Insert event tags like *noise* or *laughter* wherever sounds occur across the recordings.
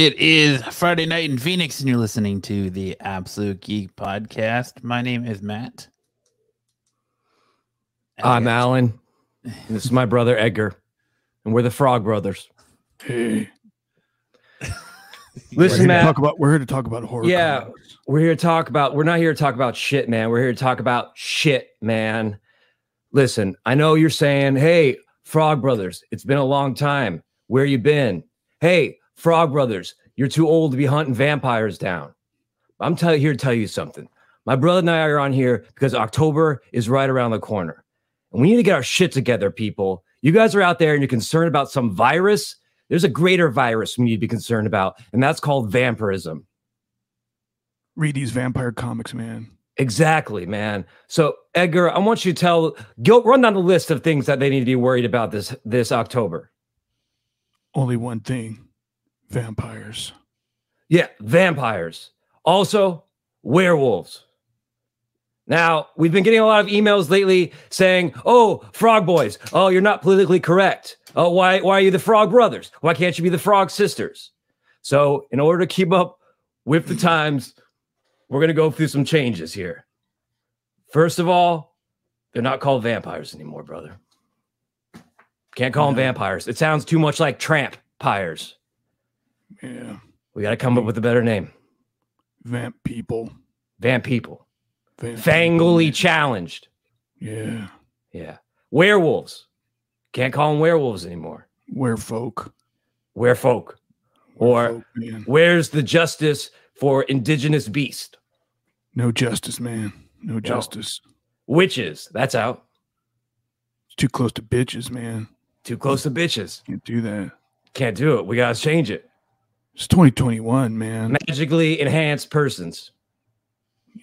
It is Friday night in Phoenix, and you're listening to the Absolute Geek Podcast. My name is Matt. I'm Alan. and *laughs* This is my brother Edgar, and we're the Frog Brothers. Hey, *laughs* Listen, we're Matt. talk about we're here to talk about horror. Yeah. comics. We're here to talk about. We're not here to talk about shit, man. We're here to talk about shit, man. Listen, I know you're saying, "Hey, Frog Brothers, it's been a long time. Where you been?" Hey, Frog Brothers, you're too old to be hunting vampires down. I'm tell- here to tell you something. My brother and I are on here because October is right around the corner. And we need to get our shit together, people. You guys are out there and you're concerned about some virus. There's a greater virus we need to be concerned about, and that's called vampirism. Read these vampire comics, man. Exactly, man. So Edgar, I want you to tell go run down the list of things that they need to be worried about this this October. Only one thing: vampires. Yeah, vampires. Also, werewolves. Now, we've been getting a lot of emails lately saying, "Oh, frog boys. Oh, you're not politically correct. Oh, why why are you the frog brothers? Why can't you be the frog sisters?" So, in order to keep up with the times, we're going to go through some changes here. First of all, they're not called vampires anymore, brother. Can't call them vampires. It sounds too much like tramp pyres. Yeah, We got to come up with a better name. vamp people. Vamp people. Vamp Fangly people. challenged. Yeah, Yeah. Werewolves. Can't call them werewolves anymore. werefolk. Werefolk. Or Werefolk, where's the justice for indigenous beast? no justice, man. No justice. Witches. That's out. It's too close to bitches, man. Too close to bitches. Can't do that. Can't do it. We got to change it. It's 2021, man. Magically enhanced persons.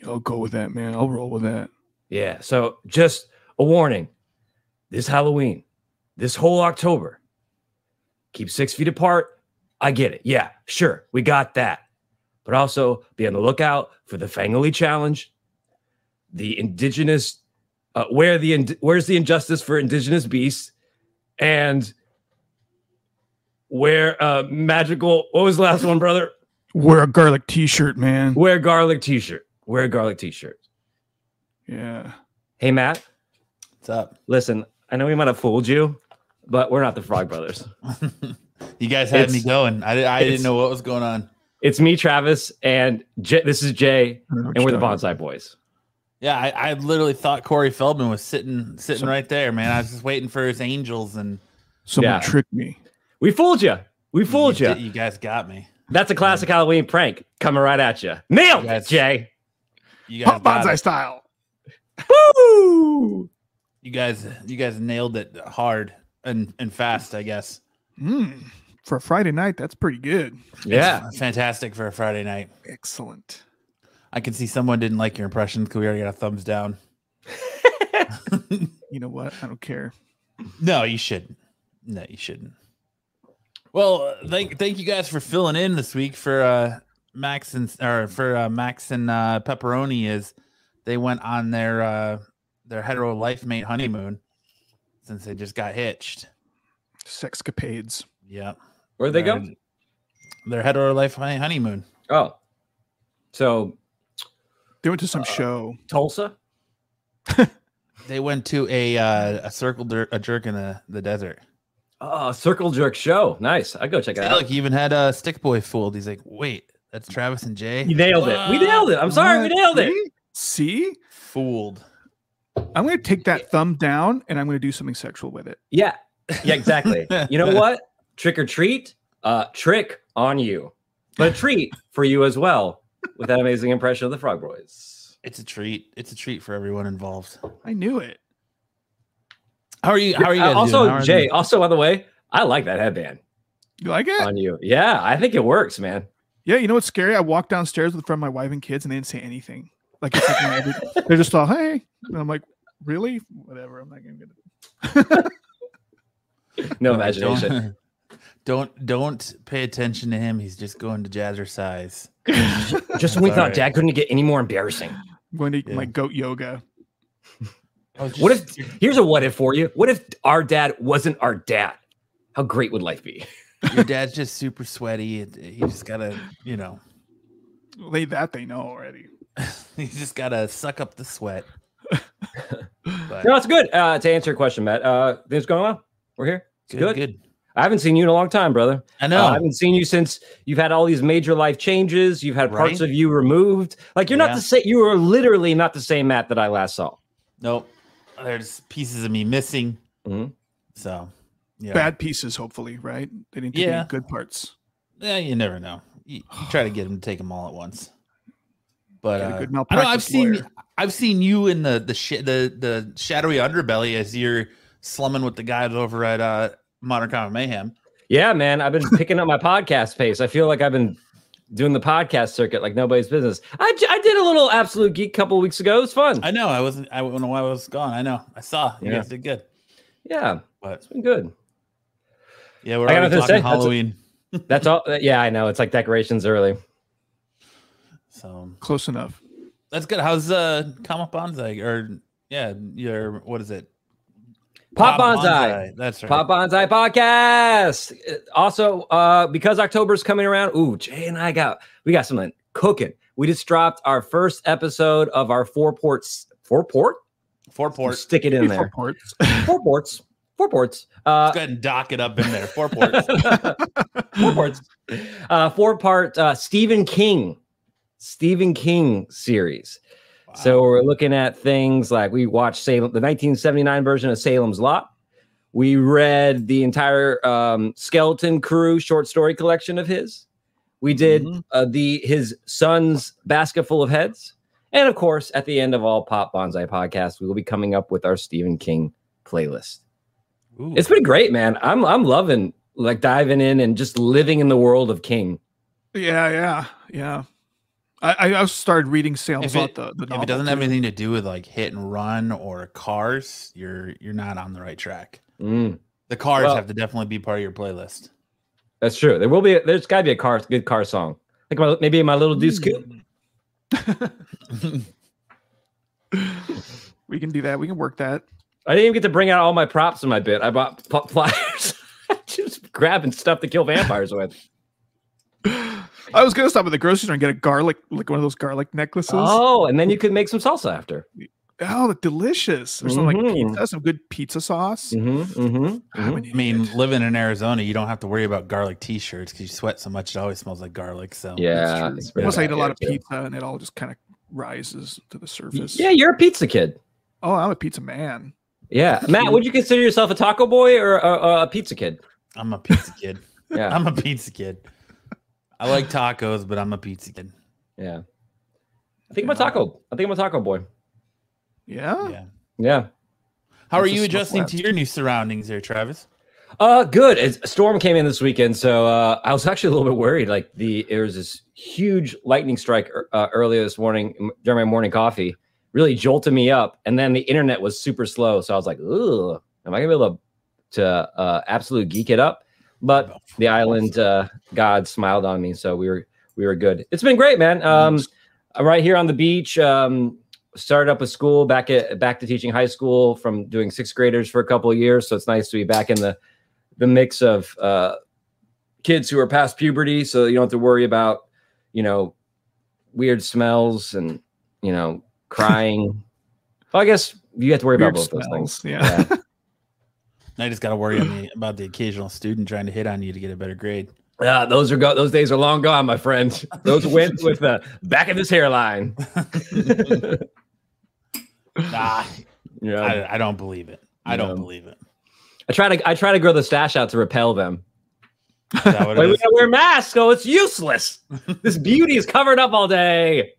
I'll go with that, man. I'll roll with that. Yeah. So just a warning this Halloween, this whole October, keep six feet apart. I get it. Yeah, sure. We got that. But also be on the lookout for the Fangoli Challenge, the indigenous, uh, where the where's the injustice for indigenous beasts, and where uh magical. What was the last one, brother? Wear a garlic T-shirt, man. Wear garlic t-shirt. Wear a garlic t-shirt. Yeah. Hey Matt, What's up? listen. I know we might have fooled you, but we're not the Frog Brothers. *laughs* You guys had me going. I, I didn't know what was going on. It's me, Travis, and J- this is Jay, I don't know what and we're the you're Bonsai Boys. Yeah, I, I literally thought Corey Feldman was sitting sitting So- right there, man. I was just waiting for his angels, and Someone Yeah. tricked me. We fooled you. We fooled you. did- You guys got me. That's a classic Halloween prank coming right at you. Nailed You it, Jay. You guys Pop bonsai it. style. Woo! You guys, you guys nailed it hard and and fast. I guess. Mm, for a Friday night, that's pretty good. Yeah. It's fantastic for a Friday night. Excellent. I can see someone didn't like your impression because we already got a thumbs down. *laughs* *laughs* You know what? I don't care. No, you shouldn't. No, you shouldn't. Well, thank thank you guys for filling in this week for uh Max and or for uh, Max and uh, Pepperoni is they went on their uh their hetero life mate honeymoon since they just got hitched. Sexcapades. Yep. Where'd they go? Their- Their hetero life honeymoon. Oh. So They went to some Uh, show. Tulsa? *laughs* They went to a uh, a circle dir- a jerk in the, the desert. Oh, Circle Jerk Show. Nice. I go check it Hey, out. look, he even had a uh, stick boy fooled. He's like, wait, that's Travis and Jay. You nailed it. We nailed it. I'm sorry, we nailed it. See? See? Fooled. I'm going to take that thumb down and I'm going to do something sexual with it. Yeah. Yeah, exactly. *laughs* you know what? Trick or treat, uh, trick on you. But a treat for you as well with that amazing impression of the Frog Boys. It's a treat. It's a treat for everyone involved. I knew it. How are you? How are you uh, guys also, doing? Jay, you- also, by the way, I like that headband You like it? on you. Yeah, I think it works, man. yeah, you know what's scary? I walked downstairs with from my wife and kids and they didn't say anything. Like it's like, every- *laughs* they're just all, hey. And I'm like, really? Whatever. I'm not going to get it. *laughs* No imagination. *laughs* Don't don't pay attention to him. He's just going to jazzercise. Just when we thought Sorry. Dad couldn't get any more embarrassing. I'm going to Yeah. my goat yoga. What if here's a what if for you? What if our dad wasn't our dad? How great would life be? Your dad's just super sweaty. and You just gotta, you know, They that they know already. *laughs* you just gotta suck up the sweat. But *laughs* No, it's good. Uh, to answer your question, Matt, uh, things going well. We're here. It's good, good. good. I haven't seen you in a long time, brother. I know. Uh, I haven't seen you since you've had all these major life changes. You've had parts Right? of you removed. Like you're Yeah. not the same. You are literally not the same Matt that I last saw. nope. There's pieces of me missing. Mhm. So, yeah. Bad pieces, hopefully, right? They didn't take Yeah. any good parts. Yeah, you never know. You, you try to get them to take them all at once. But Get a uh, I know I've seen lawyer. I've seen you in the the shit the the shadowy underbelly as you're slumming with the guys over at uh Modern Comic Mayhem. Yeah, man. I've been picking up my *laughs* podcast pace. I feel like I've been doing the podcast circuit like nobody's business. I, I did a little absolute geek couple weeks ago. It was fun. I know I wasn't I don't know why I was gone. I know I saw you Yeah. guys did good, yeah, but it's been good. yeah, we're I already talking say. That's a- Halloween. *laughs* That's all. Yeah, I know. It's like decorations early. So Close enough. that's good. How's uh Comic Bonsai or yeah your what is it? Pop Bob Bonsai. That's right. Pop Bonsai Podcast. Also, uh, because October's coming around, ooh, Jay and I got we got something cooking. We just dropped our first episode of our four ports. Four port? Four ports. Stick it in Three, there. four ports. Four ports. Four ports. Uh, Let's go ahead and dock it up in there. Four ports. *laughs* four ports. Uh, four part uh, Stephen King, Stephen King series. So we're looking at things like we watched Salem, the 1979 version of Salem's Lot. We read the entire um, Skeleton Crew short story collection of his. We did Mhm. uh, the his son's basket full of heads, and of course, at the end of all Pop Bonsai podcasts, we will be coming up with our Stephen King playlist. Ooh. It's been great, man. I'm I'm loving like diving in and just living in the world of King. Yeah, yeah, yeah. I, I started reading Salem's If it- The, the if it doesn't have anything to do with like hit and run or cars, you're you're not on the right track. Mm, The cars Well- have to definitely be part of your playlist. that's true. There will be. There's got to be a car, good car song. Like my, maybe my little Deuce Coupe. *laughs* we can do that. We can work that. I didn't even get to bring out all my props in my bit. I bought pop *laughs* flyers, *laughs* just grabbing stuff to kill vampires with. I was gonna stop at the grocery store and get a garlic, like one of those garlic necklaces. Oh, and then you could make some salsa after. Oh, delicious! Or some like Mhm. pizza, some good pizza sauce. Mm-hmm, mm-hmm, Ah, when you I mean, it. living in Arizona, you don't have to worry about garlic t-shirts because you sweat so much; it always smells like garlic. So Yeah, true. it's Plus, I eat a lot of here, too. pizza, and it all just kind of rises to the surface. Yeah, you're a pizza kid. Oh, I'm a pizza man. Yeah, Matt, would you consider yourself a taco boy or a, a pizza kid? I'm a pizza kid. *laughs* Yeah, I'm a pizza kid. I like tacos, but I'm a pizza kid. yeah. I think I'm a taco. I think I'm a taco boy. Yeah. Yeah. Yeah. How are That's a you adjusting left. to your new surroundings there, Travis? Uh, good. It's, a storm came in this weekend, so uh, I was actually a little bit worried. Like the there was this huge lightning strike uh, earlier this morning during my morning coffee, really jolted me up, and then the internet was super slow. So I was like, "Ugh, am I gonna be able to, to uh, absolute geek it up?" But the island uh, god smiled on me, so we were we were good. It's been great, man. Um, I'm right here on the beach. Um, started up a school back at back to teaching high school from doing sixth graders for a couple of years, so it's nice to be back in the the mix of uh, kids who are past puberty, so you don't have to worry about you know weird smells and you know *laughs* crying. well, I guess you have to worry about Weird both those things. Yeah. Yeah. *laughs* I just got to worry on *sighs* the, about the occasional student trying to hit on you to get a better grade. Yeah, those are go- those days are long gone, my friend. Those went *laughs* with the back of his hairline. *laughs* Nah, yeah, I, I don't believe it. I don't believe it. I try to I try to grow the stash out to repel them. Is that what *laughs* Like, we gotta wear masks, so it's useless. this beauty is covered up all day.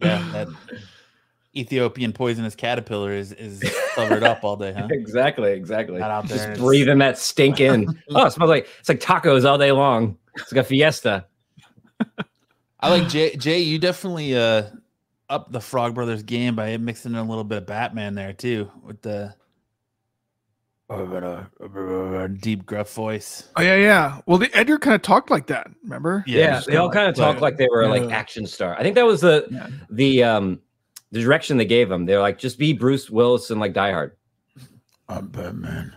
Yeah, that Ethiopian poisonous caterpillar is is covered up all day, huh? *laughs* Exactly, exactly. Not out there. Just breathing that stink in. *laughs* oh, it smells like it's like tacos all day long. It's like a fiesta. I like Jay. Jay, you definitely uh up the Frog Brothers game by mixing in a little bit of Batman there too, with the deep gruff voice. Oh yeah, yeah. Well, the Edgar kind of talked like that. Remember? Yeah, just they all kinda talked like they were like action star. I think that was the Yeah. the um the direction they gave them. They're like, just be Bruce Willis and like Die Hard. I'm Batman.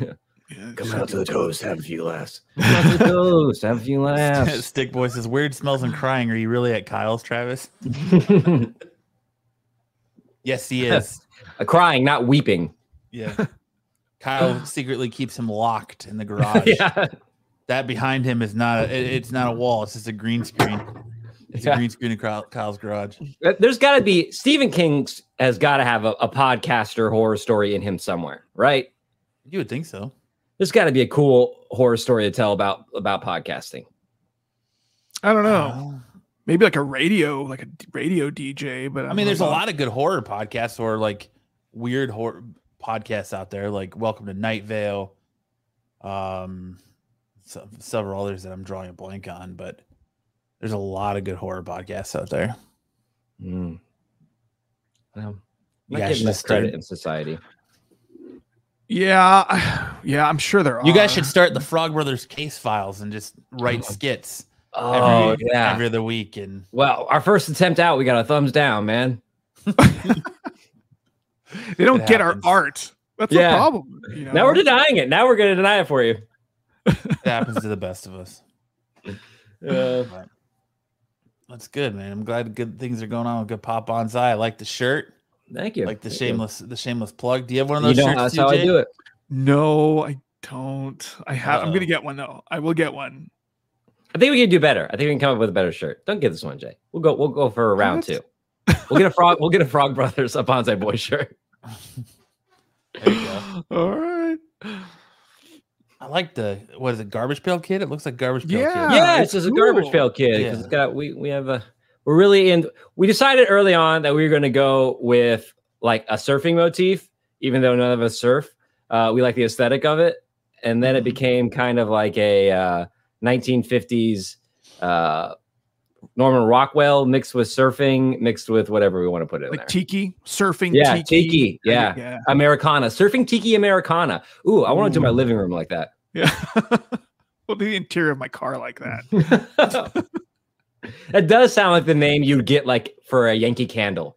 *laughs* Yeah, Come out to the toast, have a few laughs. Come out to the toast, have a few laughs. *laughs* Stick boy says, "Weird smells and crying." Are you really at Kyle's, Travis? *laughs* Yes, he is. Crying, not weeping. Yeah. Kyle secretly keeps him locked in the garage. yeah. That behind him is not a, it- it's not a wall. It's just a green screen. It's Yeah. a green screen in Kyle- Kyle's garage. Uh, There's got to be Stephen King has got to have a, a podcaster horror story in him somewhere, right? You would think so. There's got to be a cool horror story to tell about about podcasting. I don't know. Oh. Maybe like a radio, like a radio DJ. But I mean, there's a lot of good horror podcasts or like weird horror podcasts out there, like Welcome to Night Vale, um, so, several others that I'm drawing a blank on, but there's a lot of good horror podcasts out there. Mm. Well, You guys getting should start- in society. Yeah, *sighs* yeah. I'm sure there are. You guys should start the Frog Brothers case files and just write skits Oh every, yeah. every other week. And well, our first attempt out, we got a thumbs down, man. *laughs* They don't It get happens. our art. That's Yeah. the problem. You know? Now we're denying it. Now we're going to deny it for you. it happens to the best of us. *laughs* Uh, But that's good, man. I'm glad good things are going on with Good Pop Bonsai. I like the shirt, thank you. like the Thank you. shameless, the shameless plug. Do you have one of You those know shirts? that's too, how I do it. No, I don't. I have. I'm gonna get one though. I will get one. I think we can do better. I think we can come up with a better shirt. Don't get this one, Jay. We'll go. We'll go for a round two. We'll get a frog. We'll get a Frog Brothers a Bonsai Boy shirt. *laughs* There you go. *gasps* All right. I like the what is it? Garbage Pail Kid. It looks like Garbage Pail Yeah. Kid. yeah, it's it's just a garbage cool. pail kid. 'cause Yeah. It's got we we have a we're really in. We decided early on that we were going to go with like a surfing motif, even though none of us surf. Uh, we like the aesthetic of it, and then it became kind of like a uh, 1950s uh, Norman Rockwell mixed with surfing, mixed with whatever we want to put in Like there. tiki surfing. Yeah, tiki. tiki, yeah. yeah, Americana, surfing tiki Americana. Ooh, I want to do my living room like that. Yeah. *laughs* well, the interior of my car like that. *laughs* *laughs* that does sound like the name you'd get like for a Yankee candle.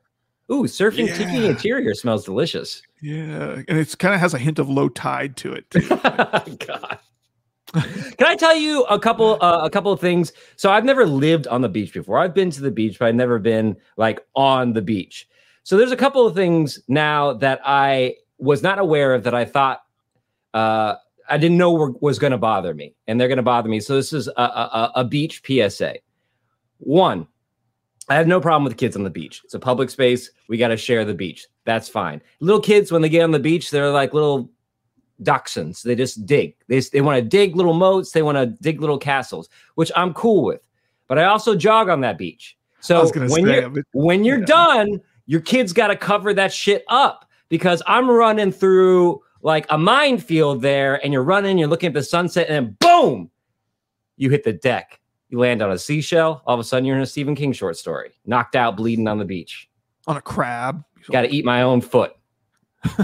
Ooh, surfing tiki interior smells delicious. Yeah, and it's kind of has a hint of low tide to it. Too. God. Can I tell you a couple uh, a couple of things? So I've never lived on the beach before. I've been to the beach, but I've never been like on the beach. So there's a couple of things now that I was not aware of that I thought uh, I didn't know were, was going to bother me, and they're going to bother me. So this is a, a, a- beach PSA. One, I have no problem with kids on the beach. It's a public space. We got to share the beach. That's fine. Little kids, when they get on the beach, they're like little dachshunds. They just dig. They, they want to dig little moats. They want to dig little castles, which I'm cool with. But I also jog on that beach. So when say, you're when you're yeah. done, your kids got to cover that shit up because I'm running through like a minefield there, and you're running, you're looking at the sunset, and then boom, you hit the deck. You land on a seashell. All of a sudden, you're in a Stephen King short story, knocked out, bleeding on the beach. on a crab. Got to eat my own foot. *laughs*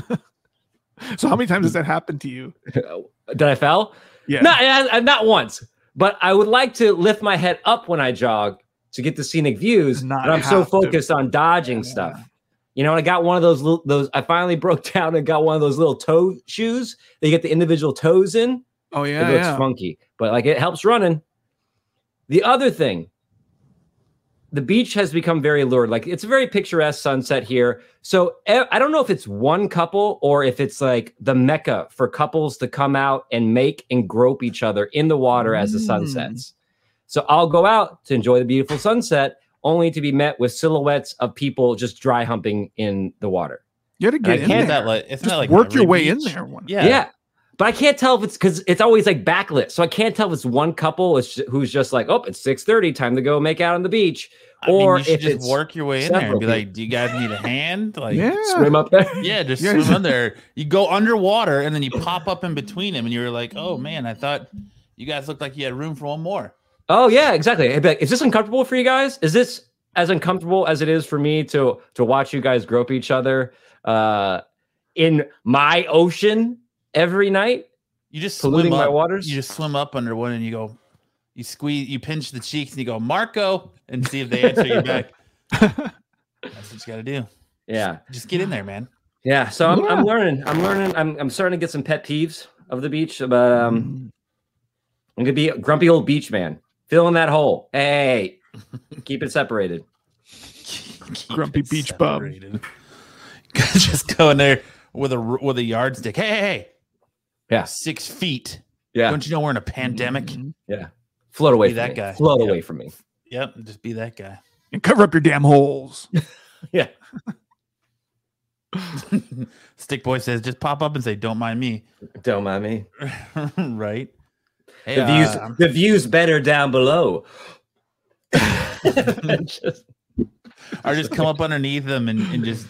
So how many times has that happened to you? *laughs* Did I fell? Yeah. Not, uh, not once, but I would like to lift my head up when I jog to get the scenic views. Not but I'm so have to. focused on dodging Yeah. stuff. You know, and I got one of those little, those. I finally *laughs* broke down and got one of those little toe shoes. They get the individual toes in. Oh yeah, it looks yeah. funky, but like it helps running. The other thing, the beach has become very lurid. Like it's a very picturesque sunset here. So I don't know if it's one couple or if it's like the mecca for couples to come out and make and grope each other in the water as the sun Mm. sets. So I'll go out to enjoy the beautiful sunset, only to be met with silhouettes of people just dry humping in the water. You got to get in can't Isn't there. that like isn't Just that like work your every way in there. One. Yeah. Yeah. But I can't tell if it's because it's always like backlit. So I can't tell if it's one couple who's just like, oh, it's 6:30, time to go make out on the beach. I mean, Or you should if just it's work your way in there and several be like, "Do you guys need a hand?" *laughs* Like, Yeah. Swim up there. *laughs* yeah, just Yeah. swim *laughs* under. You go underwater and then you pop up in between them, and you're like, "Oh man, I thought you guys looked like you had room for one more." Oh yeah, exactly. I'd be like, is this uncomfortable for you guys? Is this as uncomfortable as it is for me to to watch you guys grope each other uh in my ocean every night, You just polluting swim my waters? You just swim up under one, and you go, you squeeze, you pinch the cheeks, and you go, "Marco," and see if they answer you back. *laughs* That's what you got to do. yeah. Just get in there, man. Yeah, so I'm, Yeah. I'm learning. I'm learning. I'm, I'm starting to get some pet peeves of the beach, but um, Mm. I'm gonna be a grumpy old beach man. Fill in that hole. Hey, keep it separated. Keep Grumpy it beach bum. separated. *laughs* Just go in there with a with a yardstick. Hey, hey, hey, Yeah, six feet. yeah, Don't you know we're in a pandemic? Mhm. yeah. Float away Be from that me. guy. Float Yeah. away from me. Yep, just be that guy. And cover up your damn holes. *laughs* Yeah. *laughs* Stick boy says, just pop up and say, "Don't mind me." Don't mind me. right? Hey, The views, uh, the views better down below. *laughs* *laughs* Just- or just come up underneath him and, and just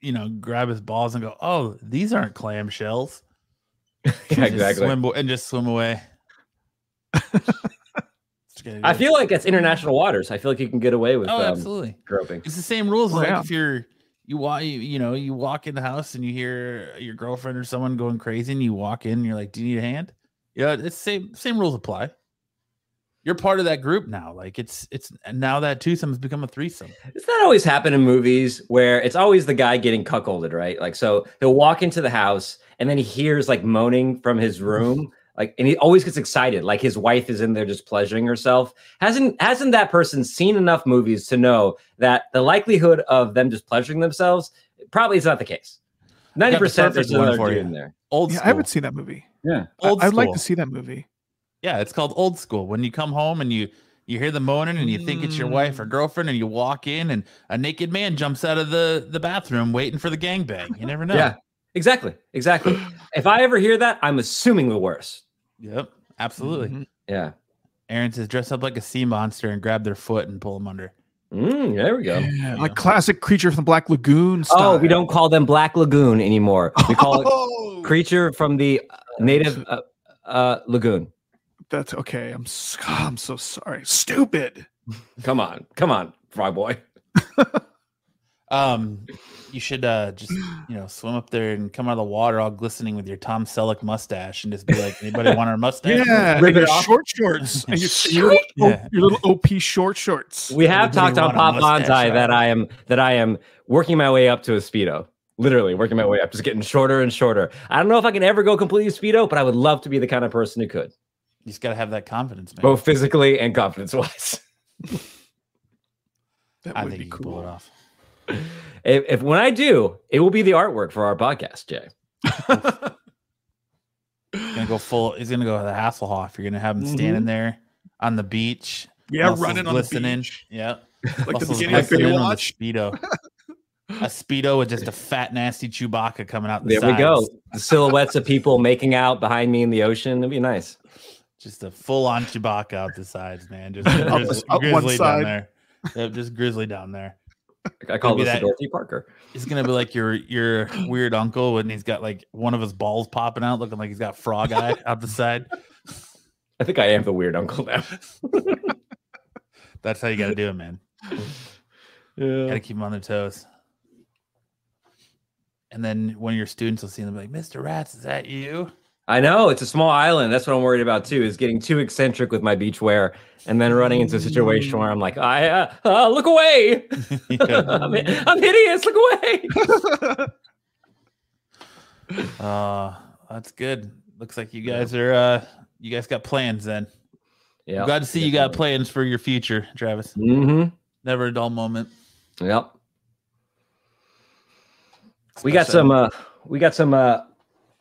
you know grab his balls and go, "Oh, these aren't clam shells." yeah, *laughs* And just exactly. Swim, and just swim away. I feel like it's international waters. I feel like you can get away with Oh, um, absolutely. groping. It's the same rules. Oh, like yeah. if you're you walk, you, you know, you walk in the house and you hear your girlfriend or someone going crazy, and you walk in, and you're like, "Do you need a hand?" Yeah, it's same same rules apply. You're part of that group now. Like it's it's now that twosome has become a threesome. Does that always happen in movies where it's always the guy getting cuckolded, right? Like, so he'll walk into the house and then he hears like moaning from his room, *laughs* like, and he always gets excited, like his wife is in there just pleasuring herself. Hasn't hasn't that person seen enough movies to know that the likelihood of them just pleasuring themselves probably is not the case? Ninety percent there's perfect one another for dude you. in there. Old Yeah. I haven't seen that movie. Yeah, I- Old I'd like to see that movie. Yeah, it's called old school. When you come home and you you hear the moaning and you think it's your wife or Mm. girlfriend, and you walk in and a naked man jumps out of the the bathroom waiting for the gangbang. You never know. yeah, exactly, exactly. if I ever hear that, I'm assuming the worst. Yep. Absolutely. Mhm. Yeah. Aaron says dress up like a sea monster and grab their foot and pull them under. Mm, there we go. Yeah, like classic creature from the Black Lagoon. Style. Oh, we don't call them Black Lagoon anymore. We call it Oh, creature from the uh, native uh, uh, lagoon. that's okay. I'm s- I'm so sorry. Stupid. Come on, come on, fry boy. *laughs* Um, you should uh just you know swim up there and come out of the water all glistening with your Tom Selleck mustache and just be like, anybody want our *laughs* mustache? Yeah, Rip and it your off. short shorts and *laughs* your, your, little, Yeah. your little OP short shorts. We have Everybody talked on Pop a mustache, Bonsai that? I am that I am working my way up to a speedo. Literally working my way up, just getting shorter and shorter. I don't know if I can ever go completely speedo, but I would love to be the kind of person who could, You just gotta have that confidence, man. both physically and confidence wise. That I would think be you can pull cool. it off. If, if when I do, it will be the artwork for our podcast, Jay. He's gonna go full. He's gonna go to the Hasselhoff. You're gonna have him standing mm-hmm. there on the beach. Yeah, muscles running on the beach. Yeah, Like the beginning of glistening Baywatch. speedo. A speedo with just a fat, nasty Chewbacca coming out. The There we go. The silhouettes of people making out behind me in the ocean. It'd be nice. Just a full-on Chewbacca out the sides, man. Just *laughs* Up- grizz- up one grizzly side. down there. Yep, just grizzly down there. I call this that- Dorothy Parker. He's gonna be like your your *laughs* weird uncle when he's got like one of his balls popping out, looking like he's got frog eye *laughs* out the side. I think I am the weird uncle now. *laughs* That's how you got to do it, man. Yeah. Got to keep them on their toes. And then one of your students will see them like, "Mr. Rats, is that you?" I know it's a small island. That's what I'm worried about too. Is getting too eccentric with my beach wear, and then running into a situation where I'm like, I uh, uh, look away. *laughs* *laughs* I'm, I'm hideous. Look away. *laughs* Uh, that's good. Looks like you guys are uh you guys got plans then. Yeah. Glad to see you got plans for your future, Travis. Mm-hmm. Never a dull moment. Yep. We got some. uh We got some uh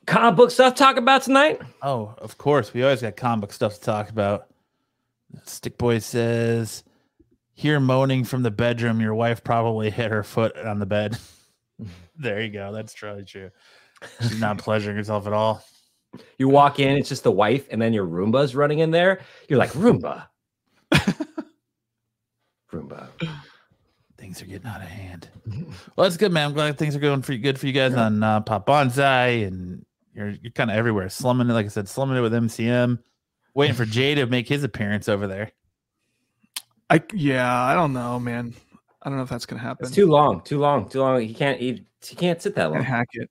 comic book stuff to talk about tonight. Oh, of course. We always got comic book stuff to talk about. Stick Boy says, "Hear moaning from the bedroom. Your wife probably hit her foot on the bed." *laughs* there you go. That's probably true. She's not pleasuring herself at all. You walk in, it's just the wife, and then your Roomba's running in there. You're like Roomba. *laughs* Roomba. Things are getting out of hand. Well, that's good, man. I'm glad things are going for you, good for you guys on uh, Pop Bonsai, and you're you're kind of everywhere. Slumming it, like I said, slumming it with MCM. Waiting for Jay to make his appearance over there. I yeah, I don't know, man. I don't know if that's gonna happen. It's too long. Too long. Too long. He can't. He, he can't sit that Can't long. hack it.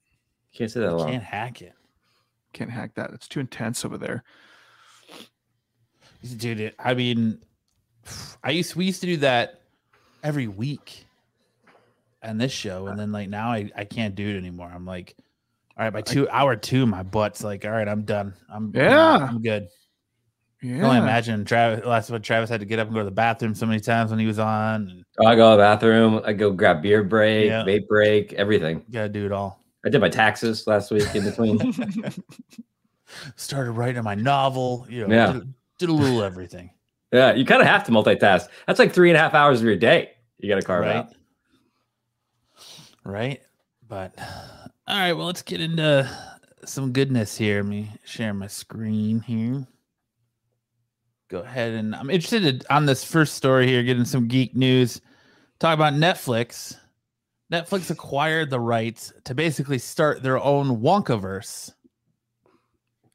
He can't sit that I long. can't hack it. Can't hack that. It's too intense over there. dude i mean i used we used to do that every week on this show and then like now i, I can't do it anymore i'm like All right, by two hour two, my butt's like, all right, I'm done. I'm Yeah. I'm, I'm good. I can only imagine Travis last one Travis had to get up and go to the bathroom so many times when he was on. Oh, I go to the bathroom. I go grab beer break, Yeah. vape break, everything. gotta do it all. I did my taxes last week in between. *laughs* *laughs* Started writing my novel, you know, Yeah. did, did a little everything. yeah, you kind of have to multitask. That's like three and a half hours of your day. You got to carve right? out. Right. But all right, well, let's get into some goodness here. Let me share my screen here. Go ahead and I'm interested in- on this first story here, getting some geek news. Talk about Netflix. Netflix acquired the rights to basically start their own Wonkaverse.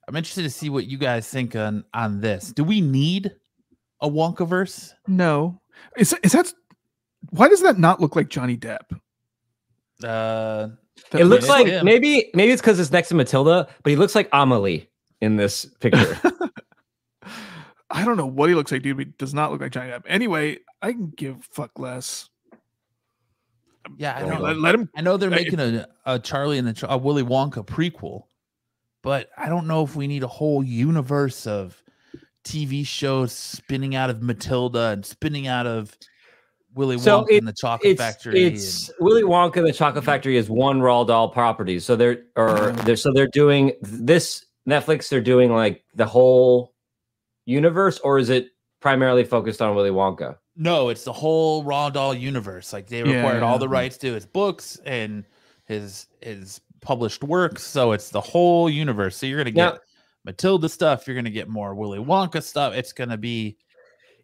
I'm interested to see what you guys think on on this. Do we need a Wonkaverse? no. Is is that why does that not look like Johnny Depp? Uh, That It looks like him. maybe maybe it's because it's next to Matilda, but he looks like Amelie in this picture. *laughs* I don't know what he looks like, dude. But he does not look like Johnny Depp. Anyway, I can give fuck less. Um, yeah, I Well, don't Let, let him. I know they're making a, a Charlie and the a Willy Wonka prequel, but I don't know if we need a whole universe of TV shows spinning out of Matilda and spinning out of Willy So Wonka and the Chocolate it's Factory. it's Willy Wonka and the Chocolate Factory is one Roald Dahl property. So they're or Oh. they're so they're doing this Netflix. They're doing like the whole universe, or is it primarily focused on Willy Wonka? no, it's the whole Roald Dahl universe. Like they Yeah, acquired all the rights to his books and his his published works, so it's the whole universe. So you're gonna get Now- Matilda stuff. You're gonna get more Willy Wonka stuff. It's gonna be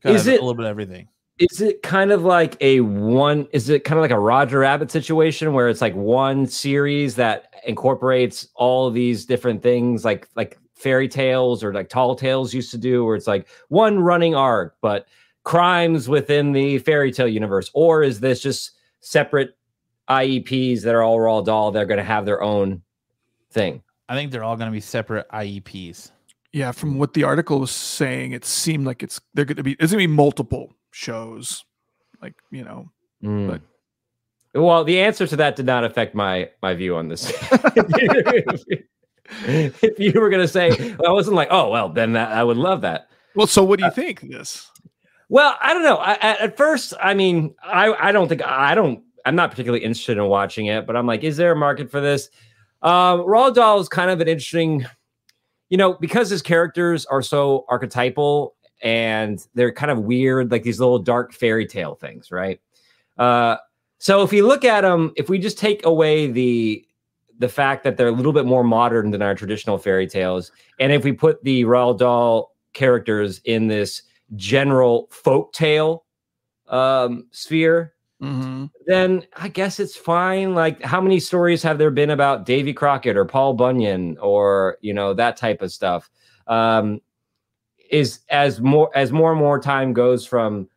kind Is of it- a little bit of everything. Is it kind of like a one? Is it kind of like a Roger Rabbit situation where it's like one series that incorporates all these different things, like like fairy tales or like tall tales used to do, where it's like one running arc, but crimes within the fairy tale universe, or is this just separate IEPs that are all Roald Dahl? They're going to have their own thing. I think they're all going to be separate IEPs. Yeah, from what the article was saying, it seemed like it's they're going to be. It's going to be multiple shows, like you know. Mm. But- well, the answer to that did not affect my my view on this. *laughs* if you were going to say, I wasn't like, oh well, then that, I would love that. Well, so what do Uh, you think? of This Well, I don't know. I, at, at first, I mean, I I don't think I don't. I'm not particularly interested in watching it, but I'm like, is there a market for this? Um, Roald Dahl is kind of an interesting, you know, because his characters are so archetypal and they're kind of weird, like these little dark fairy tale things, right? Uh, so if you look at them, if we just take away the the fact that they're a little bit more modern than our traditional fairy tales, and if we put the Roald Dahl characters in this general folk tale um, sphere, then I guess it's fine. Like, how many stories have there been about Davy Crockett or Paul Bunyan or you know that type of stuff? Um, is as more as more and more time goes from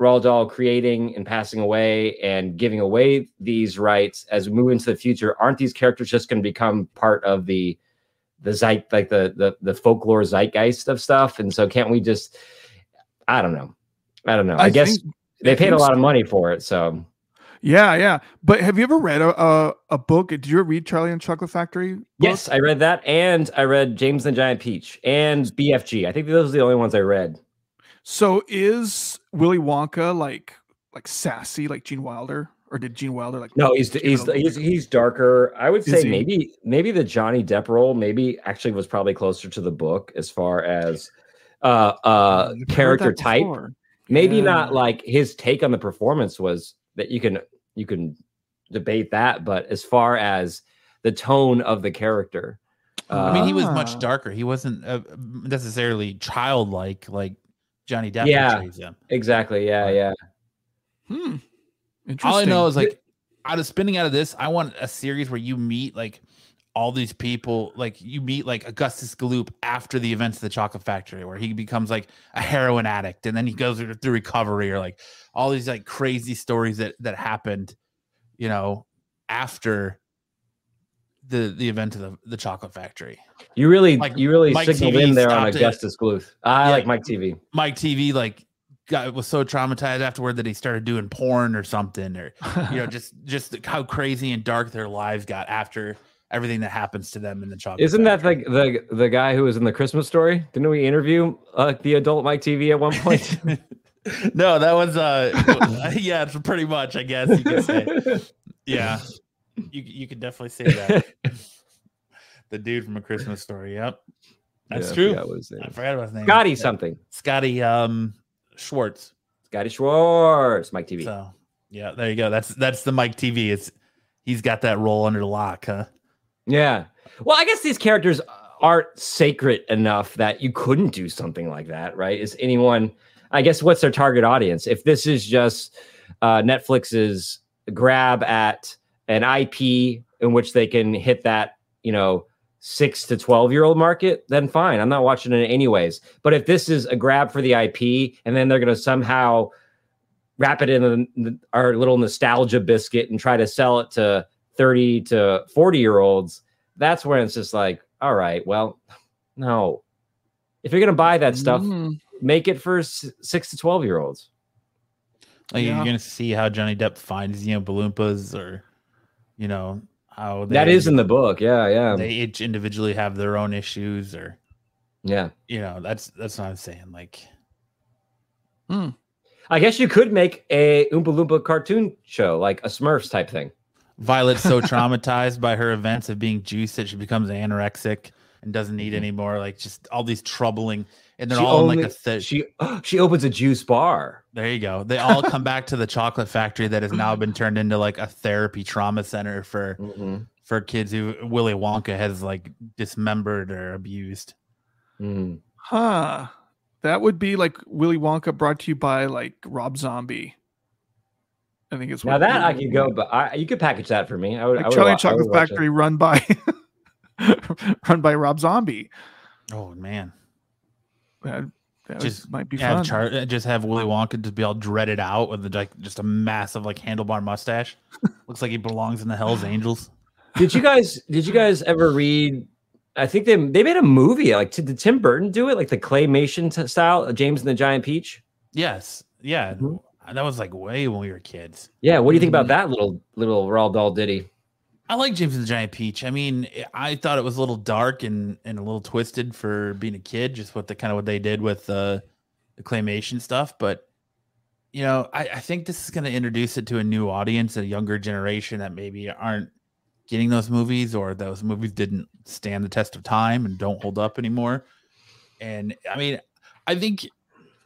Roald Dahl creating and passing away and giving away these rights as we move into the future, aren't these characters just going to become part of the the zeit like the the the folklore zeitgeist of stuff? And so can't we just I don't know. I don't know. I, guess they paid a lot of money for it, so Yeah, yeah. But have you ever read a a, a book? Did you ever read Charlie and Chocolate Factory? book? yes, I read that, and I read James and the Giant Peach and BFG. I think those are the only ones I read. So is Willy Wonka like like sassy like Gene Wilder, or did Gene Wilder like? No, he's he's he's, he's darker. I would say maybe maybe the Johnny Depp role maybe actually was probably closer to the book as far as uh uh I've character type. before. Maybe Yeah. not like his take on the performance was that you can you can debate that, but as far as the tone of the character, I mean, he was Ah. much darker. He wasn't uh, necessarily childlike like Johnny Depp Yeah. exactly, yeah, Right. yeah. Hmm. Interesting. All I know is like out of spinning out of this, I want a series where you meet like all these people, like you meet like Augustus Gloop after the events of the Chocolate Factory, where he becomes like a heroin addict, and then he goes through recovery, or like all these like crazy stories that that happened, you know, after the the event of the, the Chocolate Factory. You really Like, you really Mike signaled TV in there on. Augustus Gloop. I Yeah. like Mike TV. Mike TV like got was so traumatized afterward that he started doing porn or something, or you know, *laughs* just just how crazy and dark their lives got after everything that happens to them in the chocolate. Isn't that factory. like the the guy who was in the Christmas story? Didn't we interview uh, the adult Mike TV at one point? *laughs* no, that was uh *laughs* yeah, it's pretty much, I guess you could say. Yeah. You you could definitely say that. *laughs* the dude from a Christmas story. Yep. That's Yeah, I true. forgot what I forgot about his name. Scotty Yeah. something. Scotty um Schwartz. Scotty Schwartz, Mike TV. So yeah, there you go. That's that's the Mike TV. It's he's got that role under lock, huh? Yeah. Well, I guess these characters aren't sacred enough that you couldn't do something like that, right? Is anyone, I guess, what's their target audience? If this is just uh, Netflix's grab at an IP in which they can hit that, you know, six to 12 year old market, then fine. I'm not watching it anyways. But if this is a grab for the IP and then they're going to somehow wrap it in our little nostalgia biscuit and try to sell it to 30 to 40 year olds, that's where it's just like, all right, well, no. If you're going to buy that stuff, Mm, make it for s- six to 12 year olds. Like Yeah. you're gonna see how Johnny Depp finds you know balloompas or you know how they, That is in the book. Yeah. Yeah. they each individually have their own issues or yeah. you know that's that's what I'm saying. Like I guess you could make a Oompa Loompa cartoon show, like a Smurfs type thing. Violet's so traumatized by her events of being juiced that she becomes anorexic and doesn't eat anymore. Like just all these troubling, and they're She all in only- like a th- She *gasps* she opens a juice bar. There you go. They all come *laughs* back to the chocolate factory that has now been *laughs* turned into like a therapy trauma center for Mhm. for kids who Willy Wonka has like dismembered or abused. Mm. huh. That would be like Willy Wonka brought to you by like Rob Zombie. I think it's Now that I could go, but I, you could package that for me. I would. I would Charlie wa- and I would Chocolate. Factory run by *laughs* run by Rob Zombie. Oh man. That, that Just was- might be have fun. Char- uh, just have Willy Wonka just be all dreaded out with like just a massive like handlebar mustache. *laughs* Looks like he belongs in the Hell's Angels. Did you guys? Did you guys ever read? I think they they made a movie. Like, did Tim Burton do it? Like the claymation t- style, uh, James and the Giant Peach. Yes. Yeah. Mhm. That was like way when we were kids. Yeah. What do you think about Mhm. that little little Roald Dahl ditty? I like James and the Giant Peach. I mean, I thought it was a little dark and, and a little twisted for being a kid, just what the kind of what they did with uh, the claymation stuff. But you know, I, I think this is going to introduce it to a new audience, a younger generation that maybe aren't getting those movies or those movies didn't stand the test of time and don't hold up anymore. And I mean, I think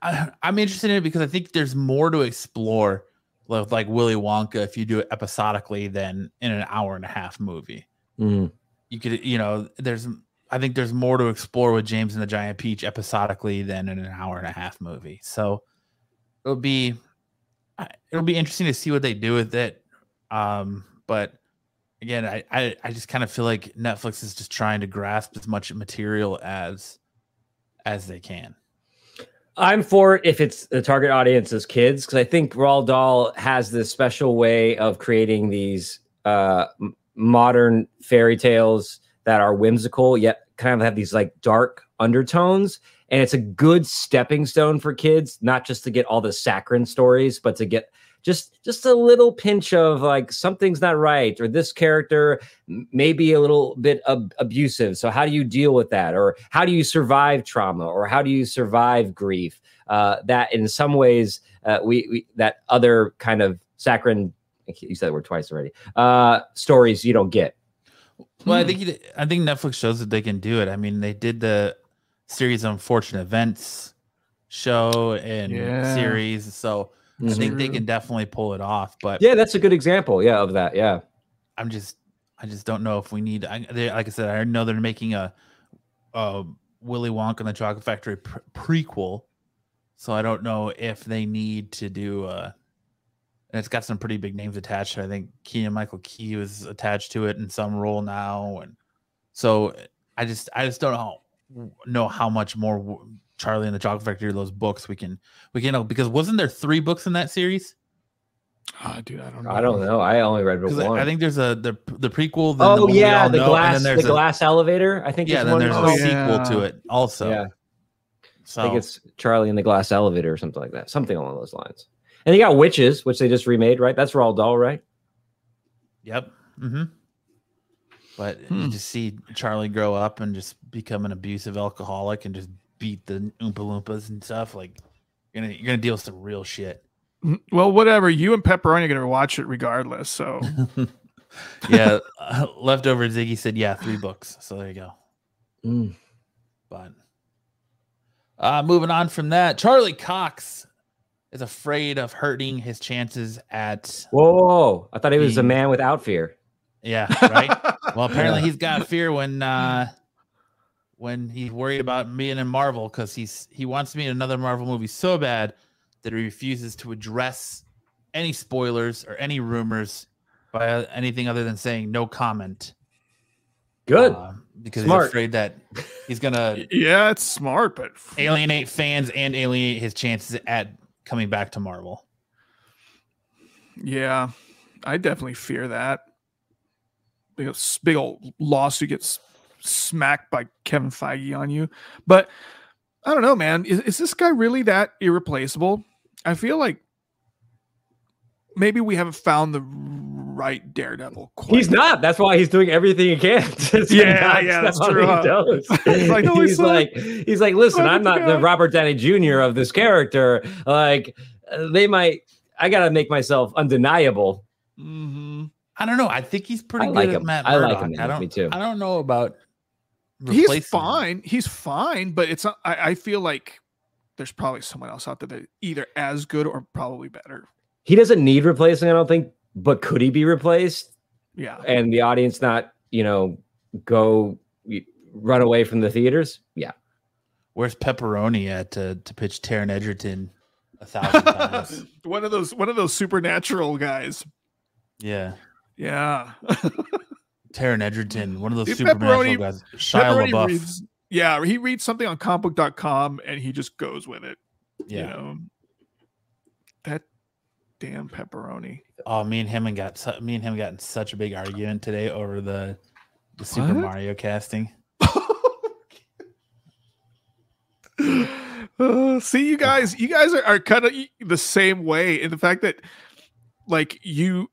I, I'm interested in it because I think there's more to explore with like Willy Wonka if you do it episodically than in an hour and a half movie. Mm. You could, you know, there's I think there's more to explore with James and the Giant Peach episodically than in an hour and a half movie. So it'll be it'll be interesting to see what they do with it. Um, but again, I, I I just kind of feel like Netflix is just trying to grasp as much material as as they can. I'm for if it's the target audience is kids because I think Roald Dahl has this special way of creating these uh, modern fairy tales that are whimsical yet kind of have these like dark undertones, and it's a good stepping stone for kids, not just to get all the saccharine stories, but to get just just a little pinch of like something's not right or this character m- may be a little bit ab- abusive so how do you deal with that or how do you survive trauma or how do you survive grief uh, that in some ways uh, we, we that other kind of saccharine you said the word twice already uh, stories you don't get Well, I Hmm. think it- I think Netflix shows that they can do it. I mean, they did the series Unfortunate Events show and Yeah. series, so I Mhm. think they can definitely pull it off. But yeah that's a good example yeah of that yeah I'm just I just don't know if we need. I, they, like I said, I know they're making a, a Willy Wonka and the Chocolate Factory pre- prequel, so I don't know if they need to do. A, and it's got some pretty big names attached. I think Key Keegan-Michael Key was attached to it in some role now, and so I just I just don't know know how much more Charlie and the Chocolate Factory those books we can we can know because wasn't there three books in that series? Ah, dude, I don't know. i don't know i only read one I think there's a the the prequel. then the oh one yeah the know, glass the a- glass elevator i think yeah, then one there's a called. Oh, sequel to it also. yeah So I think it's Charlie in the Glass Elevator or something like that, something along those lines. And you got Witches, which they just remade, right? That's Roald Dahl, right? yep. Mm-hmm. But Hmm. you just see Charlie grow up and just become an abusive alcoholic and just beat the Oompa Loompas and stuff. Like you're gonna you're gonna deal with some real shit. Mm, Well, whatever. You and Pepperoni are gonna watch it regardless. So *laughs* *laughs* yeah, uh, leftover Ziggy said, yeah, three books. So there you go. Mm. But uh, moving on from that, Charlie Cox is afraid of hurting his chances at Whoa, whoa, whoa. I thought he was a man without fear. yeah, right. *laughs* well, apparently he's got fear when uh when he's worried about being in Marvel because he's he wants to be in another Marvel movie so bad that he refuses to address any spoilers or any rumors by uh, anything other than saying no comment. Good. uh, because Smart. he's afraid that he's gonna *laughs* yeah, it's smart, but alienate fans and alienate his chances at coming back to Marvel. yeah, I definitely fear that. Big, ol- big old lawsuit gets smacked by Kevin Feige on you. But I don't know, man. Is, is this guy really that irreplaceable? I feel like maybe we haven't found the right Daredevil. Quite He's not. That's why he's doing everything he can. *laughs* to Yeah, yeah, that's true, any huh? toes. I know he's he's like, he's like, listen, I'm not the the. Robert Downey Jr. of this character. Like, they might. I gotta make myself undeniable. hmm I don't know. I think he's pretty I good like at him. Matt I like him, I don't. Me too. I don't know about. He's replacing him. fine. He's fine, but it's not. I, I feel like there's probably someone else out there that either as good or probably better. He doesn't need replacing, I don't think. But could he be replaced? Yeah. And the audience not, you know, go run away from the theaters? Yeah. Where's Pepperoni at to, to pitch Taron Egerton a thousand times? *laughs* one of those one of those supernatural guys. Yeah, Yeah. *laughs* Taron Egerton, one of those Dude, supernatural Pepperoni- guys. Shia Pepperoni LaBeouf. reads, yeah, he reads something on comicbook.com and he just goes with it. yeah. You know. That damn pepperoni. Oh, me and him and got su- me and him got in such a big argument today over the the Super What? Mario casting. *laughs* Uh, see you guys you guys are, are kind of the same way in the fact that like you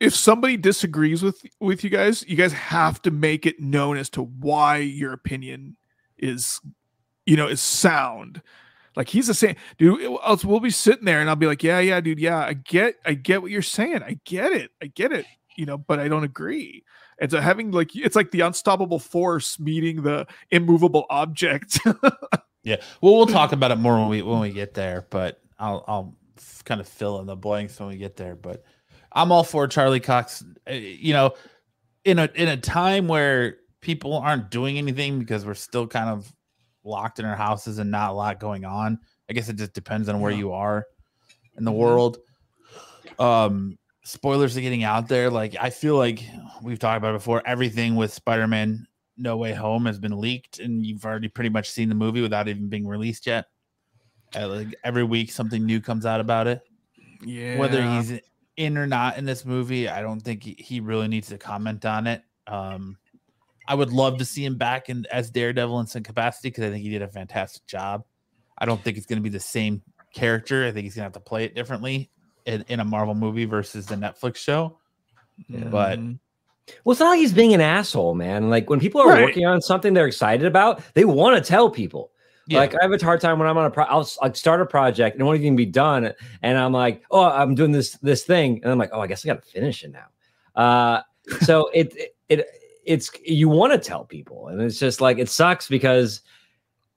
if somebody disagrees with with you guys you guys have to make it known as to why your opinion is you know is sound like he's the same dude else we'll be sitting there and i'll be like yeah yeah dude yeah i get i get what you're saying i get it i get it you know but i don't agree and so having like it's like the unstoppable force meeting the immovable object *laughs* Yeah. Well, we'll talk about it more when we when we get there, but I'll I'll kind of fill in the blanks when we get there. But I'm all for Charlie Cox. uh, You know, in a in a time where people aren't doing anything because we're still kind of locked in our houses and not a lot going on. I guess it just depends on where you are in the Mhm. world. Um, spoilers are getting out there. Like I feel like we've talked about it before. Everything with Spider-Man No Way Home has been leaked, and you've already pretty much seen the movie without even being released yet. Uh, like every week, something new comes out about it. yeah Whether he's in or not in this movie, I don't think he, he really needs to comment on it. Um, I would love to see him back in as Daredevil in some capacity because I think he did a fantastic job. I don't think it's going to be the same character. I think he's going to have to play it differently in, in a Marvel movie versus the Netflix show. but- Mhm. Well, it's not like he's being an asshole, man. Like when people are Right. working on something they're excited about, they want to tell people. Yeah. Like I have a hard time when I'm on a pro. I'll like start a project and it won't even be done, and I'm like, oh, I'm doing this this thing, and I'm like, oh, I guess I got to finish it now. Uh, so it, *laughs* it it it's you want to tell people, and it's just like it sucks because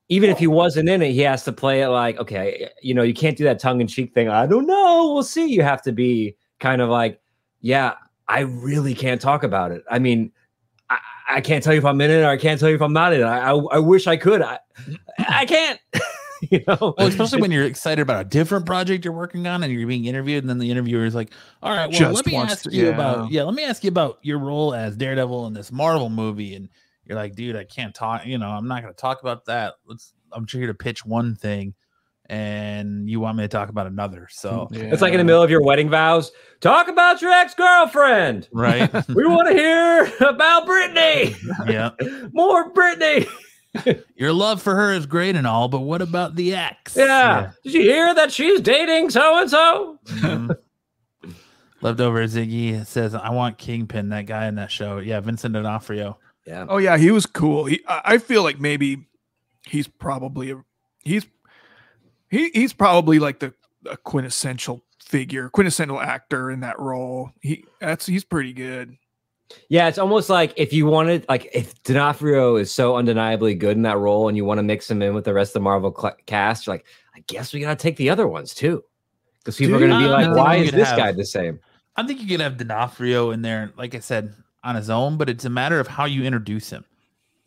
even if he wasn't in it, he has to play it like, okay, you know, you can't do that tongue in cheek thing. I don't know, we'll see. You have to be kind of like, yeah, I really can't talk about it. I mean, I, I can't tell you if I'm in it or I can't tell you if I'm not in it. I, I, I wish I could. I, I can't. *laughs* you know, Well, especially when you're excited about a different project you're working on and you're being interviewed, and then the interviewer is like, "All right, well, Just let me wants ask to- you yeah. about yeah, let me ask you about your role as Daredevil in this Marvel movie." And you're like, "Dude, I can't talk. You know, I'm not going to talk about that. Let's. I'm here to pitch one thing, and you want me to talk about another. So, *laughs* it's like in the middle of your wedding vows. Talk about your ex girlfriend. right? *laughs* we want to hear about Brittany. *laughs* yeah, More Brittany. your love for her is great and all, but what about the ex? Yeah. Did you hear that she's dating so mm-hmm. and so? Leftover Ziggy says, "I want Kingpin, that guy in that show." Yeah, Vincent D'Onofrio. Yeah. Oh yeah, he was cool. He, I I feel like maybe he's probably a he's he he's probably like the a quintessential figure, quintessential actor in that role. He that's he's pretty good. Yeah, it's almost like if you wanted, like, if D'Onofrio is so undeniably good in that role, and you want to mix him in with the rest of the Marvel cl- cast, you're like, I guess we gotta take the other ones too, because people are gonna be like, why is this have- guy the same? I think you could have D'Onofrio in there, like I said, on his own, but it's a matter of how you introduce him.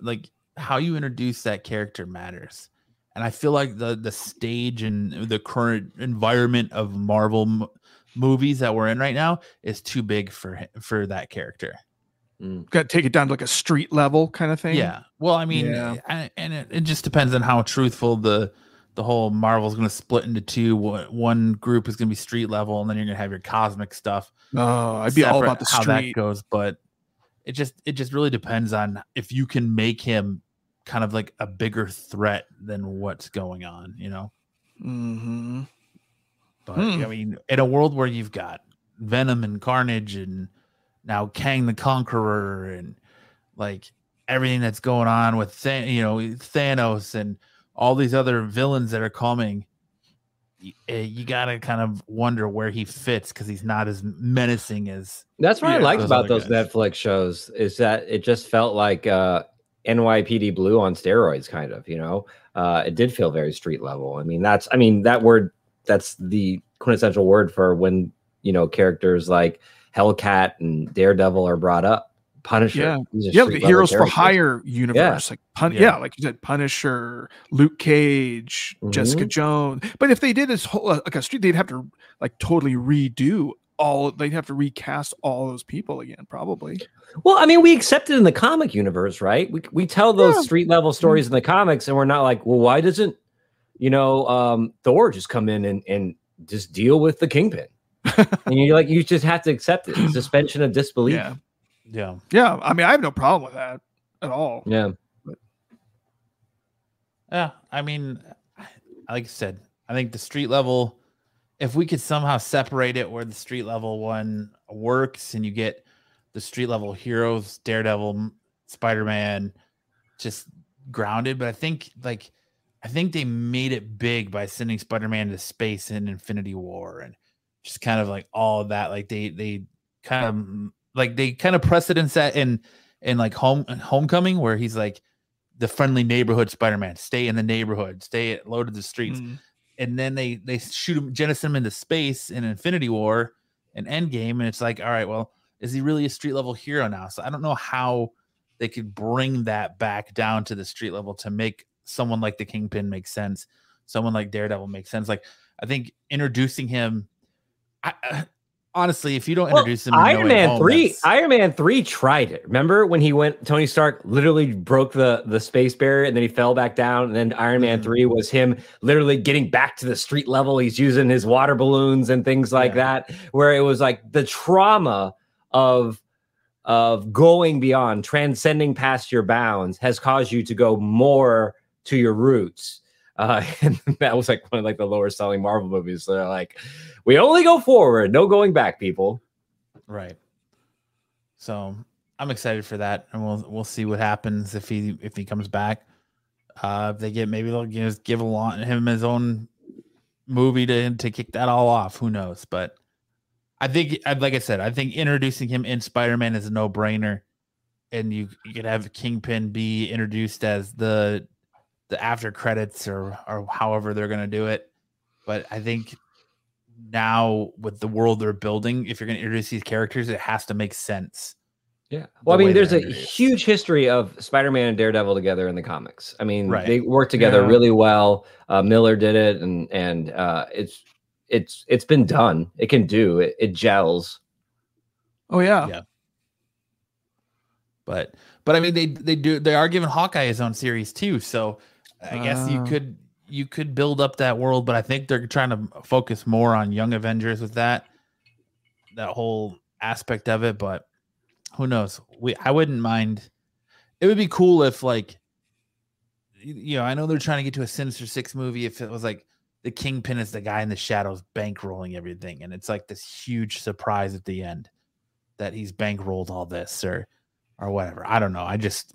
Like how you introduce that character matters. And I feel like the the stage and the current environment of Marvel m- movies that we're in right now is too big for hi- for that character. Mm. Got to take it down to like a street level kind of thing. Yeah. Well, I mean, Yeah. I, and it, it just depends on how truthful the the whole Marvel's going to split into two. One one group is going to be street level, and then you're going to have your cosmic stuff. Oh, I'd be all about the how that street. goes, but it just it just really depends on if you can make him kind of like a bigger threat than what's going on, you know. hmm But Hmm. I mean, in a world where you've got Venom and Carnage and now Kang the Conqueror and like everything that's going on with Than- you know Thanos and all these other villains that are coming, y- eh, you gotta kind of wonder where he fits because he's not as menacing as That's what I Yeah, liked those about those guys. Netflix shows is that it just felt like uh, NYPD Blue on steroids, kind of. You know, uh, it did feel very street level. I mean, that's I mean that word that's the quintessential word for when you know characters like Hellcat and Daredevil are brought up. Punisher, Yeah. Yeah, the heroes for characters. hire universe, like pun- Yeah. yeah. like you said, Punisher, Luke Cage, Jessica Mhm. Jones. But if they did this whole uh, like a street, they'd have to like totally redo all. They'd have to recast all those people again, probably. Well, I mean, we accept it in the comic universe, right? We we tell those Yeah. street level stories in the comics, and we're not like, well, why doesn't you know um, Thor just come in and and just deal with the Kingpin? *laughs* and you're like, you just have to accept it. Suspension of disbelief. Yeah, yeah. yeah. I mean, I have no problem with that at all. Yeah. Yeah, I mean, like I said, I think the street level, if we could somehow separate it where the street level one works and you get the street level heroes, Daredevil, Spider Man, just grounded. But I think, like, I think they made it big by sending Spider Man to space in Infinity War and just kind of like all of that. Like, they, they kind of, like, they kind of precedence that in, in like home homecoming where he's like the friendly neighborhood Spider-Man, stay in the neighborhood, stay at low to the streets. Mm. And then they they shoot him, jettison him into space in Infinity War and Endgame, and it's like, all right, well, is he really a street level hero now? So I don't know how they could bring that back down to the street level to make someone like the Kingpin make sense, someone like Daredevil make sense. Like I think introducing him, I, honestly, if you don't Well, introduce him, in No Iron Way Man Home, three. that's- Iron Man three tried it. Remember when he went? Tony Stark literally broke the the space barrier, and then he fell back down. And then Iron Man Mhm. three was him literally getting back to the street level. He's using his water balloons and things like Yeah. that. Where it was like the trauma of of going beyond, transcending past your bounds, has caused you to go more to your roots. Uh, *laughs* and that was like one of like the lower selling Marvel movies. So they're like, we only go forward, no going back, people. Right. So I'm excited for that, and we'll we'll see what happens if he if he comes back. Uh, if they get maybe they'll give a lot him his own movie to to kick that all off. Who knows? But I think, like I said, I think introducing him in Spider Man is a no brainer, and you you could have Kingpin be introduced as the the after credits or or however they're gonna do it. But I think now with the world they're building, if you're going to introduce these characters, it has to make sense. Yeah. Well, I mean, there's a huge history of Spider-Man and Daredevil together in the comics. I mean, Right. they work together Yeah. really well. Uh, Miller did it, and and uh, it's it's it's been done. It can do it. It gels. Oh yeah. Yeah. But but I mean they they do they are giving Hawkeye his own series too. So I guess you Ah. could you could build up that world, but I think they're trying to focus more on Young Avengers with that that whole aspect of it. But who knows? We I wouldn't mind. It would be cool if like you know I know they're trying to get to a Sinister Six movie. If it was like the kingpin is the guy in the shadows bankrolling everything, and it's like this huge surprise at the end that he's bankrolled all this or or whatever. I don't know. I just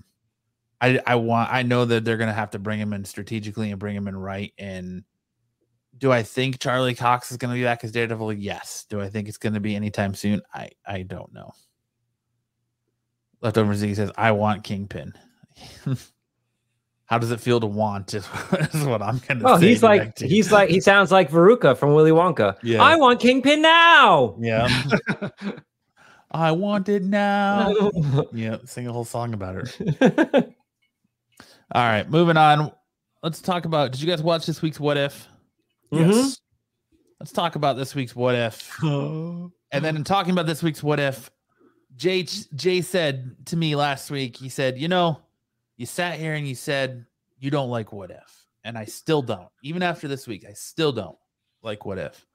I I want I know that they're gonna have to bring him in strategically and bring him in right. And do I think Charlie Cox is gonna be back as Daredevil? Yes. Do I think it's gonna be anytime soon? I I don't know. Leftover Z says, I want Kingpin. *laughs* How does it feel to want? Is, *laughs* is what I'm gonna. Oh, say he's like he's like he sounds like Veruca from Willy Wonka. Yeah. I want Kingpin now. yeah. *laughs* I want it now. yeah, sing a whole song about it. All right, moving on. Let's talk about. Did you guys watch this week's What If? Mm-hmm. Yes. Let's talk about this week's What If. *gasps* And then in talking about this week's What If, Jay Jay said to me last week, he said, "You know, you sat here and you said you don't like What If, and I still don't. Even after this week, I still don't like What If."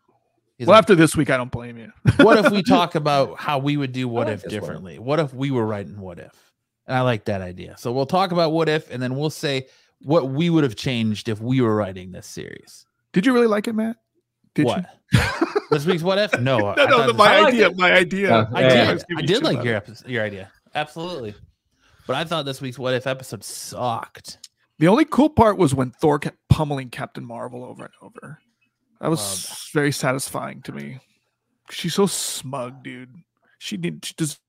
He's well, like, after this week, I don't blame you. what if we *laughs* talk about how we would do what like if this one. differently? What if we were writing what if? And I like that idea. So we'll talk about what if, and then we'll say what we would have changed if we were writing this series. Did you really like it, Matt? Did what? *laughs* this week's what if? No, You? *laughs* I No, no, this- my I idea. it. My idea. Yeah. I Yeah. did. was I did like your episode, your idea. Absolutely. But I thought this week's what if episode sucked. The only cool part was when Thor kept pummeling Captain Marvel over and over. That was Love very satisfying to me. She's so smug, dude. She did. She just.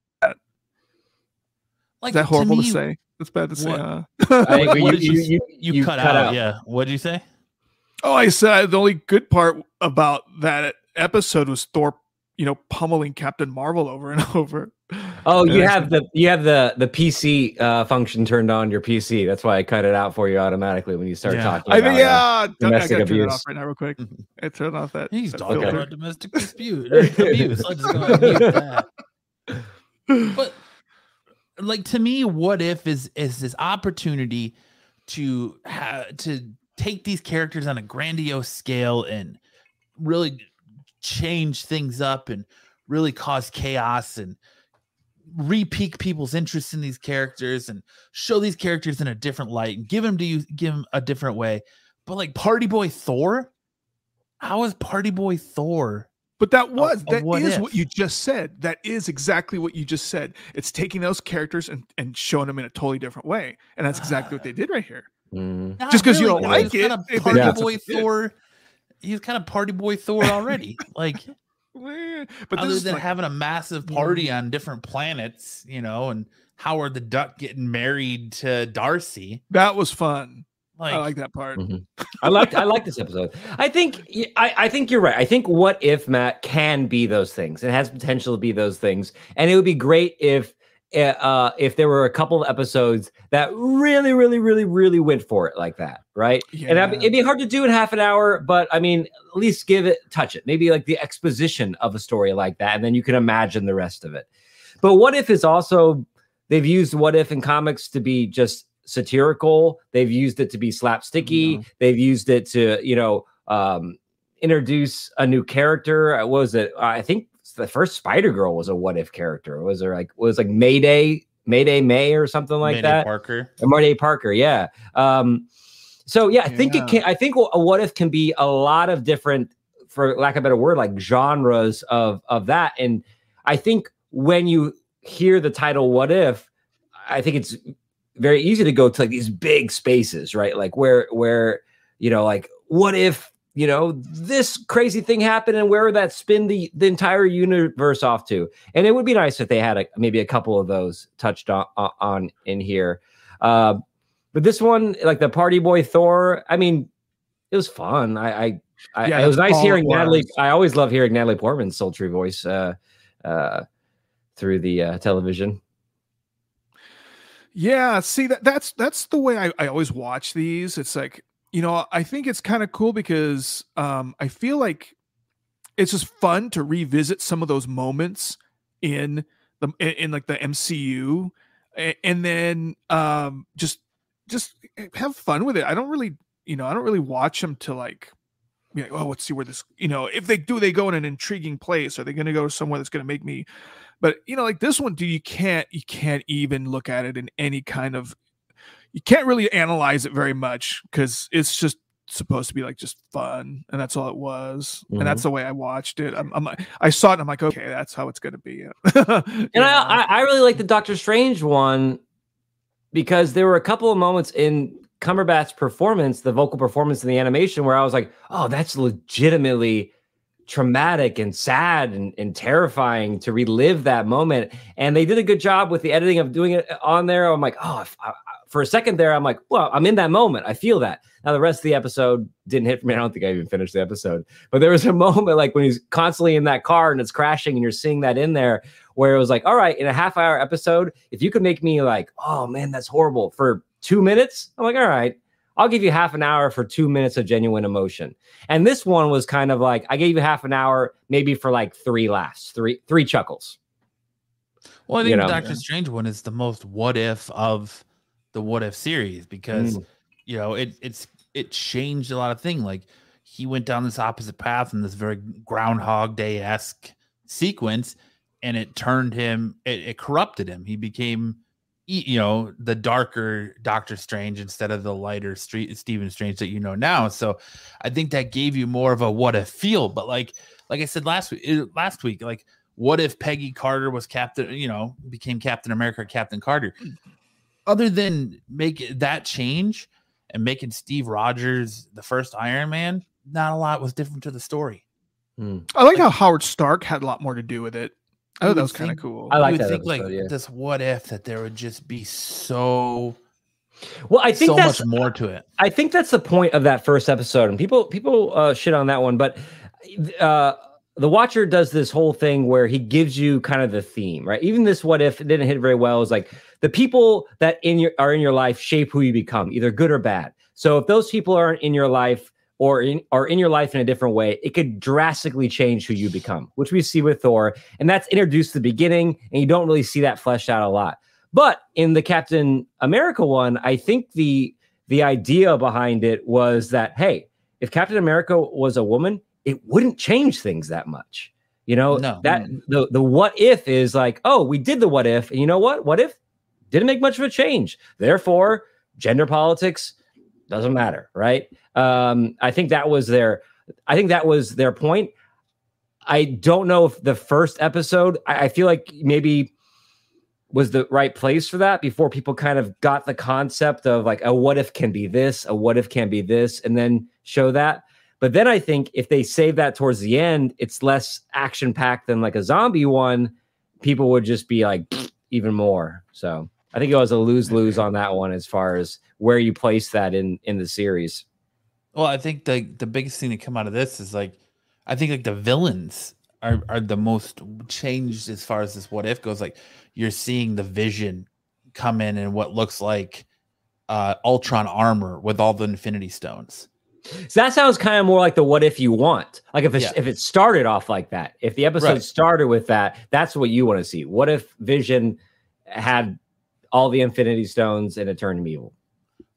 Like Is that horrible to, me, say? That's bad to say. what- Huh? *laughs* I What you, you, you- you, You, you cut, out. Yeah. What'd you say? oh, I said the only good part about that episode was Thor, you know, pummeling Captain Marvel over and *laughs* over. Oh, you Yeah. have the you have the the PC uh, function turned on your PC. That's why I cut it out for you automatically when you start Yeah. talking. I about mean, it. yeah. don't- I domestic gotta turn it abuse. off right now, real quick. *laughs* I turn off that. He's that talking filter. about domestic dispute or abuse. Let's go ahead and mute that. but like to me what if is is this opportunity to to take these characters on a grandiose scale and really change things up and really cause chaos and re-peak people's interest in these characters and show these characters in a different light and give them to you give them a different way. But like party boy thor? How is party boy thor But that was of that is what what if. you just said. That is exactly what you just said. It's taking those characters and, and showing them in a totally different way. And that's exactly what they did right here. *sighs* Mm. Not Just 'cause you really, don't like was it, kind of party Yeah. boy Thor. He's kind of party boy Thor already. *laughs* like, But other than like, having a massive party on different planets, you know, and Howard the Duck getting married to Darcy. that was fun. Like, I like that part. Mhm. I like I like this episode. I think y- I, I think you're right. I think what if Matt can be those things. It has potential to be those things, and it would be great if uh, uh if there were a couple of episodes that really, really, really, really went for it like that, right? Yeah. And I, it'd be hard to do in half an hour, but I mean, at least give it, touch it, maybe like the exposition of a story like that, and then you can imagine the rest of it. But what if is also they've used what if in comics to be just satirical. They've used it to be slapsticky. They've used it to you know um, introduce a new character. What was it? I think the first Spider Girl was a what if character. Was there like was like Mayday, Mayday May or something like Mayday that? Parker. Or Marty Parker, yeah. Um, so yeah, I think Yeah. it can. I think a what if can be a lot of different, for lack of a better word, like genres of of that. And I think when you hear the title "What If," I think it's very easy to go to like these big spaces, right? Like where where you know, like what if you know this crazy thing happened, and where would that spin the the entire universe off to? And it would be nice if they had a, maybe a couple of those touched on, on in here. Uh, but this one, like the Party Boy Thor, I mean, it was fun. I, I, I Yeah, it was nice hearing it Natalie. I always love hearing Natalie Portman's sultry voice uh, uh, through the uh, television. Yeah, see that that's that's the way I, I always watch these. It's like, you know, I think it's kind of cool because um I feel like it's just fun to revisit some of those moments in the in, in like the MCU and then um just just have fun with it. I don't really, you know, I don't really watch them to like be like, oh, let's see where this, you know, if they do, they go in an intriguing place. Are they going to go somewhere that's going to make me but you know like this one dude you can't you can't even look at it in any kind of you can't really analyze it very much because it's just supposed to be like just fun, and that's all it was, Mhm. and that's the way I watched it. I'm, I'm I saw it, and I'm like, okay, that's how it's gonna be. *laughs* And I, I, I really like the Doctor Strange one because there were a couple of moments in Cumberbatch's performance, the vocal performance in the animation, where I was like, oh, that's legitimately traumatic and sad and, and terrifying to relive that moment. And they did a good job with the editing of doing it on there. I'm like, oh, I- for a second there, I'm like, well, I'm in that moment. I feel that. Now the rest of the episode didn't hit for me. I don't think I even finished the episode, but there was a *laughs* moment like when he's constantly in that car and it's crashing, and you're seeing that in there where it was like, all right, in a half hour episode, if you could make me like, oh man, that's horrible for two minutes, I'm like, all right, I'll give you half an hour for two minutes of genuine emotion. And this one was kind of like, I gave you half an hour, maybe for like three laughs, three three chuckles. Well, I think You know. Doctor Strange one is the most what if of the what if series because Mm. you know it it's it changed a lot of things. Like he went down this opposite path in this very Groundhog Day esque sequence, and it turned him. It, it corrupted him. He became, you know, the darker Doctor Strange instead of the lighter Street Stephen Strange that you know now. So, I think that gave you more of a what if feel. But like like I said last week, eh, last week, like what if Peggy Carter was Captain, you know, became Captain America, or Captain Carter? Other than make that change and making Steve Rogers the first Iron Man, not a lot was different to the story. I like how Howard Stark had a lot more to do with it. I You thought that was kind of cool. I like you would that think episode, like yeah. this what if that there would just be so Well, I think so that's much more to it. I think that's the point of that first episode, and people people uh, shit on that one, but uh, the Watcher does this whole thing where he gives you kind of the theme, right? Even this what if didn't hit very well is like the people that in your are in your life shape who you become, either good or bad. So if those people aren't in your life or in are in your life in a different way, it could drastically change who you become, which we see with Thor, and that's introduced at the beginning, and you don't really see that fleshed out a lot. But in the Captain America one, I think the the idea behind it was that hey, if Captain America was a woman, it wouldn't change things that much. You know, No. that the the what if is like, oh, we did the what if, and you know what? What if didn't make much of a change. Therefore, gender politics doesn't matter, right? Um, I think that was their I think that was their point. I don't know if the first episode, I, I feel like maybe was the right place for that before people kind of got the concept of like a what if can be this, a what if can be this, and then show that. But then I think if they save that towards the end, it's less action packed than like a zombie one. People would just be like even more. So I think it was a lose lose on that one as far as where you place that in in the series. Well, I think the the biggest thing to come out of this is like, I think like the villains are are the most changed as far as this what if goes. Like you're seeing the Vision come in and what looks like uh Ultron armor with all the Infinity Stones. So that sounds kind of more like the what if you want. Like if it, Yeah. if it started off like that, if the episode Right. started with that, that's what you want to see. What if Vision had all the Infinity Stones and it turned him evil?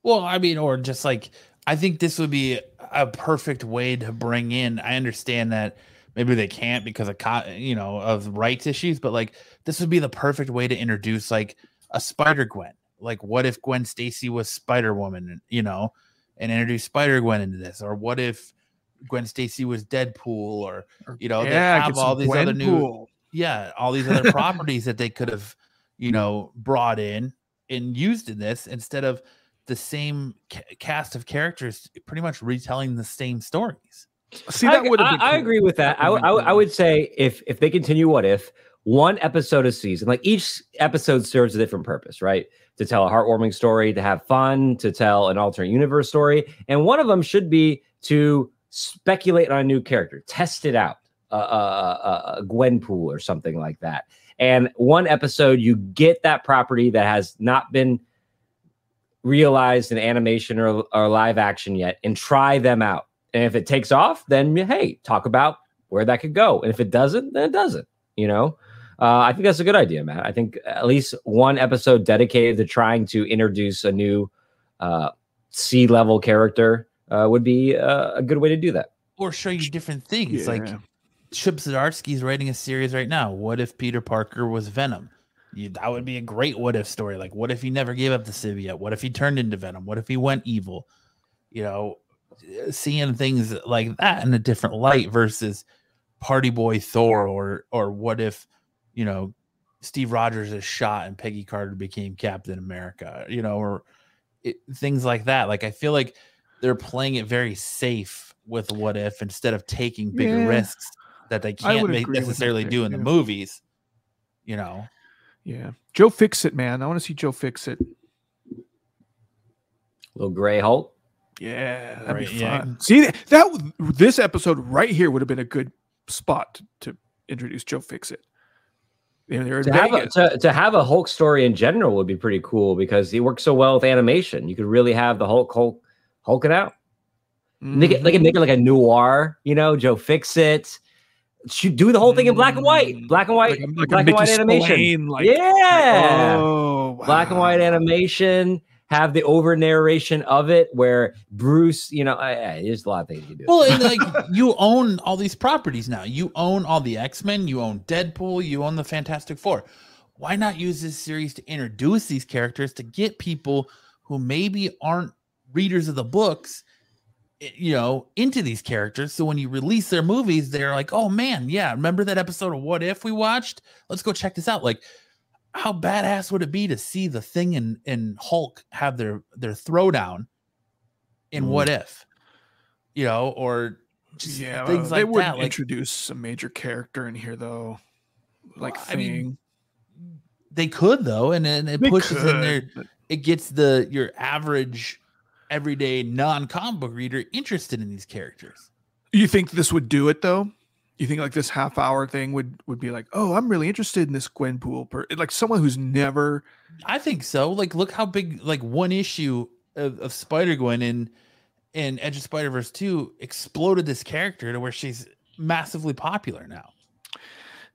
Well, I mean, or just like I think this would be a perfect way to bring in. I understand that maybe they can't because of co- you know of rights issues, but like this would be the perfect way to introduce like a Spider Gwen. Like, what if Gwen Stacy was Spider Woman? You know, and introduce Spider Gwen into this, or what if Gwen Stacy was Deadpool, or you know, they have all some these other new Gwenpool. yeah, all these *laughs* other properties that they could have, you know, brought in and used in this instead of the same ca- cast of characters pretty much retelling the same stories. See, that would have I- I agree with that. I, would've I, I would say if if they continue what if one episode a season, like each episode serves a different purpose, right? To tell a heartwarming story, to have fun, to tell an alternate universe story, and one of them should be to speculate on a new character, test it out, uh, uh, uh, Gwenpool or something like that. And one episode, you get that property that has not been realized in animation or, or live action yet and try them out. And if it takes off, then hey, talk about where that could go. And if it doesn't, then it doesn't. You know, uh, I think that's a good idea, Matt. I think at least one episode dedicated to trying to introduce a new uh, sea level character uh, would be uh, a good way to do that. Or show you different things. Like Chip is writing a series right now. What if Peter Parker was Venom? You, that would be a great what if story. Like, what if he never gave up the symbiote? What if he turned into Venom? What if he went evil? You know, seeing things like that in a different light versus Party Boy Thor or or what if you know Steve Rogers is shot and Peggy Carter became Captain America, you know, or it, things like that. Like I feel like they're playing it very safe with what if instead of taking bigger Yeah. risks that they can't make agree with you necessarily do in the yeah. movies. You know, Yeah. Joe fix it, man. I want to see Joe fix it. Little gray Hulk. Yeah, that'd Right, be yeah. fun. See that, that this episode right here would have been a good spot to, to introduce Joe Fix It. You know, they're To have, a, to, to have a Hulk story in general would be pretty cool because he works so well with animation. You could really have the Hulk Hulk Hulk it out. Make it like make it like a noir, you know, Joe Fix It. Should do the whole thing in black and white, Mm, black and white, like like black and white animation. Spillane, like, yeah, oh, black and white animation. Have the over narration of it where Bruce, you know, I, I, there's a lot of things you do. well, and like *laughs* you own all these properties now. You own all the X Men. You own Deadpool. You own the Fantastic Four. Why not use this series to introduce these characters to get people who maybe aren't readers of the books, you know, into these characters? So when you release their movies, they're like, "Oh man, yeah, remember that episode of What If we watched? Let's go check this out." Like, how badass would it be to see the Thing and and Hulk have their their throwdown in Mhm. What If? You know, or just Yeah, things they like would that. Like introduce a major character in here though, like Well, I mean, they could though, and then it They pushes in there. It gets the your average, everyday non comic book reader interested in these characters. You think this would do it though? You think like this half hour thing would would be like, oh, I'm really interested in this Gwenpool, per-. like someone who's never. I think so. Like, look how big like one issue of, of Spider Gwen in in Edge of Spider Verse two exploded this character to where she's massively popular now.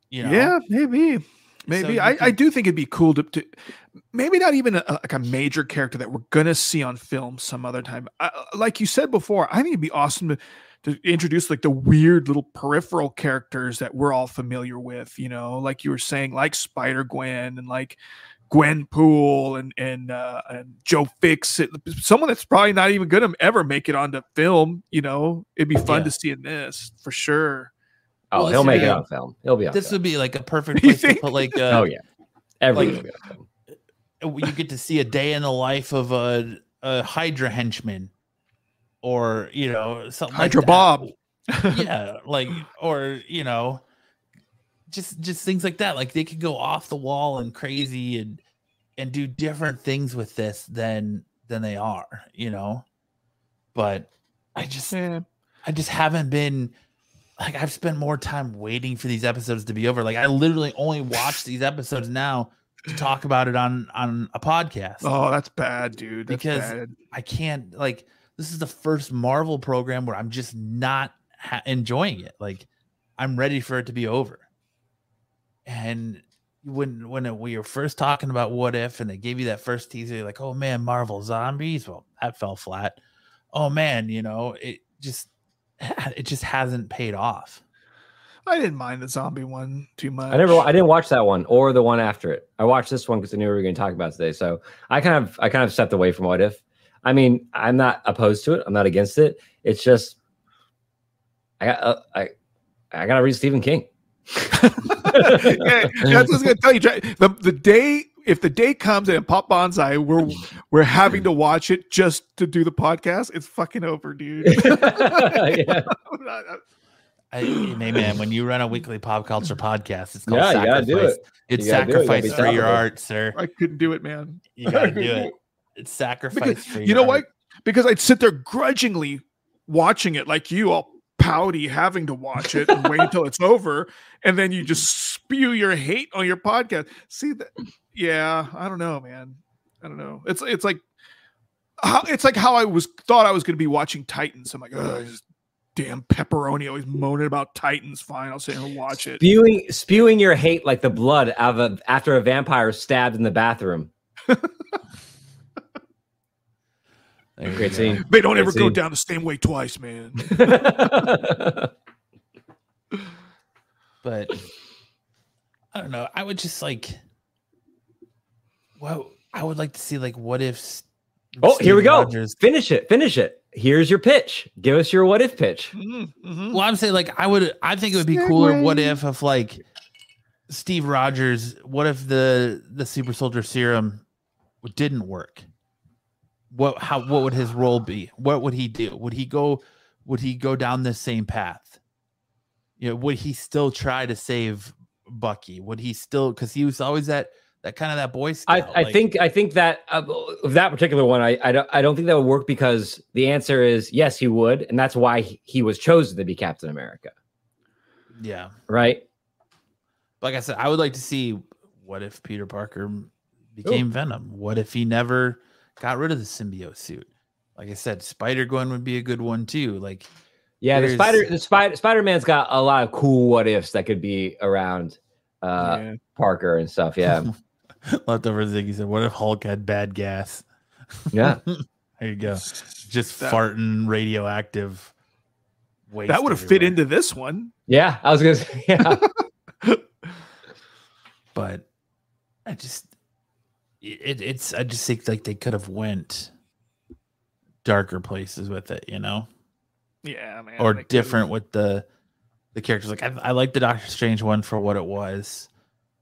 You know? Yeah, maybe, maybe. you I, I do think it'd be cool to, to maybe not even a, like a major character that we're gonna see on film some other time. I, like you said before, I think it'd be awesome to to introduce like the weird little peripheral characters that we're all familiar with. You know, like you were saying, like Spider Gwen and like. Gwen Pool and and uh, and Joe Fix it, someone that's probably not even gonna ever make it onto film. You know, it'd be fun Yeah. to see in this for sure. oh, well, he'll make would it on film. He'll be on This film. would be like a perfect *laughs* place to put like *laughs* uh, oh yeah, everything like- will be on film. You get to see a day in the life of a, a Hydra henchman, or you know something Hydra like that. Bob. *laughs* yeah, *laughs* like or you know, just just things like that. Like they could go off the wall and crazy and and do different things with this than than they are, you know. But I just Yeah. I just haven't been like I've spent more time waiting for these episodes to be over. Like I literally only watch these episodes now to talk about it on on a podcast. Oh, that's bad, dude. That's Because- bad. I can't like this is the first Marvel program where I'm just not ha- enjoying it. Like I'm ready for it to be over. And when when it, we were first talking about what if, and they gave you that first teaser, you're like, oh man, Marvel zombies. Well, that fell flat. Oh man, you know it just *laughs* it just hasn't paid off. I didn't mind the zombie one too much. I never, I didn't watch that one or the one after it. I watched this one because I knew we were going to talk about it today. So I kind of, I kind of stepped away from what if. I mean, I'm not opposed to it. I'm not against it. It's just, I got, uh, I, I got to read Stephen King. *laughs* yeah, that's what I was gonna tell you. The the day if the day comes and Pop Bonsai, we're we're having to watch it just to do the podcast. It's fucking over, dude. *laughs* yeah. *laughs* I, hey man, when you run a weekly pop culture podcast, it's called Yeah, you gotta do sacrifice. it. It's You gotta it. Sacrifice for your topical. art, sir. I couldn't do it, man. You gotta *laughs* do it. It's sacrifice Because, for your you know art. what? Because I'd sit there grudgingly watching it, like you, all pouty, having to watch it and wait until *laughs* it's over, and then you just spew your hate on your podcast. See that? Yeah, I don't know, man. I don't know. It's it's like how it's like how I was thought I was going to be watching Titans. I'm like, oh, damn pepperoni always moaning about Titans. Fine, I'll sit here and watch it. spewing, spewing your hate like the blood out of a, after a vampire stabbed in the bathroom. Great scene. They don't ever Great go down the same way twice, man. *laughs* But I don't know. I would just like, well, I would like to see like what if Oh, here we go. Rogers- Finish it. Finish it. Here's your pitch. Give us your what if pitch. Mhm, mhm. Well, I'm saying like I would I think it would be cooler what if if like Steve Rogers, what if the the super soldier serum didn't work? What how what would his role be? What would he do? Would he go would he go down the same path? You know, would he still try to save Bucky? Would he still cuz he was always that that kind of that boy I, scout. I like- think I think that uh, that particular one I, I don't I don't think that would work because the answer is yes he would and that's why he, he was chosen to be Captain America yeah. right like I said, I would like to see what if Peter Parker became Venom? What if he never got rid of the symbiote suit? Like I said, Spider Gwen would be a good one too. Like, yeah the spider the spider Spider Man's got a lot of cool what ifs that could be around uh Yeah. Parker and stuff yeah *laughs* *laughs* leftover Ziggy said, "What if Hulk had bad gas?" yeah *laughs* There you go, just That- farting radioactive. Waste That would have fit into this one. yeah I was gonna say yeah *laughs* but I just it, it's I just think like they could have went darker places with it, you know. Yeah, man. or they could've- different with the the characters. Like I, I like the Doctor Strange one for what it was.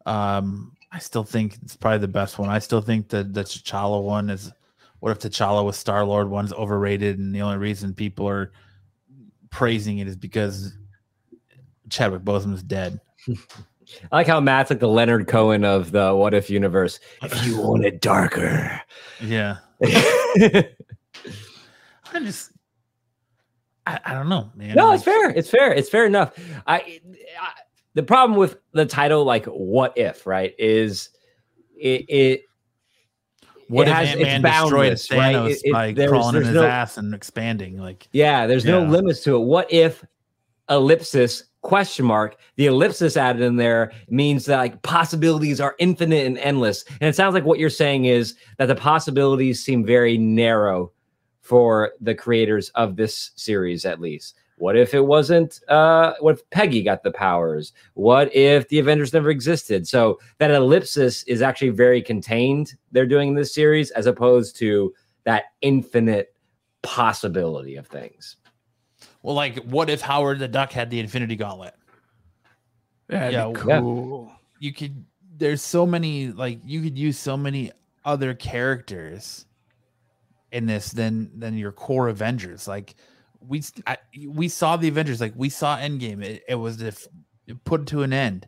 Um, I still think it's probably the best one. I still think that the T'Challa one is. What if T'Challa with Star Lord one's overrated, and the only reason people are praising it is because Chadwick Boseman's dead. I like how Matt's like the Leonard Cohen of the What If universe if you want it darker Yeah, *laughs* I just. I, I don't know, man. No, it's fair. It's fair. It's fair enough. I, I the problem with the title, like "What If," right, is it it What it if has- Ant it's Man destroyed boundless, right? Thanos It- it- by there's- crawling in his no- ass and expanding? Like, yeah. There's no limits to it. What if ellipsis question mark? The ellipsis added in there means that like possibilities are infinite and endless. And it sounds like what you're saying is that the possibilities seem very narrow for the creators of this series, at least. What if it wasn't? Uh, what if Peggy got the powers? What if the Avengers never existed? So that ellipsis is actually very contained. They're doing in this series as opposed to that infinite possibility of things. well, like, what if Howard the Duck had the Infinity Gauntlet? That'd Yeah, be yeah. cool. you could there's so many like you could use so many other characters in this than than your core avengers like we I, we saw the avengers like we saw endgame. It, it was if put to an end.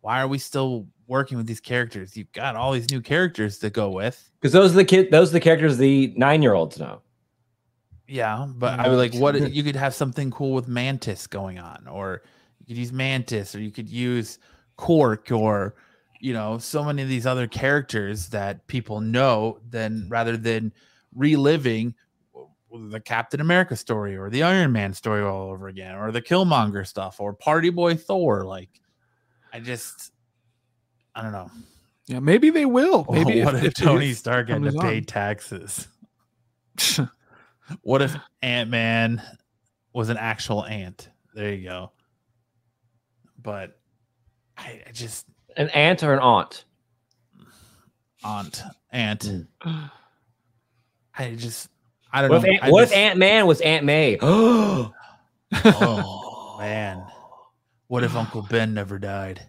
Why are we still working with these characters? You've got all these new characters to go with. Because those are the kid, those are the characters the nine year olds know. yeah but i would like what you could have something cool with mantis going on or you could use mantis or you could use Korg or you know so many of these other characters that people know then rather than reliving the captain america story or the iron man story all over again or the killmonger stuff or party boy thor like i just i don't know Yeah, maybe they will. Maybe what if, tony stark had to pay on. taxes *laughs* what if ant-man was an actual ant there you go but i, I just An aunt or an aunt? aunt aunt Mm. i just i don't What if, know Aunt, I what if just- Aunt Man was Aunt May? *gasps* oh, *laughs* man what if uncle ben never died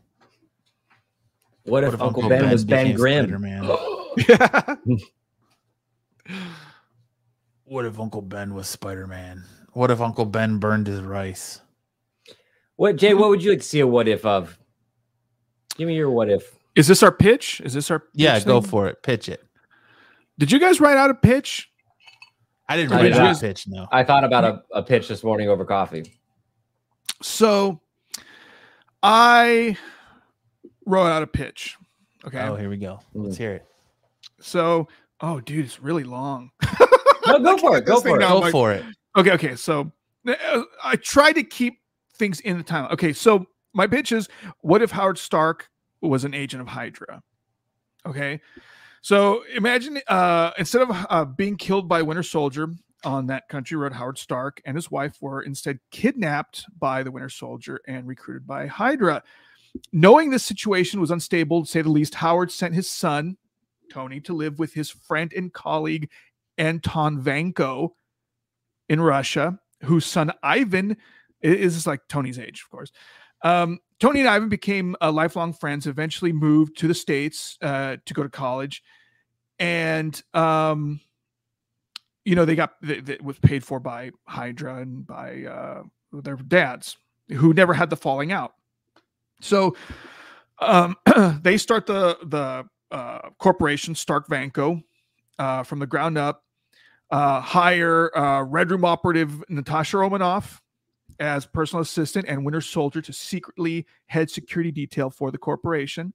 what if Uncle Ben, was Ben became Grimm? Spider-Man? *gasps* what if uncle ben was spider-man what if uncle ben burned his rice What Jay? What would you like to see a what if of? Give me your what if. Is this our pitch? Is this our yeah pitch go thing? for it pitch it Did you guys write out a pitch? I didn't I write a pitch no I thought about a, a pitch this morning over coffee. So I wrote out a pitch. Okay. oh here we go mm. let's hear it So, oh, dude, it's really long. *laughs* No, go for it. Go for it. now- go like- for it Okay, okay. So I try to keep things in the time. Okay, so my pitch is what if Howard Stark was an agent of Hydra? Okay. So imagine uh instead of uh, being killed by Winter Soldier on that country road, Howard Stark and his wife were instead kidnapped by the Winter Soldier and recruited by Hydra. Knowing this situation was unstable, to say the least, Howard sent his son, Tony, to live with his friend and colleague, Anton Vanko in Russia, whose son Ivan is like Tony's age, of course. Um, Tony and Ivan became uh, lifelong friends. Eventually, moved to the states uh, to go to college, and um, you know they got that was paid for by Hydra and by uh, their dads, who never had the falling out. So um, *clears throat* they start the the uh, corporation Stark Vanko, uh, from the ground up. Uh, hire Red Room operative Natasha Romanoff as personal assistant and Winter Soldier to secretly head security detail for the corporation.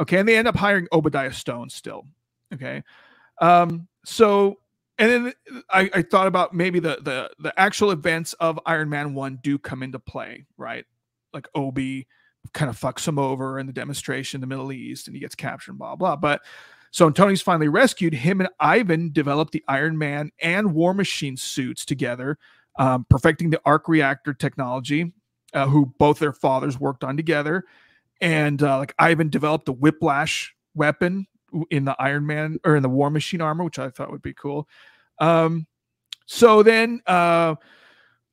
Okay, and they end up hiring Obadiah Stane still. Okay, um, so and then I, I thought about maybe the the the actual events of Iron Man one do come into play, right? Like Obi kind of fucks him over in the demonstration in the Middle East, and he gets captured, blah blah. But so Tony's finally rescued, him and Ivan developed the Iron Man and War Machine suits together, um, perfecting the arc reactor technology, uh, who both their fathers worked on together. And uh, like Ivan developed the Whiplash weapon in the Iron Man or in the War Machine armor, which I thought would be cool. Um, so then, uh,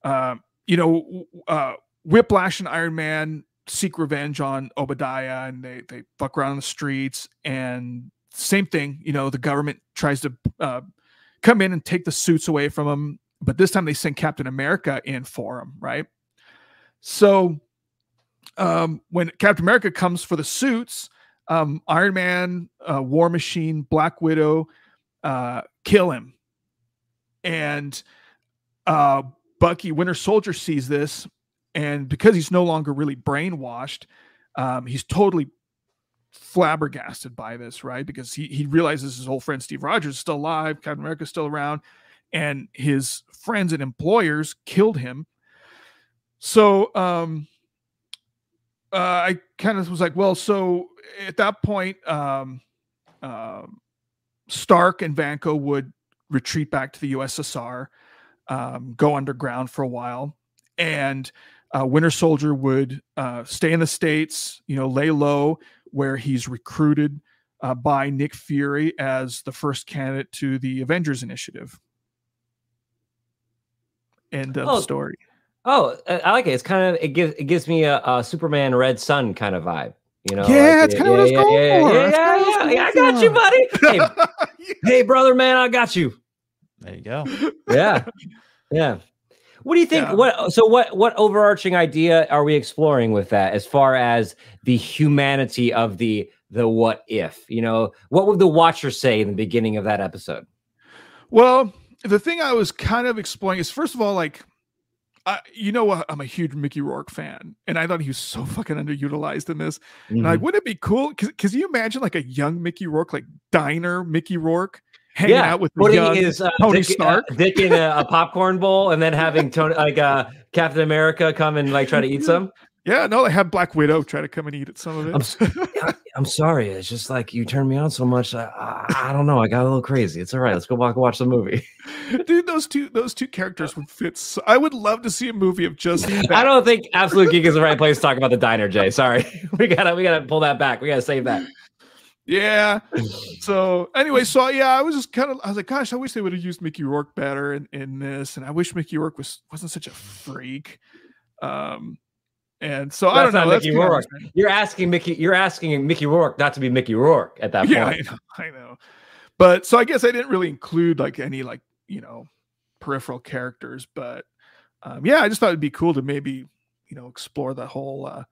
uh, you know, uh, Whiplash and Iron Man seek revenge on Obadiah, and they they fuck around on the streets. And same thing, you know, the government tries to uh, come in and take the suits away from them, but this time they send Captain America in for him, right? So um, when Captain America comes for the suits, um, Iron Man, uh, War Machine, Black Widow uh, kill him. And uh, Bucky, Winter Soldier, sees this. And because he's no longer really brainwashed, um, he's totally flabbergasted by this, right? Because he, he realizes his old friend Steve Rogers is still alive, Captain America's still around, and his friends and employers killed him. So um, uh, I kind of was like, well, so at that point, um, uh, Stark and Vanko would retreat back to the USSR, um, go underground for a while, and uh, Winter Soldier would uh, stay in the states, you know, lay low, where he's recruited uh, by Nick Fury as the first candidate to the Avengers Initiative. End of oh, story. Oh, uh, I like it. It's kind of it gives it gives me a, a Superman Red Sun kind of vibe. You know, yeah, like, it's kind yeah, of what yeah, I was yeah, going yeah, for. Yeah, yeah, yeah, I got you, buddy. *laughs* Hey, hey, brother, man, I got you. There you go. Yeah, yeah. What do you think? Yeah. What so what what overarching idea are we exploring with that as far as the humanity of the the what if? You know, what would the watcher say in the beginning of that episode? Well, the thing I was kind of exploring is first of all, like I, you know, I'm a huge Mickey Rourke fan, and I thought he was so *laughs* fucking underutilized in this. Mm-hmm. like, wouldn't it be cool? Because you imagine like a young Mickey Rourke, like diner Mickey Rourke, hanging yeah, out with putting young his uh, Tony dick, Stark, uh, dick in a, a, *laughs* popcorn bowl, and then having Tony like uh, Captain America come and like try to eat *laughs* some. Yeah, no, they have Black Widow try to come and eat it. Some of it. I'm, I'm sorry. It's just like you turned me on so much. I, I, I, don't know. I got a little crazy. It's all right. Let's go back and watch the movie. *laughs* Dude, those two those two characters would fit. So, I would love to see a movie of just. *laughs* That. I don't think Absolute Geek is the right place to talk about the diner, Jay. Sorry, *laughs* we gotta we gotta pull that back. We gotta save that. Yeah. *sighs* So anyway, so yeah, I was just kind of I was like, gosh, I wish they would have used Mickey Rourke better in, in this, and I wish Mickey Rourke was wasn't such a freak. Um, and so that's I don't know. Mickey Rourke. You're asking Mickey. You're asking Mickey Rourke not to be Mickey Rourke at that yeah, point. I know, *laughs* I know. But so I guess I didn't really include like any like you know peripheral characters, but um, yeah, I just thought it'd be cool to maybe you know explore the whole uh,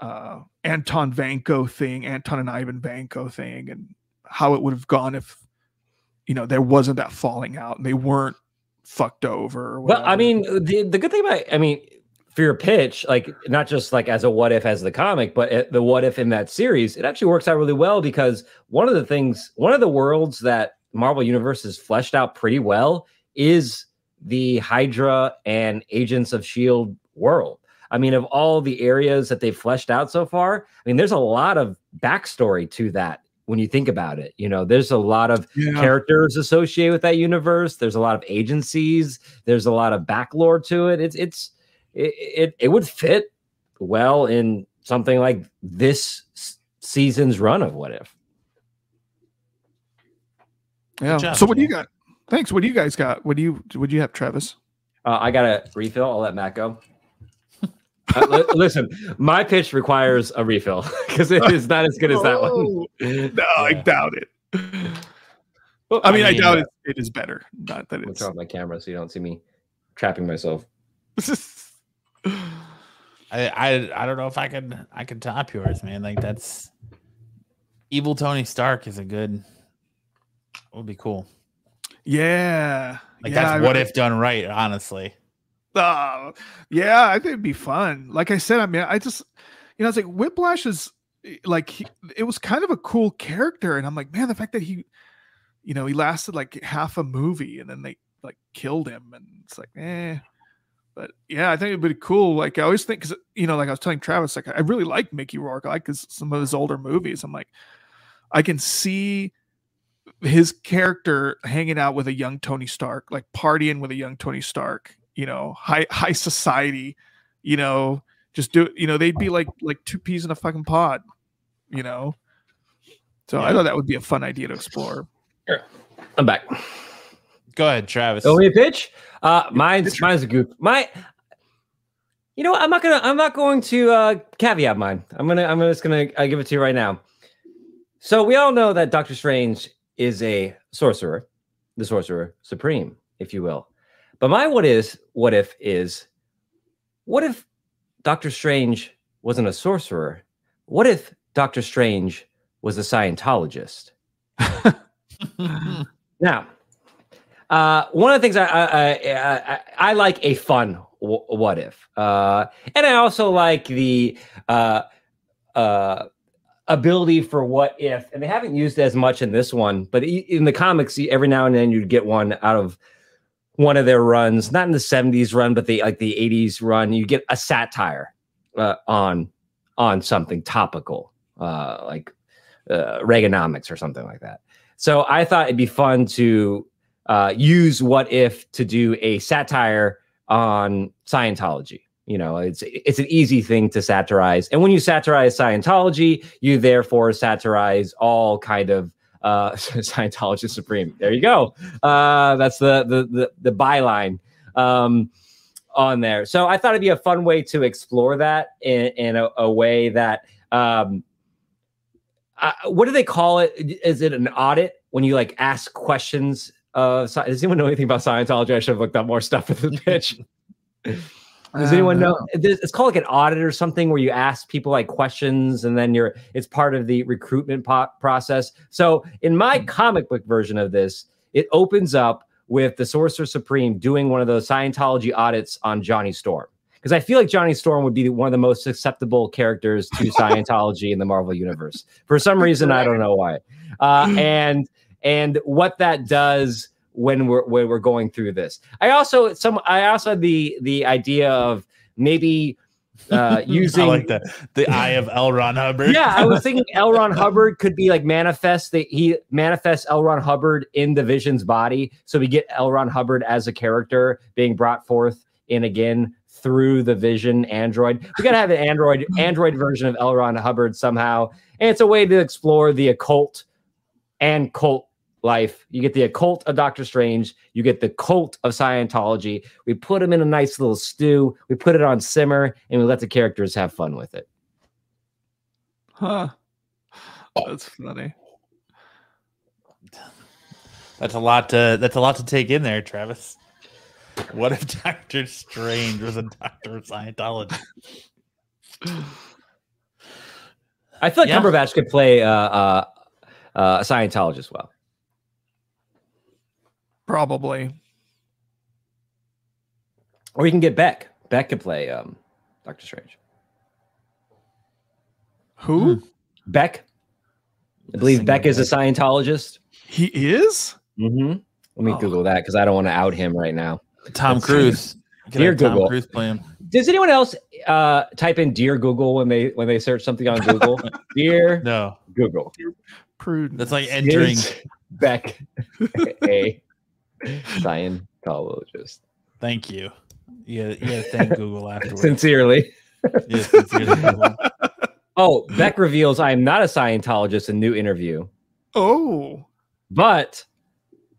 uh, Anton Vanko thing, Anton and Ivan Vanko thing, and how it would have gone if you know there wasn't that falling out and they weren't fucked over. well, I mean, the the good thing about I mean for your pitch, like not just like as a what if as the comic, but the what if in that series, it actually works out really well because one of the things, one of the worlds that Marvel Universe has fleshed out pretty well is the Hydra and Agents of Shield world. I mean, of all the areas that they've fleshed out so far, I mean, there's a lot of backstory to that when you think about it. You know, there's a lot of yeah. characters associated with that universe. There's a lot of agencies. There's a lot of backlore to it. It's it's it, it, it would fit well in something like this season's run of What If. Yeah. Job, so what do you got? Thanks. What do you guys got? What do you what do you have, Travis? Uh, I got a refill. I'll let Matt go. Uh, li- *laughs* listen, my pitch requires a refill *laughs* because it is not as good as that one. *laughs* No, I doubt it. Well, I mean, I, mean, doubt uh, it, it is better. Not that it's. turn off my camera so you don't see me trapping myself. I, I I don't know if I could I could top yours, man. Like that's evil Tony Stark is a good would be cool. yeah. Like yeah, that's I- what if done right, honestly. Uh, yeah, I think it'd be fun. Like I said, I mean, I just, you know, it's like Whiplash is like he, it was kind of a cool character, and I'm like, man, the fact that he, you know, he lasted like half a movie, and then they like killed him, and it's like, eh. But yeah, I think it'd be cool. Like I always think, because you know, like I was telling Travis, like I really like Mickey Rourke. I like his, some of his older movies. I'm like, I can see his character hanging out with a young Tony Stark, like partying with a young Tony Stark, you know, high *laughs* high society, you know, just do you know, they'd be like like two peas in a fucking pod, you know. So I thought that would be a fun idea to explore. I'm back. Go ahead, Travis. Oh, me a pitch? Uh, mine's mine's a goof. My, you know, what? I'm not gonna I'm not going to uh, caveat mine. I'm gonna I'm just gonna uh, give it to you right now. So we all know that Doctor Strange is a sorcerer, the sorcerer supreme, if you will. But my what is what if is, what if Doctor Strange wasn't a sorcerer? What if Doctor Strange was a Scientologist? *laughs* Now, uh, one of the things I I, I, I, I like a fun what if, uh, and I also like the uh, uh, ability for what if, and they haven't used as much in this one, but in the comics, every now and then you'd get one out of one of their runs, not in the '70s run, but the like the '80s run. You get a satire uh, on on something topical, uh, like Reaganomics or something like that. So I thought it'd be fun to uh, use what if to do a satire on Scientology. You know, it's it's an easy thing to satirize, and when you satirize Scientology, you therefore satirize all kind of uh, *laughs* Scientology Supreme. There you go. Uh, that's the the the, the byline um, on there. So I thought it'd be a fun way to explore that in, in a, a way that. Um, uh, what do they call it? Is it an audit when you like ask questions? Uh, does anyone know anything about Scientology? I should have looked up more stuff for the *laughs* pitch. Does anyone know? It's it's called like an audit or something where you ask people like questions and then you're it's part of the recruitment po- process. So in my comic book version of this, it opens up with the Sorcerer Supreme doing one of those Scientology audits on Johnny Storm. Because I feel like Johnny Storm would be one of the most acceptable characters to *laughs* Scientology in the Marvel universe. For some reason, I don't know why. Uh, and and what that does when we're when we're going through this. I also some I also had the the idea of maybe uh using *laughs* I like that. The eye of L. Ron Hubbard. yeah, I was thinking L. Ron Hubbard could be like manifest that he manifests L. Ron Hubbard in the Vision's body. So we get L. Ron Hubbard as a character being brought forth in again through the Vision android. We gotta have an android android version of L. Ron Hubbard somehow. And it's a way to explore the occult and cult life. You get the occult of Doctor Strange, you get the cult of Scientology. We put them in a nice little stew, we put it on simmer, and we let the characters have fun with it. Huh. That's funny. That's a lot to that's a lot to take in there, Travis. What if Doctor Strange was a doctor of Scientology? I feel like Yeah. Cumberbatch could play uh, uh, uh, a Scientologist well. Probably. Or you can get Beck. Beck could play um, Doctor Strange. Who? Beck. I believe Beck is a Scientologist. He is? Mm-hmm. Let me Oh. Google that because I don't want to out him right now. Tom That's Cruise. Dear have Tom Google. Cruise play him. Does anyone else uh, type in "Dear Google" when they when they search something on Google? *laughs* Dear No, Google. Prudent. that's like entering. Is Beck *laughs* a *laughs* Scientologist? Thank you. Yeah, gotta, you gotta thank Google *laughs* afterwards. Sincerely. Yes, sincerely, Google. *laughs* Oh, Beck reveals I am not a Scientologist in new interview. Oh. But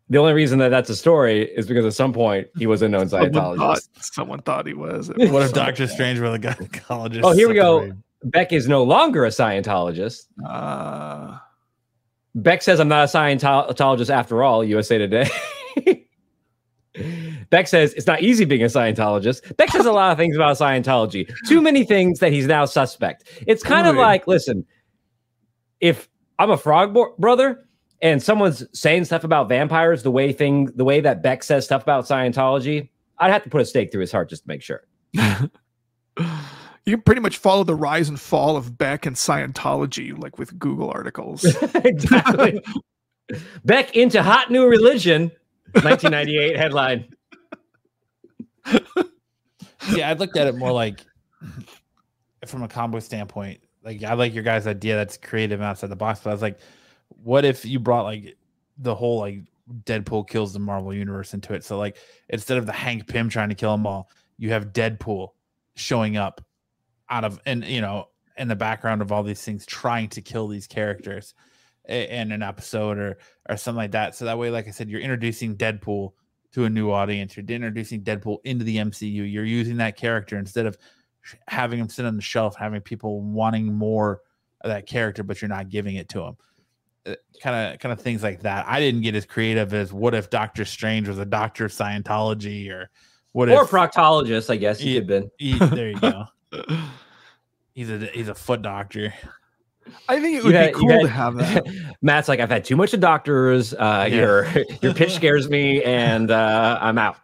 the only reason that that's a story is because at some point he was a known Someone Scientologist. thought, someone thought he was. What if Doctor Strange were the gynecologist? Oh, here we go. Beck is no longer a Scientologist. Uh, Beck says, I'm not a Scientologist after all, USA Today. Beck says, it's not easy being a Scientologist. Beck says a lot of things about Scientology. Too many things that he's now suspect. It's kind of like, listen, if I'm a frog bo- brother and someone's saying stuff about vampires the way thing the way that Beck says stuff about Scientology, I'd have to put a stake through his heart just to make sure. *laughs* you can pretty much follow the rise and fall of Beck and Scientology, like with Google articles. *laughs* exactly. *laughs* Beck into hot new religion, 1998 headline. Yeah, I looked at it more like from a combo standpoint. Like I like your guys' idea that's creative outside the box, but I was like, what if you brought like the whole like Deadpool kills the Marvel universe into it? So like instead of the Hank Pym trying to kill them all, you have Deadpool showing up out of and you know in the background of all these things trying to kill these characters in an episode or or something like that. So that way, like I said, you're introducing Deadpool to a new audience. You're introducing Deadpool into the MCU. You're using that character instead of having him sit on the shelf, having people wanting more of that character, but you're not giving it to them. Uh, kind of, kind of things like that. I didn't get as creative as what if Doctor Strange was a doctor of Scientology, or what Or if proctologist, I guess he Yeah. could been. he- there you go. *laughs* He's a he's a foot doctor. I think it would had- be cool had- to have *laughs* that. Matt's like, I've had too much of doctors. Uh, Yeah. Your *laughs* your pitch scares me, and uh, I'm out.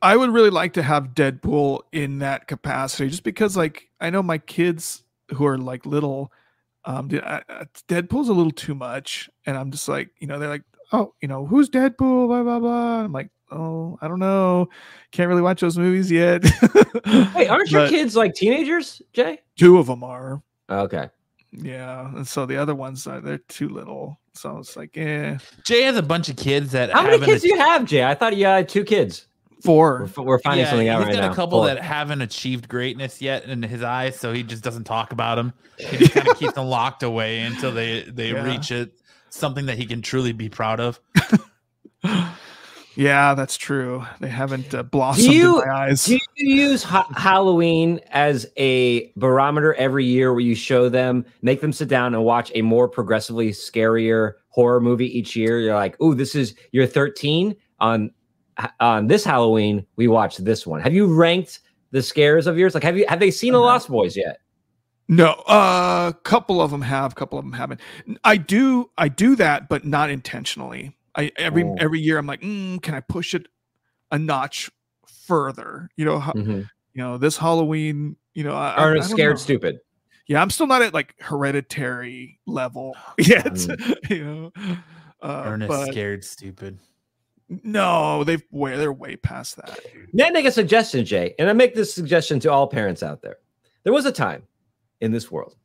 I would really like to have Deadpool in that capacity, just because, like, I know my kids who are like little, um, d- I- I- Deadpool's a little too much, and I'm just like, you know, they're like, oh, you know, who's Deadpool? Blah blah blah. I'm like, oh, I don't know, can't really watch those movies yet. *laughs* Wait, aren't your But kids like teenagers, Jay? Two of them are, Okay. yeah, and so the other ones are they're too little. So it's like, eh, Jay has a bunch of kids that How many haven't kids do you have, Jay? I thought you had two kids. We're, four. f- we're finding Yeah, something out he's right got now. a couple Four. that haven't achieved greatness yet in his eyes, so he just doesn't talk about them. He just kind of *laughs* keeps them locked away until they they Yeah. reach it something that he can truly be proud of. *laughs* yeah, that's true. They haven't uh, blossomed you- in my eyes. Do you use ha- Halloween as a barometer every year where you show them, make them sit down and watch a more progressively scarier horror movie each year? You're like, oh, this is you're 13 on on this Halloween. We watched this one. Have you ranked the scares of yours? Like, have you have they seen The Uh-huh. Lost Boys yet? No, a uh, couple of them have, a couple of them haven't. I do, I do that, but not intentionally. I every Oh. every year I'm like, mm, can I push it a notch further? You know, ho- Mhm. you know, this Halloween, you know, I, I- Or I don't scared know. stupid? Yeah, I'm still not at like hereditary level *laughs* yet. Mm. *laughs* you know, uh, Ernest but scared stupid. no, they've way they're way past that. Dude. May I make a suggestion, Jay? And I make this suggestion to all parents out there. There was a time in this world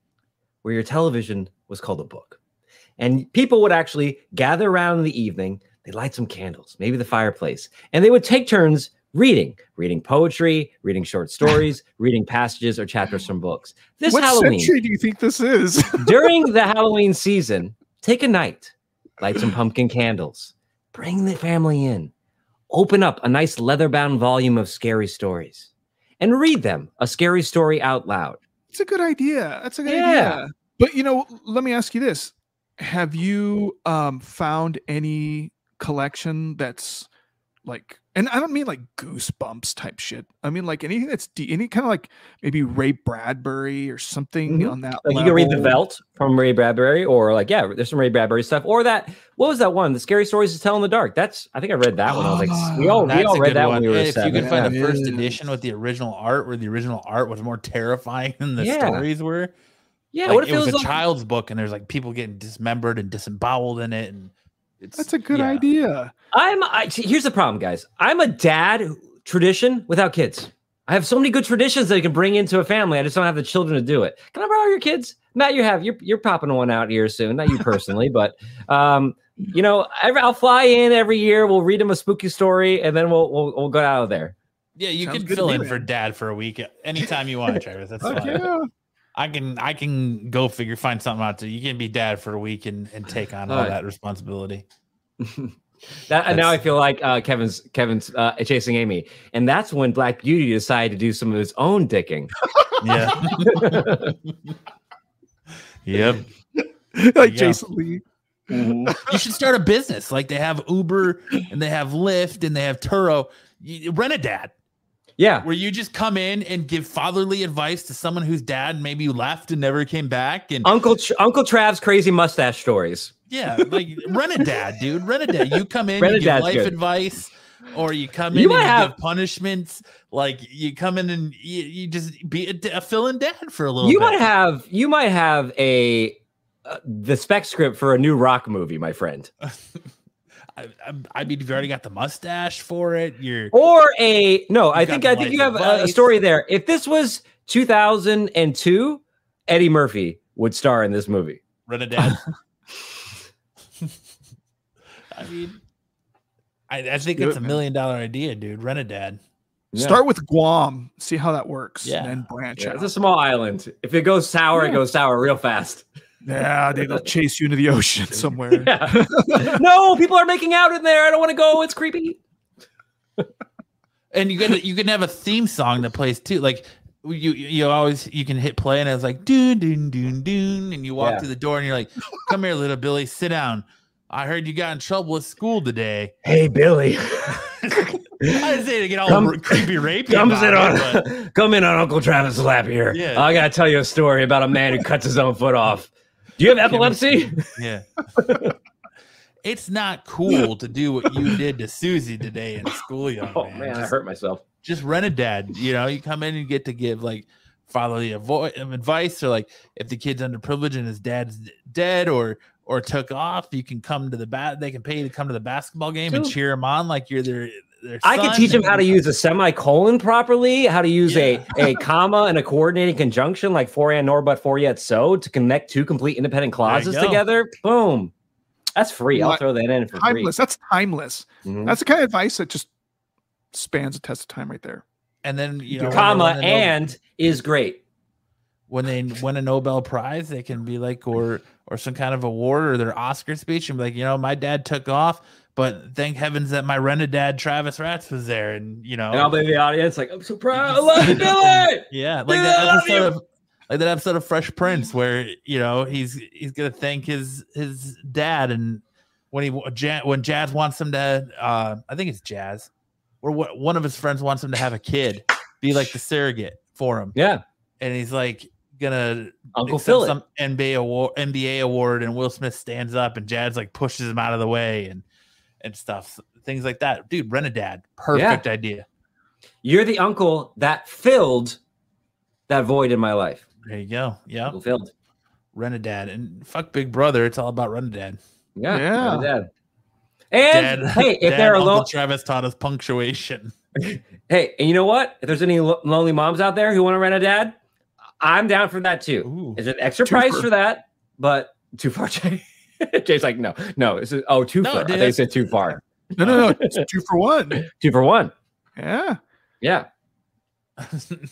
where your television was called a book. And people would actually gather around in the evening, they'd light some candles, maybe the fireplace, and they would take turns reading, reading poetry, reading short *laughs* stories, reading passages or chapters from books. This what Halloween, century do you think this is? *laughs* during the *laughs* Halloween season, take a night, light some pumpkin candles, bring the family in, open up a nice leather bound volume of scary stories, and read them a scary story out loud. It's a good idea. That's a good Yeah. idea. But you know, let me ask you this: Have you um found any collection that's like, and I don't mean like goosebumps type shit. I mean like anything that's de- any kind of like maybe Ray Bradbury or something Mhm. on that. Like you can read The level? Veldt from Ray Bradbury, or like, yeah, there's some Ray Bradbury stuff, or that, what was that one? The Scary Stories to Tell in the Dark. That's, I think I read that one. I was like, we all, we all read that one. when we were And if you seven. could find a Yeah. first edition with the original art, where the original art was more terrifying than the Yeah. stories were. Yeah, like, what if it it was, was a like, child's book and there's like people getting dismembered and disemboweled in it, and it's That's a good yeah. idea. I'm I, here's the problem, guys. I'm a dad tradition without kids. I have so many good traditions that I can bring into a family. I just don't have the children to do it. Can I borrow your kids? Matt, you have you're you're popping one out here soon. Not you personally, *laughs* but um, you know, every, I'll fly in every year. We'll read them a spooky story, and then we'll we'll, we'll go out of there. Yeah, you Sounds can good to fill in for dad for a week anytime you want, Travis. That's Fuck fine. yeah. I can I can go figure find something out to. You can be dad for a week and, and take on all Alright. that responsibility. *laughs* That, and now I feel like uh, Kevin's Kevin's uh, chasing Amy, and that's when Black Beauty decided to do some of his own dicking. *laughs* Yeah. *laughs* yep. like go. Jason Lee. You should start a business. Like they have Uber and they have Lyft and they have Turo. You, rent a dad yeah, where you just come in and give fatherly advice to someone whose dad maybe left and never came back. And Uncle Uncle Trav's crazy mustache stories. yeah, like rent a dad, dude. Rent a dad. You come in, *laughs* you give life good. advice, or you come You in might and you have- give punishments. Like you come in and you, you just be a, a fill-in dad for a little You bit. might have you might have a uh, the spec script for a new rock movie, my friend, *laughs* I, I, I mean, you've already got the mustache for it. You're or a no. I think I think you have a, a story there. If this was 2002, Eddie Murphy would star in this movie. rent a dad. I mean, I, I think it's it, a million dollar idea, dude. Rent a dad. Yeah. Start with Guam, see how that works, Yeah. and then branch Yeah, out. it's a small island. If it goes sour, it goes sour real fast. Yeah, they'll chase you into the ocean *laughs* somewhere. Yeah. *laughs* no, people are making out in there. I don't want to go. It's creepy. And you can you can have a theme song that plays too. Like you you always you can hit play and it's like doon doon doon doon, and you walk Yeah. through the door and you're like, "Come here, little Billy, sit down." I heard you got in trouble at school today. Hey, Billy. *laughs* I didn't say to get all Come- creepy rapey. Come about sit it, but- on, come in on Uncle Travis' lap here. Yeah. I gotta tell you a story about a man who cuts his own foot off. Do you have epilepsy? Yeah. *laughs* it's not cool to do what you did to Susie today in school, young Oh man. man, I hurt myself. just rent a dad. You know, you come in and get to give like fatherly um, advice, or like if the kid's underprivileged and his dad's dead or or took off, you can come to the bat. They can pay you to come to the basketball game and cheer him on like you're their. Their I could teach him how to use a semicolon properly, how to use a, a comma and a coordinating conjunction like for and nor but for yet so to connect two complete independent clauses together. Boom. That's free. I'll throw that in for free. timeless. That's timeless. Mhm. That's the kind of advice that just spans a test of time right there. and then you know Comma win the Nobel- and is great. when they win a Nobel Prize, they can be like, or or some kind of award or their Oscar speech, and be like, you know, my dad took off, but thank heavens that my rented dad Travis Ratz was there, and you know, And I'll be in the audience like, I'm so proud. I love you, Billy. *laughs* yeah, like I that episode of like that episode of Fresh Prince where you know he's he's gonna thank his his dad, and when he when Jazz wants him to, uh, I think it's Jazz, or what one of his friends wants him to have a kid, be like the surrogate for him, Yeah. and he's like gonna Uncle Philip. some NBA award, NBA award, and Will Smith stands up and Jad's like pushes him out of the way and and stuff, things like that. Dude, rent a dad, perfect idea. You're the uncle that filled that void in my life. There you go. Yeah, Uncle filled. rent a dad and fuck Big Brother. It's all about rent a dad. Yeah. Yeah. my dad. And Dad, hey, if Dad, they're Uncle alone, Travis taught us punctuation. *laughs* hey, and you know what? If there's any lo- lonely moms out there who want to rent a dad, I'm down for that too. Ooh, There's an extra price far. for that, but too far, *laughs* Jay. *laughs* Jay's like, no, no. This is oh, too No, far. I dude, think said too far. *laughs* No, no, no. It's two for one. *laughs* Two for one. Yeah. Yeah, I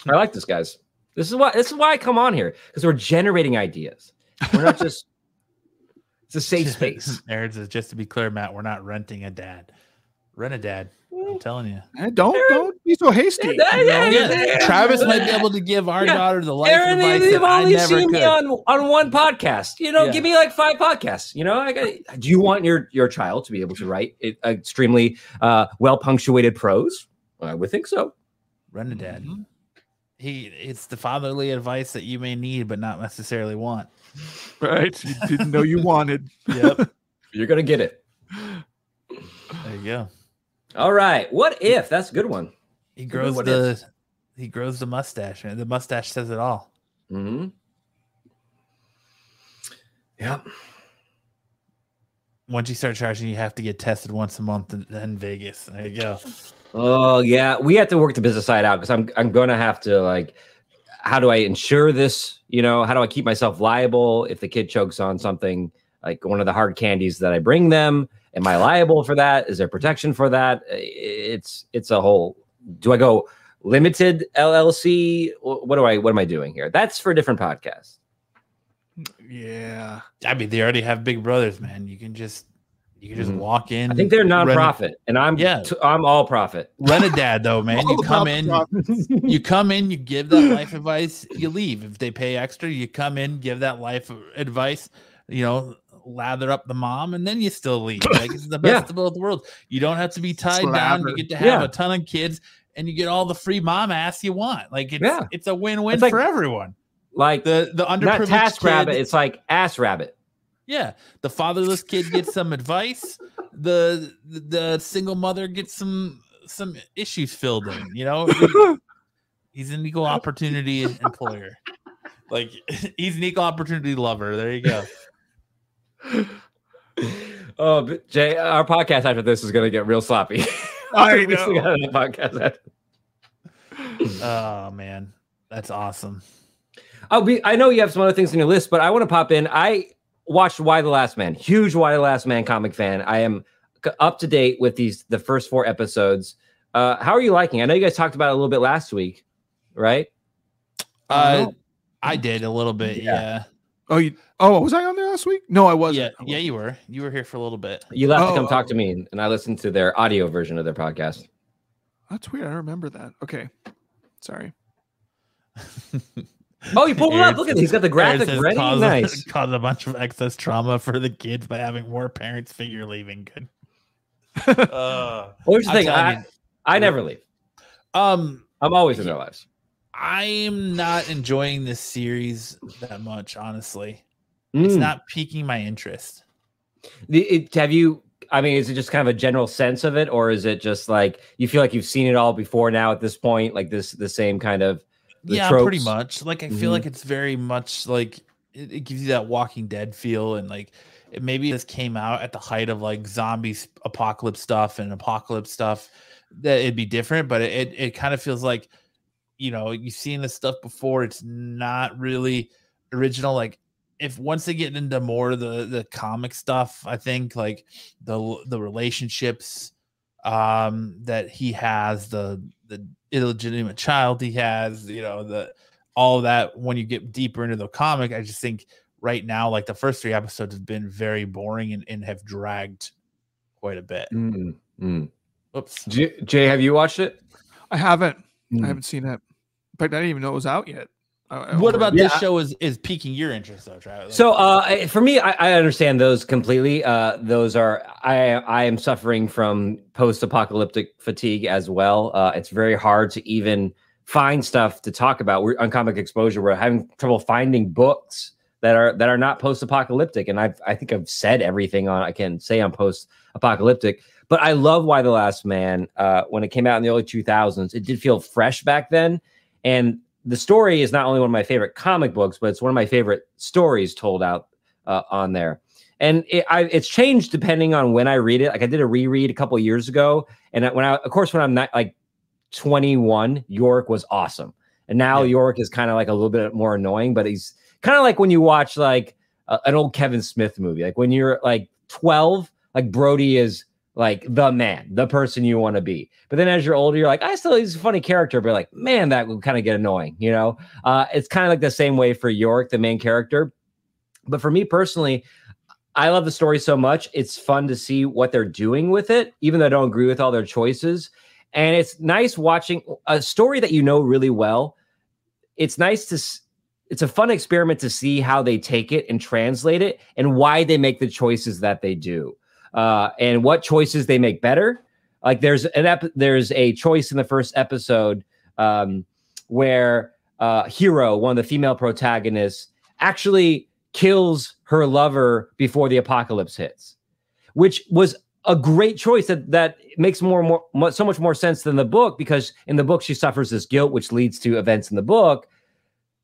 like this, guys. This is why. This is why I come on here because we're generating ideas. We're not just. it's a safe space. Aaron says, just to be clear, Matt, we're not renting a dad. Rent a dad. I'm telling you. Eh, Don't don't be so hasty. Yeah, you know? yeah, Yeah, yeah. Travis might *laughs* be able to give our Yeah. daughter the life Aaron, advice you've that I only never seen could. me on on one podcast. You know, Yeah. give me like five podcasts. You know, I got. Do you want your your child to be able to write it, extremely uh, well punctuated prose? I would think so. Rent a dad. Mm-hmm. Mhm. He it's the fatherly advice that you may need but not necessarily want. Right. You didn't know you wanted. Yep. *laughs* You're gonna get it. there you go. All right. What if? That's a good one. He grows what the he grows the mustache, man. The mustache says it all. hmm Yep. Once you start charging, you have to get tested once a month in, in Vegas. There you go. Oh yeah, we have to work the business side out because I'm I'm gonna have to like, how do I ensure this? You know, how do I keep myself liable if the kid chokes on something like one of the hard candies that I bring them? Am I liable for that? Is there protection for that? It's it's a whole. Do I go Limited LLC. What do I? What am I doing here? That's for a different podcast. Yeah. I mean, they already have big brothers, man. You can just you can just Mhm. walk in. I think they're rent a- nonprofit, and I'm Yeah. t- I'm all profit. Rent a *laughs* dad though, man. You come in, profits. you come in, you give that life advice, you leave. If they pay extra, you come in, give that life advice, you know, lather up the mom, and then you still leave. *laughs* Like it's the Yeah. best of both worlds. You don't have to be tied down. You get to have Yeah. a ton of kids, and you get all the free mom ass you want. Like it's Yeah. it's a win win It's like- for everyone. Like The the not underprivileged task kid, rabbit. It's like ass rabbit. yeah, the fatherless kid gets some *laughs* advice. The, the the single mother gets some some issues filled in. You know, he's an equal opportunity employer. Like *laughs* he's an equal opportunity lover. There you go. Oh, but Jay, our podcast after this is going to get real sloppy. *laughs* I We still know. got another podcast after- Oh man, that's awesome. Oh, we, I know you have some other things on your list, but I want to pop in. I watched Y the Last Man. Huge Y the Last Man comic fan. I am up to date with these the first four episodes. Uh, how are you liking? I know you guys talked about it a little bit last week, right? Uh. I did a little bit. Yeah. Yeah, Oh, you, oh, was I on there last week? No, I yeah, wasn't. yeah. You were. You were here for a little bit. You left to Oh, come talk oh. to me, and I listened to their audio version of their podcast. That's weird. I remember that. Okay. Sorry. *laughs* Oh, you pulled it up. Look at says- it. He's got the graphic ready. Cause, Nice. *laughs* Cause a bunch of excess trauma for the kids by having more parents figure leaving. Good. Uh, Well, here's the I'm thing. I, you. I never leave. um, I'm always in their lives. I'm not enjoying this series that much. Honestly, it's Mm. not piquing my interest. The- it- have you? I mean, is it just kind of a general sense of it, or is it just like you feel like you've seen it all before now at this point? Like this, the same kind of the yeah, pretty much. Like I feel Mhm. like it's very much like it, it gives you that Walking Dead feel, and like it, maybe this came out at the height of like zombie apocalypse stuff and apocalypse stuff that it'd be different, but it, it kind of feels like you know you've seen this stuff before. It's not really original. Like if once they get into more of the the comic stuff, I think like the the relationships um that he has the the illegitimate child he has you know the all of that when you get deeper into the comic i just think right now like the first three episodes have been very boring and, and have dragged quite a bit Mm, mm. oops J- Jay, have you watched it? I haven't. Mm. I haven't seen it. In fact, I didn't even know it was out yet. I- I what about Yeah, this show is is piquing your interest though Travis? Like, So uh, for me, I, I understand those completely. Uh, those are I I am suffering from post-apocalyptic fatigue as well. Uh, it's very hard to even find stuff to talk about. We're on comic exposure. We're having trouble finding books that are that are not post-apocalyptic. And I've I think I've said everything on I can say on post-apocalyptic. But I love Y the Last Man. Uh, when it came out in the early 2000s, it did feel fresh back then, and the story is not only one of my favorite comic books, but it's one of my favorite stories told out uh, on there. And it, I, it's changed depending on when I read it. Like I did a reread a couple of years ago, and when I, of course, when I'm not like 21, Yorick was awesome, and now Yeah. Yorick is kind of like a little bit more annoying. But he's kind of like when you watch like a, an old Kevin Smith movie. Like when you're like 12, like Brodie is like the man, the person you want to be. But then as you're older, you're like, I still he's a funny character, but like, man, that would kind of get annoying, you know? Uh, it's kind of like the same way for Yorick, the main character. But for me personally, I love the story so much. It's fun to see what they're doing with it, even though I don't agree with all their choices. And it's nice watching a story that you know really well. It's nice to it's a fun experiment to see how they take it and translate it and why they make the choices that they do uh, and what choices they make better. Like there's an ep- there's a choice in the first episode um, where uh, Hero, one of the female protagonists, actually kills her lover before the apocalypse hits, which was a great choice that that makes more more so much more sense than the book because in the book she suffers this guilt which leads to events in the book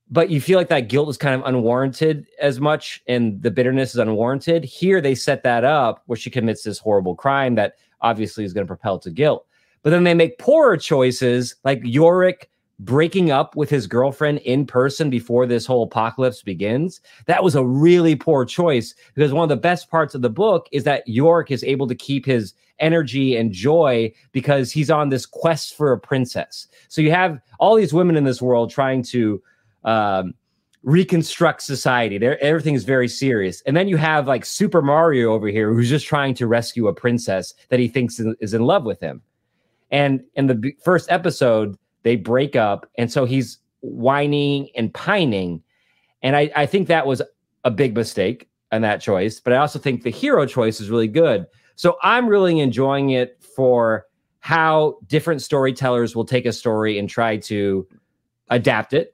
but you feel like that guilt is kind of unwarranted as much and the bitterness is unwarranted. Here they set that up where she commits this horrible crime that obviously is going to propel to guilt. But then they make poorer choices like yorick breaking up with his girlfriend in person before this whole apocalypse begins. That was a really poor choice because one of the best parts of the book is that yorick is able to keep his energy and joy because he's on this quest for a princess. So you have all these women in this world trying to um, reconstruct society. There, everything is very serious. And then you have like Super Mario over here, who's just trying to rescue a princess that he thinks is in love with him. And in the first episode, they break up, and so he's whining and pining. And I, I think that was a big mistake in that choice. But I also think the hero choice is really good. So I'm really enjoying it for how different storytellers will take a story and try to adapt it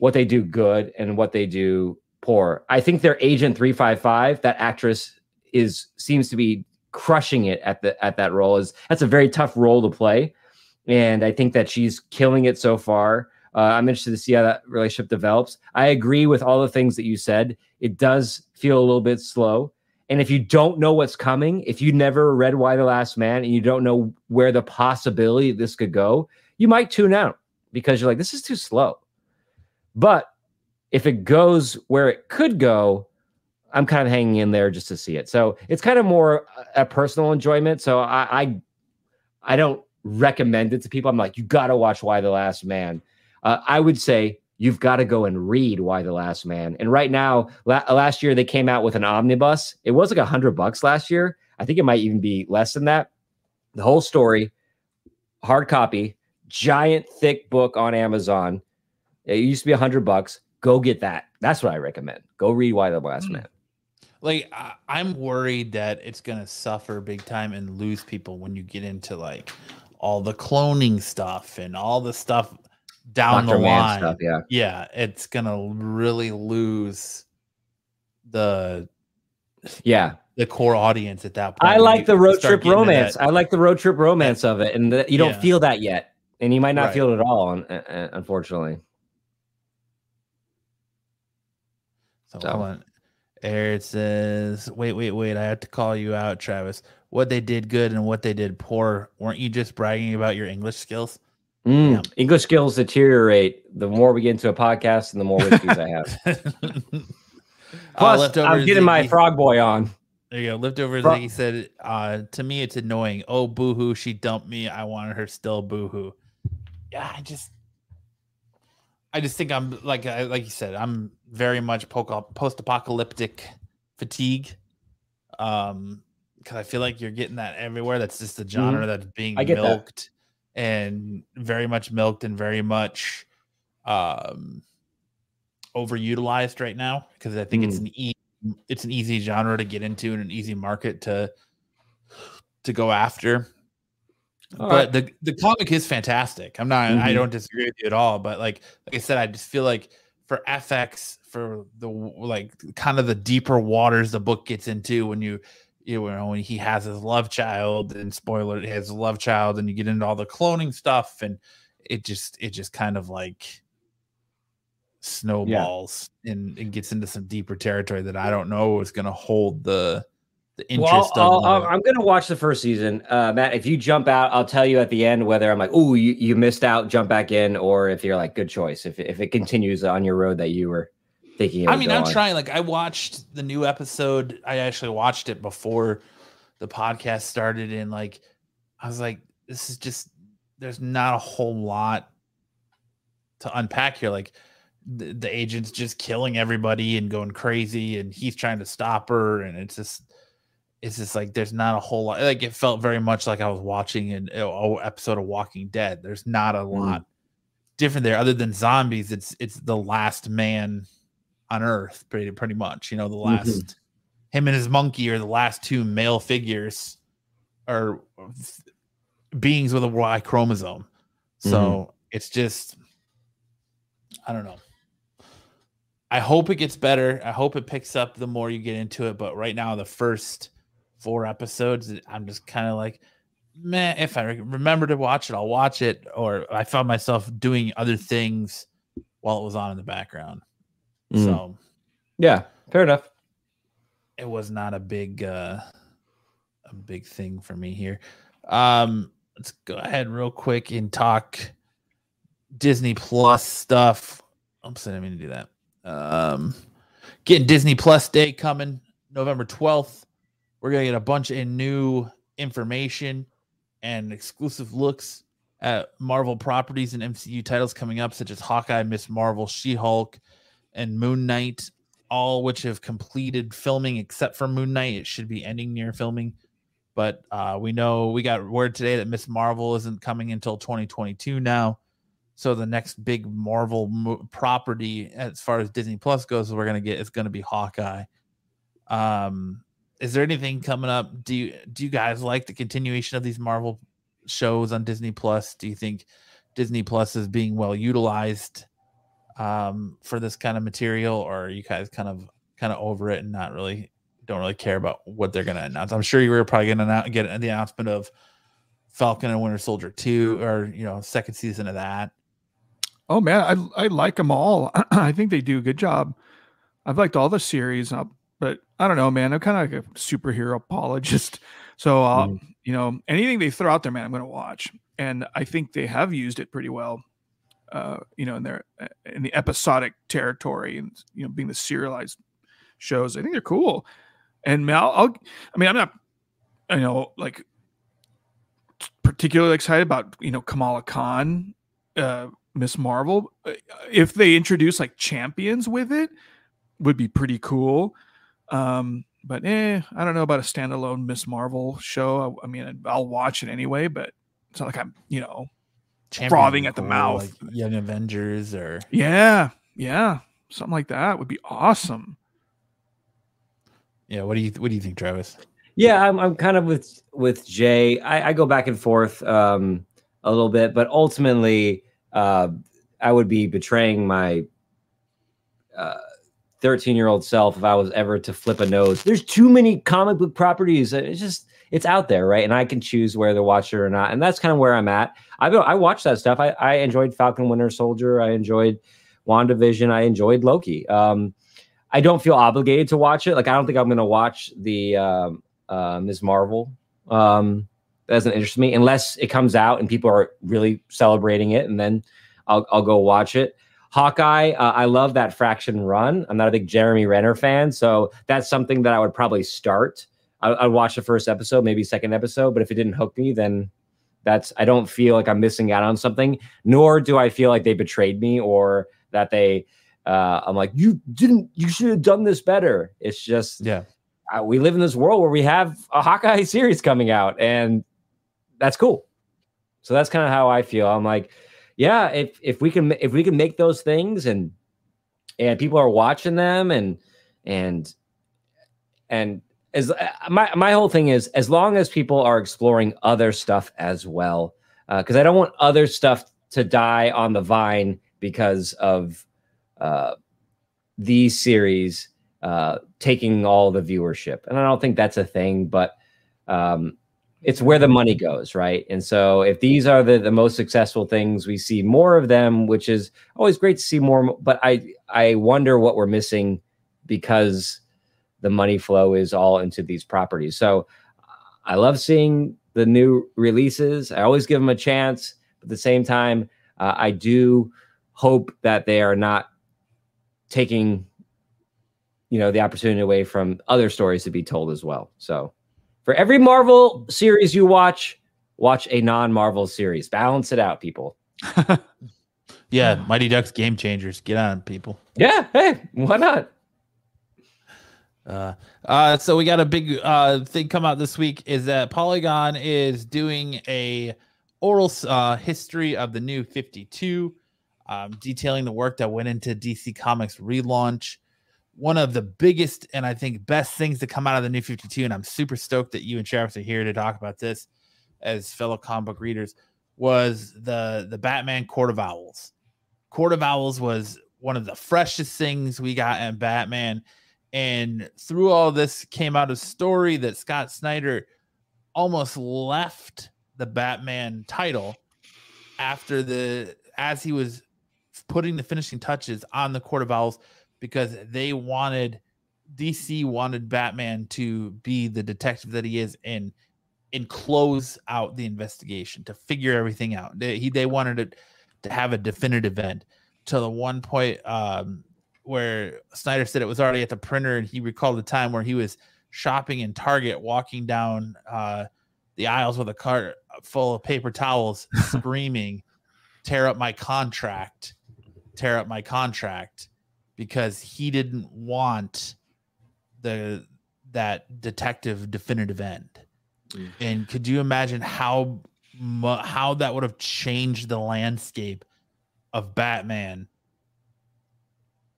what they do good and what they do poor. I think their agent 355, that actress is seems to be crushing it at the at that role is that's a very tough role to play and I think that she's killing it so far. Uh, I'm interested to see how that relationship develops. I agree with all the things that you said. It does feel a little bit slow. And if you don't know what's coming, if you never read Y the Last Man and you don't know where the possibility this could go, you might tune out because you're like, this is too slow. But if it goes where it could go, I'm kind of hanging in there just to see it. So it's kind of more a personal enjoyment. So I, I, I don't recommend it to people. I'm like, you got to watch Y the Last Man. Uh, I would say you've got to go and read Y the Last Man. And right now, la- last year they came out with an omnibus. It was like a hundred bucks last year. I think it might even be less than that. The whole story, hard copy, giant thick book on Amazon. It used to be a hundred bucks. Go get that. That's what I recommend. Go read Y the Last. Hmm. Man. Like I, am worried that it's gonna suffer big time and lose people when you get into like all the cloning stuff and all the stuff down Dr. the line. Stuff, yeah, yeah, it's gonna really lose the yeah the core audience at that point. I like the road trip romance. I like the road trip romance of it, and the, you don't yeah. feel that yet, and you might not right. feel it at all, uh, uh, unfortunately. So, so. hold on. It says, wait, wait, wait. I have to call you out, Travis. What they did good and what they did poor. Weren't you just bragging about your English skills? Mm, yeah. English skills deteriorate the more we get into a podcast and the more whiskeys I have. *laughs* Plus, uh, I'm getting Ziggy. my frog boy on. There you go. Leftovers, Frog. like he said, uh, to me, it's annoying. Oh, boohoo. She dumped me. I wanted her still boohoo. Yeah, I just, I just think I'm like like you said, I'm very much post apocalyptic fatigue. Um, because I feel like you're getting that everywhere. That's just the genre mm-hmm. that's being milked that. and very much milked and very much um overutilized right now because I think mm. it's an e- it's an easy genre to get into and an easy market to to go after. All but right. the the comic is fantastic. I'm not. Mm-hmm. I don't disagree with you at all. But like like I said, I just feel like for FX, for the like kind of the deeper waters the book gets into when you you know when he has his love child and spoiler he has love child and you get into all the cloning stuff and it just it just kind of like snowballs yeah. and it gets into some deeper territory that I don't know is going to hold the the interest. Well, i am going to watch the first season, uh, Matt. If you jump out, I'll tell you at the end whether I'm like, oh, you, you missed out, jump back in, or if you're like, good choice. If if it continues on your road that you were thinking. I mean, I'm on. trying. Like, I watched the new episode. I actually watched it before the podcast started, and like, I was like, this is just. There's not a whole lot to unpack here. Like, the, the agent's just killing everybody and going crazy, and he's trying to stop her, and it's just it's just like there's not a whole lot. Like it felt very much like I was watching an episode of Walking Dead. There's not a mm. lot different there, other than zombies. It's it's the last man on Earth, pretty pretty much. You know, the last mm-hmm. him and his monkey are the last two male figures, or beings with a Y chromosome. So mm-hmm. it's just, I don't know. I hope it gets better. I hope it picks up the more you get into it. But right now, the first four episodes, I'm just kind of like, man, if I remember to watch it, I'll watch it. Or I found myself doing other things while it was on in the background. Mm. So, yeah, fair enough. It was not a big, uh, a big thing for me here. Um, let's go ahead real quick and talk Disney Plus stuff. Oops, I didn't mean to do that. Um, getting Disney Plus Day coming November 12th. We're gonna get a bunch of new information and exclusive looks at Marvel properties and MCU titles coming up, such as Hawkeye, Miss Marvel, She Hulk, and Moon Knight, all which have completed filming except for Moon Knight. It should be ending near filming. But uh, we know we got word today that Miss Marvel isn't coming until 2022 now. So the next big Marvel mo- property, as far as Disney Plus goes, we're gonna get is gonna be Hawkeye. Um, is there anything coming up? Do you do you guys like the continuation of these Marvel shows on Disney Plus? Do you think Disney Plus is being well utilized um, for this kind of material, or are you guys kind of kind of over it and not really don't really care about what they're going to announce? I'm sure you were probably going to get the announcement of Falcon and Winter Soldier two, or you know, second season of that. Oh man, I I like them all. *clears throat* I think they do a good job. I've liked all the series, but I don't know, man. I'm kind of like a superhero apologist. So, uh, mm. you know, anything they throw out there, man, I'm going to watch. And I think they have used it pretty well. Uh, you know, in their uh, in the episodic territory, and you know, being the serialized shows, I think they're cool. And I'll, I'll I mean, I'm not, you know, like particularly excited about you know Kamala Khan, uh, Miss Marvel. Uh, if they introduce like champions with it, would be pretty cool. Um, but eh, I don't know about a standalone Miss Marvel show. I, I mean, I'll watch it anyway, but it's not like I'm, you know, Champion frothing at the mouth. Like Young Avengers or yeah, yeah, something like that would be awesome. Yeah, what do you what do you think, Travis? Yeah, I'm I'm kind of with with Jay. I, I go back and forth um, a little bit, but ultimately, uh, I would be betraying my uh, 13 year old self if I was ever to flip a nose. There's too many comic book properties. It's just it's out there, right? And I can choose whether to watch it or not. And that's kind of where I'm at. I've, I watched that stuff. I, I enjoyed Falcon Winter Soldier. I enjoyed WandaVision. I enjoyed Loki. Um, I don't feel obligated to watch it. Like I don't think I'm going to watch the um, uh, Ms. Marvel. Um, that doesn't interest me unless it comes out and people are really celebrating it, and then I'll I'll go watch it. Hawkeye, uh, I love that Fraction run. I'm not a big Jeremy Renner fan, so that's something that I would probably start. I, I'd watch the first episode, maybe second episode, but if it didn't hook me, then that's I don't feel like I'm missing out on something. Nor do I feel like they betrayed me or that they. Uh, I'm like, you didn't. You should have done this better. It's just, yeah. Uh, we live in this world where we have a Hawkeye *laughs* series coming out, and that's cool. So that's kind of how I feel. I'm like, yeah, if if we can if we can make those things and and people are watching them and and and as uh, my my whole thing is as long as people are exploring other stuff as well because uh, I don't want other stuff to die on the vine because of uh, these series uh, taking all the viewership, and I don't think that's a thing. But um, it's where the money goes, right? And so if these are the, the most successful things, we see more of them, which is always great to see more. But I I wonder what we're missing because the money flow is all into these properties. So I love seeing the new releases. I always give them a chance. But at the same time, uh, I do hope that they are not taking, you know, the opportunity away from other stories to be told as well. So for every Marvel series you watch, watch a non-Marvel series. Balance it out, people. *laughs* yeah, Mighty Ducks Game Changers. Get on, people. Yeah, hey, why not? Uh, uh, so we got a big uh thing come out this week is that Polygon is doing a oral uh history of the new 52, um, detailing the work that went into DC Comics relaunch one of the biggest and I think best things to come out of the new 52. And I'm super stoked that you and Travis are here to talk about this as fellow comic book readers was the the Batman Court of Owls. Court of Owls was one of the freshest things we got in Batman. And through all this came out a story that Scott Snyder almost left the Batman title after the as he was putting the finishing touches on the Court of Owls because they wanted DC wanted Batman to be the detective that he is and and close out the investigation to figure everything out. They he, they wanted it to have a definitive end to the one point um, where Snyder said it was already at the printer and he recalled the time where he was shopping in Target, walking down uh, the aisles with a cart full of paper towels, *laughs* screaming, "Tear up my contract! Tear up my contract!" Because he didn't want the that detective definitive end. Mm. And could you imagine how how that would have changed the landscape of Batman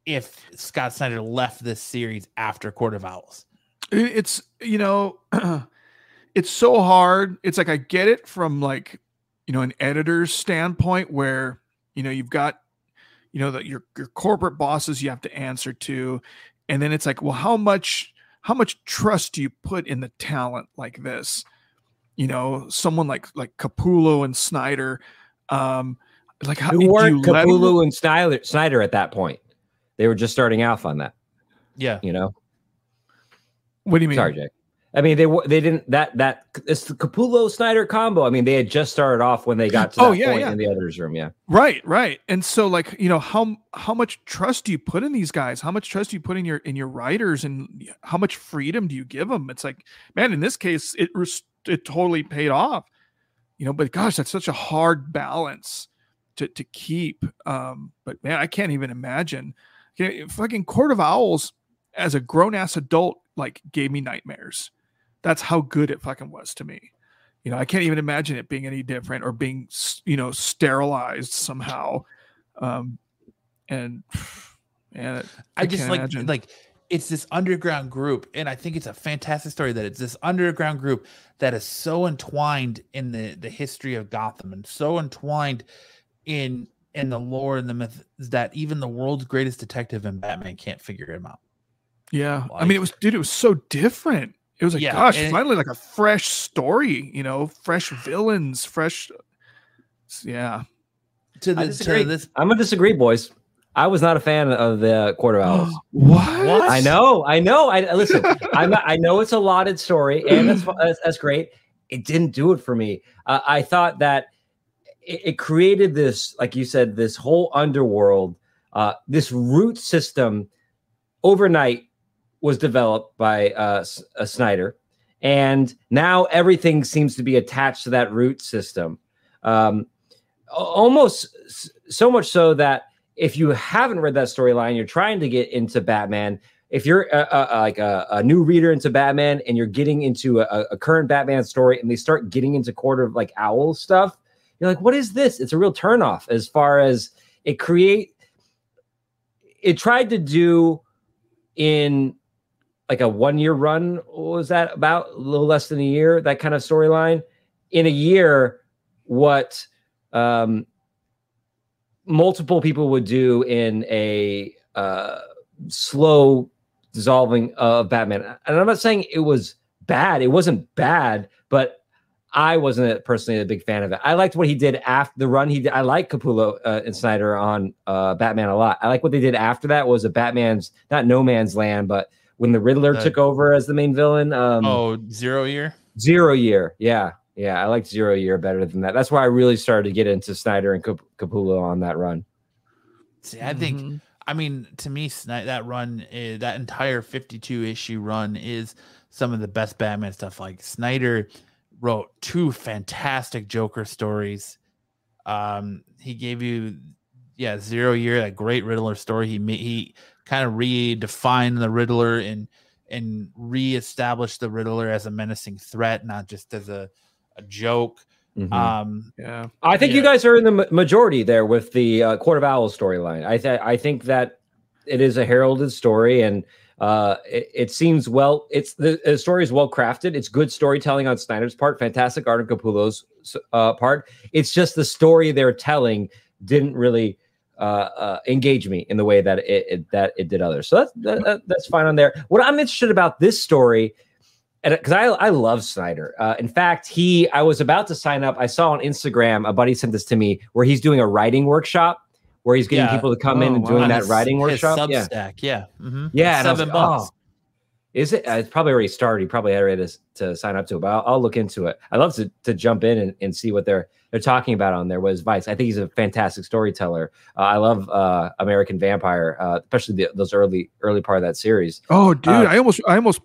if Scott Snyder left this series after Court of Owls? It's you know *clears throat* it's so hard it's like i get it from like you know an editor's standpoint where you know you've got you know that your your corporate bosses you have to answer to and then it's like well how much how much trust do you put in the talent like this you know someone like like capullo and snyder um like how Who weren't you let 'em- Capullo and Snyder, Snyder at that point? They were just starting off on that, Yeah. you know. what do you mean Sorry, Jake. I mean, they were they didn't that that it's the Capullo Snyder combo. I mean, they had just started off when they got to that Oh, yeah, point yeah. in the editor's room. Yeah, Right, right. And so like, you know, how how much trust do you put in these guys? How much trust do you put in your in your writers and how much freedom do you give them? It's like, man, in this case it it totally paid off. You know, but gosh, that's such a hard balance to to keep. Um but man, I can't even imagine. Okay, fucking Court of Owls as a grown ass adult like gave me nightmares. That's how good it fucking was to me you know i can't even imagine it being any different or being you know sterilized somehow um and man it- I, just like imagine. like it's this underground group, and I think it's a fantastic story that it's this underground group that is so entwined in the the history of Gotham and so entwined in in the lore and the myth that even the world's greatest detective and Batman can't figure him out. yeah i mean it was dude it was so different it was like Yeah, gosh and it- finally like a fresh story you know fresh villains fresh yeah To I this, to this I'm gonna disagree, boys. I was not a fan of the Court of *gasps* Owls. what What? I know, I know. I listen. I'm. Not, I know it's a lauded story, and that's that's, that's great. It didn't do it for me. Uh, I thought that it, it created this, like you said, this whole underworld, uh, this root system. Overnight was developed by uh, uh, Snyder, and now everything seems to be attached to that root system. Um, almost so much so that if you haven't read that storyline, you're trying to get into Batman. If you're uh, uh, uh, like a, a new reader into Batman and you're getting into a, a current Batman story and they start getting into quarter of like owl stuff, you're like, what is this? It's a real turnoff as far as it create. It tried to do in like a one year run. Was that about? A little less than a year. That kind of storyline. In a year, what um, multiple people would do in a uh, slow dissolving of Batman. And I'm not saying it was bad. It wasn't bad, but I wasn't personally a big fan of it. I liked what he did after the run he did. I like Capullo uh, and Snyder on uh, Batman a lot. I like what they did after that was a Batman's not No Man's Land, but when the Riddler Uh, took over as the main villain. Um, oh zero year. Zero Year. Yeah. Yeah. I liked Zero Year better than that. That's why I really started to get into Snyder and Cap- Capullo on that run. See, I think Mhm. I mean, to me, Sni- that run, is, that entire 52 issue run is some of the best Batman stuff. Like Snyder wrote two fantastic Joker stories. Um, he gave you, yeah, Zero Year, that great Riddler story. He made, he kind of redefine the Riddler and and reestablished the Riddler as a menacing threat, not just as a a joke. Mhm. Um, yeah I think you guys are in the majority there with the uh, Court of Owls storyline. I th- I think that it is a heralded story, and uh, it, it seems well. It's the, the story is well crafted. It's good storytelling on Snyder's part, fantastic art on Capullo's uh, part. It's just the story they're telling didn't really uh, uh, engage me in the way that it, it that it did others. So that's that, that- that's fine on there. What I'm interested about this story and because I, I love Snyder. Uh, in fact, he I was about to sign up. I saw on Instagram a buddy sent this to me where he's doing a writing workshop where he's getting Yeah. people to come in Oh, and wow. doing that his- writing workshop. Yeah, Substack, yeah, yeah. I was seven like, bucks. oh, is it? Uh, it's probably already started. You probably had ready to, to sign up to it, but I'll, I'll look into it. I'd love to to jump in and, and see what they're they're talking about on there. Was Vice? I think he's a fantastic storyteller. Uh, I love uh, American Vampire, uh, especially the, those early early part of that series. oh dude Uh, i almost i almost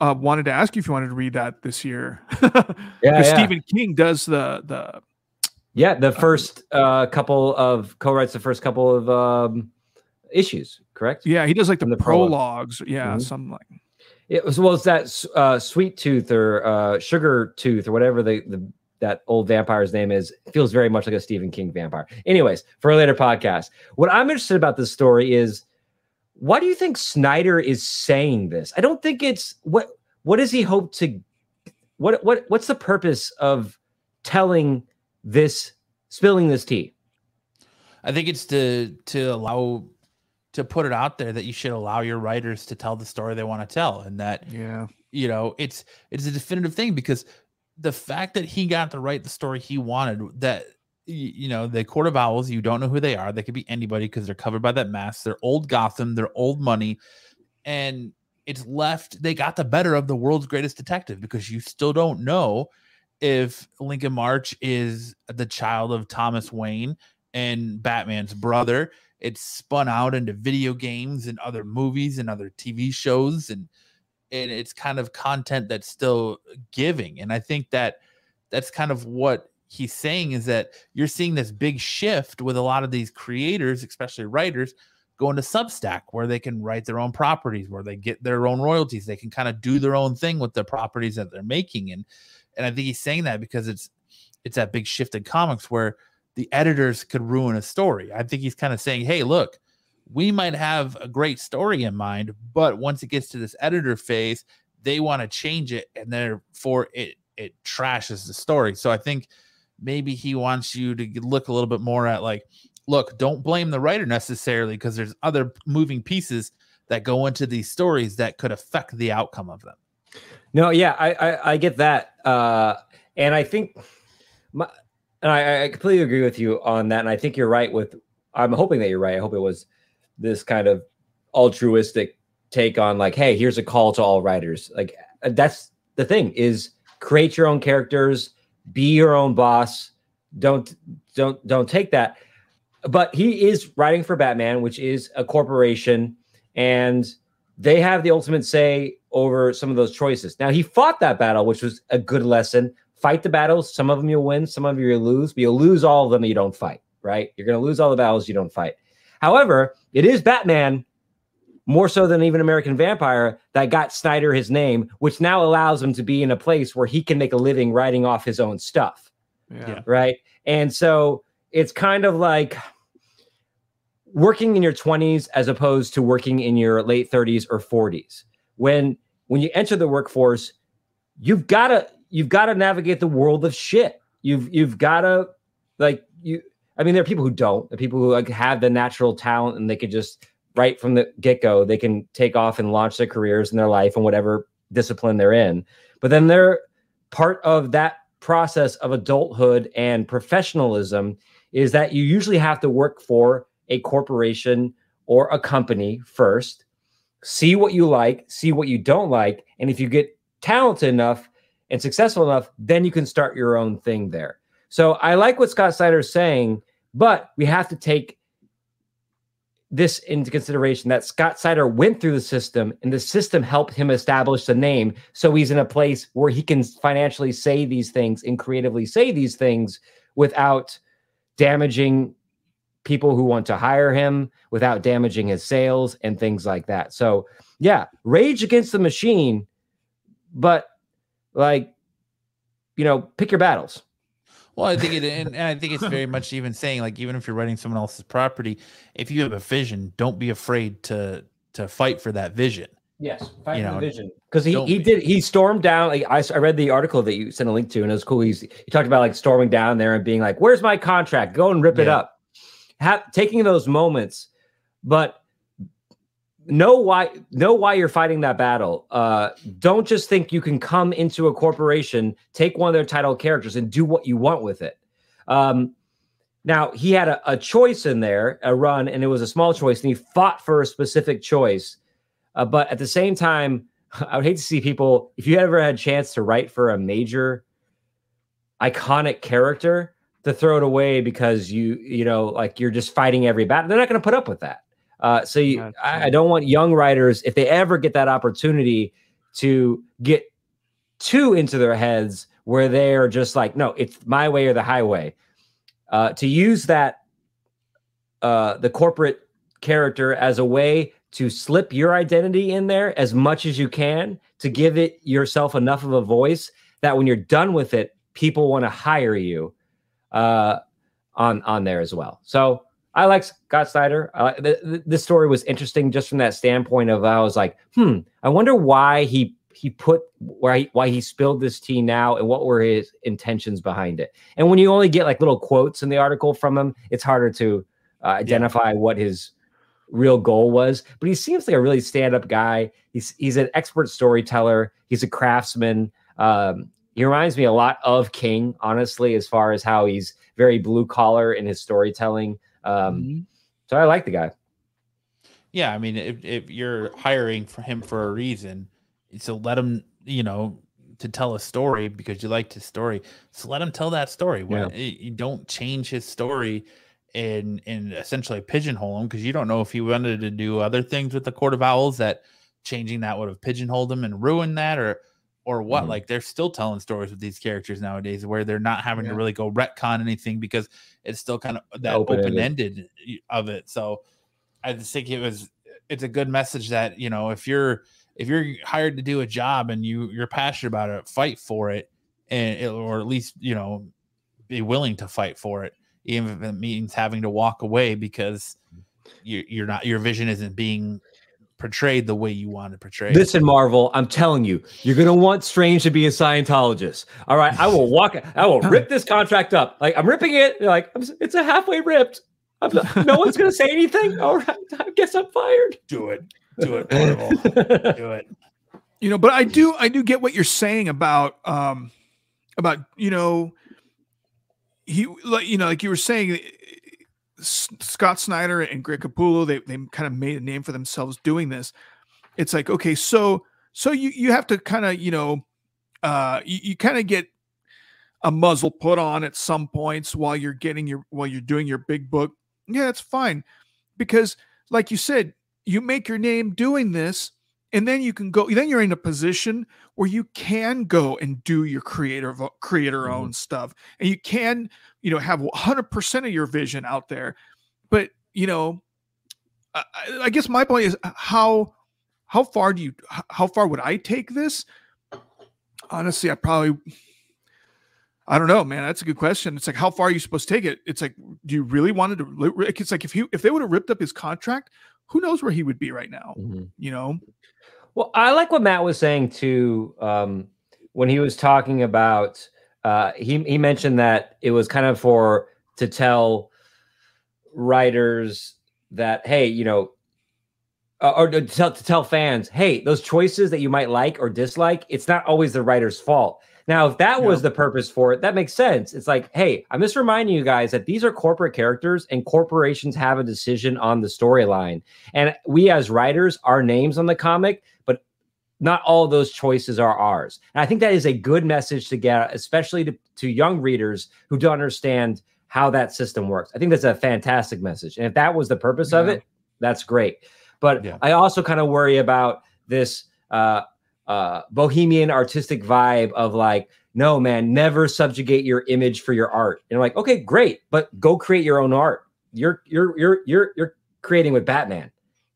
uh, wanted to ask you if you wanted to read that this year. *laughs* Yeah, yeah. Stephen King does the the Yeah, the first uh, couple of co-writes the first couple of um, issues, correct? yeah he does like the, the prologue. prologues. Yeah, Mhm. something like It was well, it's that uh, sweet tooth or uh, sugar tooth or whatever the, the that old vampire's name is. It feels very much like a Stephen King vampire. Anyways, for a later podcast, what I'm interested about this story is why do you think Snyder is saying this? I don't think it's what what does he hope to what what what's the purpose of telling this spilling this tea? I think it's to to allow to put it out there that you should allow your writers to tell the story they want to tell, and that yeah. you know it's it's a definitive thing because the fact that he got to write the story he wanted that you know the court of owls you don't know who they are. They could be anybody because they're covered by that mask. They're old gotham. They're old money. And it's left they got the better of the world's greatest detective because you still don't know if lincoln march is the child of thomas wayne and batman's brother it's spun out into video games and other movies and other tv shows and and it's kind of content that's still giving. And i think that that's kind of what he's saying is that you're seeing this big shift with a lot of these creators especially writers going to substack where they can write their own properties where they get their own royalties. They can kind of do their own thing with the properties that they're making. And and i think he's saying that because it's it's that big shift in comics where the editors could ruin a story i think he's kind of saying hey look we might have a great story in mind, but once it gets to this editor phase, they want to change it, and therefore it it trashes the story. So I think maybe he wants you to look a little bit more at like, look, don't blame the writer necessarily because there's other moving pieces that go into these stories that could affect the outcome of them. No, yeah, I I, I get that, uh, and I think, my, and I, I completely agree with you on that, and I think you're right. With I'm hoping that you're right. I hope it was this kind of altruistic take on like, hey, here's a call to all writers. Like uh, that's the thing is create your own characters, be your own boss. Don't don't don't take that. But he is writing for Batman, which is a corporation, and they have the ultimate say over some of those choices. Now he fought that battle, which was a good lesson. Fight the battles. Some of them you'll win, some of you you'll lose, but you'll lose all of them that you don't fight. Right? You're going to lose all the battles you don't fight. However, it is Batman more so than even American Vampire that got Snyder his name, which now allows him to be in a place where he can make a living writing off his own stuff yeah, Yeah. right? And so it's kind of like working in your 20s as opposed to working in your late 30s or 40s. When when you enter the workforce, you've got to you've got to navigate the world of shit. You've you've got to like you I mean there are people who don't, the people who like have the natural talent and they could just right from the get-go they can take off and launch their careers in their life and whatever discipline they're in. But then they're part of that process of adulthood and professionalism is that you usually have to work for a corporation or a company first, see what you like, see what you don't like, and if you get talented enough and successful enough, then you can start your own thing there. So I like what Scott Snyder is saying, but we have to take this into consideration that Scott Snyder went through the system and the system helped him establish the name. So he's in a place where he can financially say these things and creatively say these things without damaging people who want to hire him, without damaging his sales and things like that. So, yeah, rage against the machine, but like, you know, pick your battles. Well, I think it, and, and I think it's very much even saying like, even if you're writing someone else's property, if you have a vision, don't be afraid to to fight for that vision. Yes, fight You for the know, vision. Because he, he be. did he stormed down. Like I read the article that you sent a link to, and it was cool. He's he talked about like storming down there and being like, "Where's my contract? Go and rip it up." Have taking those moments, but know why know why you're fighting that battle. Uh, don't just think you can come into a corporation, take one of their title characters, and do what you want with it. Um, now he had a, a choice in there, a run, and it was a small choice, and he fought for a specific choice. Uh, but at the same time, *laughs* I would hate to see people, if you ever had a chance to write for a major iconic character, to throw it away because you, you know, like you're just fighting every battle. They're not going to put up with that. Uh, so you, I, I don't want young writers, if they ever get that opportunity to get too into their heads where they're just like, no, it's my way or the highway. Uh, to use that uh, the corporate character as a way to slip your identity in there as much as you can to give it yourself enough of a voice that when you're done with it, people want to hire you uh, on on there as well. So I like Scott Snyder. Uh, th- th- this story was interesting just from that standpoint of I was like, hmm, I wonder why he he put why why he spilled this tea now and what were his intentions behind it. And when you only get like little quotes in the article from him, it's harder to uh, identify yeah. what his real goal was. But he seems like a really stand up guy. He's he's an expert storyteller. He's a craftsman. Um, he reminds me a lot of King, honestly, as far as how he's very blue collar in his storytelling. Um, mm-hmm. So I like the guy. Yeah, I mean, if, if you're hiring for him for a reason, so let him, you know, to tell a story because you liked his story. So let him tell that story. When yeah. you don't change his story and and essentially pigeonhole him because you don't know if he wanted to do other things with the Court of Owls that changing that would have pigeonholed him and ruined that or or what. Mm-hmm. Like they're still telling stories with these characters nowadays where they're not having yeah. to really go retcon anything because it's still kind of that open ended of it. So I just think it was it's a good message that you know if you're if you're hired to do a job and you you're passionate about it, fight for it, and it, or at least you know be willing to fight for it, even if it means having to walk away because you, you're not your vision isn't being portrayed the way you want to portray. Listen, Marvel, I'm telling you, you're gonna want Strange to be a Scientologist. All right, I will walk, I will *laughs* rip this contract up. Like I'm ripping it. Like it's a halfway ripped. Not, no one's gonna say anything. All right, *laughs* I guess I'm fired. Do it. Do it. Marvel. *laughs* Do it. You know, but I do, I do get what you're saying about, um, about you know, he like you know, like you were saying Scott Snyder and Greg Capullo, they they kind of made a name for themselves doing this. It's like, okay, so so you you have to kind of, you know, uh you, you kind of get a muzzle put on at some points while you're getting your while you're doing your big book. Yeah, that's fine. Because like you said, you make your name doing this and then you can go then you're in a position where you can go and do your creator creator own mm-hmm. stuff and you can you know have 100% of your vision out there but you know I, I guess my point is how how far do you how far would i take this honestly i probably I don't know, man. That's a good question. It's like, how far are you supposed to take it? It's like, do you really want to? It's like if he if they would have ripped up his contract, who knows where he would be right now? Mm-hmm. You know. Well, I like what Matt was saying too um, when he was talking about. Uh, he he mentioned that it was kind of for to tell writers that hey, you know, uh, or to tell, to tell fans, hey, those choices that you might like or dislike, it's not always the writer's fault. Now, if that was the purpose for it, that makes sense. It's like, hey, I'm just reminding you guys that these are corporate characters and corporations have a decision on the storyline. And we as writers, our names on the comic, but not all those choices are ours. And I think that is a good message to get, especially to, to young readers who don't understand how that system works. I think that's a fantastic message. And if that was the purpose yeah. of it, that's great. But yeah. I also kind of worry about this uh, uh, bohemian artistic vibe of like, no, man, never subjugate your image for your art. And I'm like, okay, great, but go create your own art. You're you're you're you're you're creating with Batman,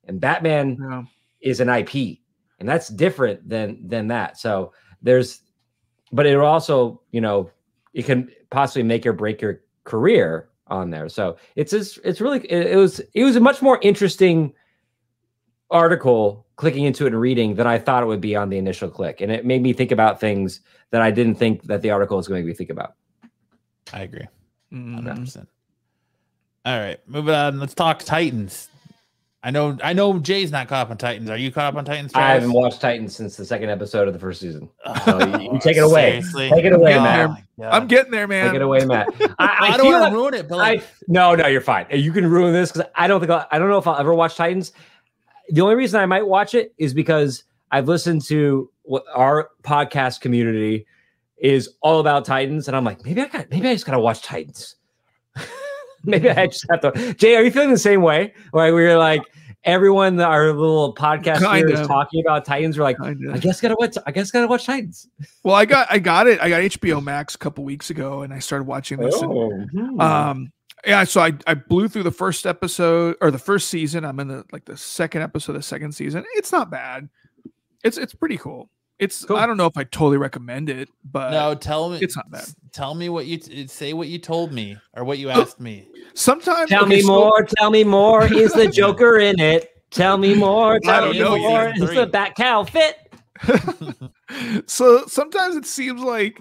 and Batman yeah. is an IP, and that's different than than that. So there's, but it also, you know, it can possibly make or break your career on there. So it's just, it's really it, it was it was a much more interesting article clicking into it and reading than I thought it would be on the initial click. And it made me think about things that I didn't think that the article was going to make me think about. I agree. 100%. Mm-hmm. All right, moving on. Let's talk Titans. I know I know Jay's not caught up on Titans. Are you caught up on Titans? Travis? I haven't watched Titans since the second episode of the first season. *laughs* So you, you take it away. Seriously? Take it away, no, Matt. I'm getting there, man. Take it away, Matt. *laughs* I, I, I don't want to ruin it, but like... I, no, no, you're fine. You can ruin this because I don't think I'll, I don't know if I'll ever watch Titans the only reason I might watch it is because I've listened to what our podcast community is all about Titans, and I'm like, maybe I got, maybe I just gotta watch Titans. *laughs* maybe I just have to. Jay, are you feeling the same way? Like we are like, everyone our little podcast here Kinda. is talking about Titans. We're like, Kinda. I guess gotta watch. I guess gotta watch Titans. Well, I got I got it. I got HBO Max a couple weeks ago, and I started watching this. and, Oh, hmm. um, yeah, so I I blew through the first episode or the first season. I'm in the like the second episode of the second season. It's not bad. It's it's pretty cool. It's Cool. I don't know if I totally recommend it, but No, tell me. it's not bad. Tell me what you t- say. What you told me or what you asked me. sometimes tell okay, me so- more. Tell me more. Is the Joker in it? Tell me more. *laughs* Tell don't me know more. yet. Is the Bat Cow fit? *laughs* so sometimes it seems like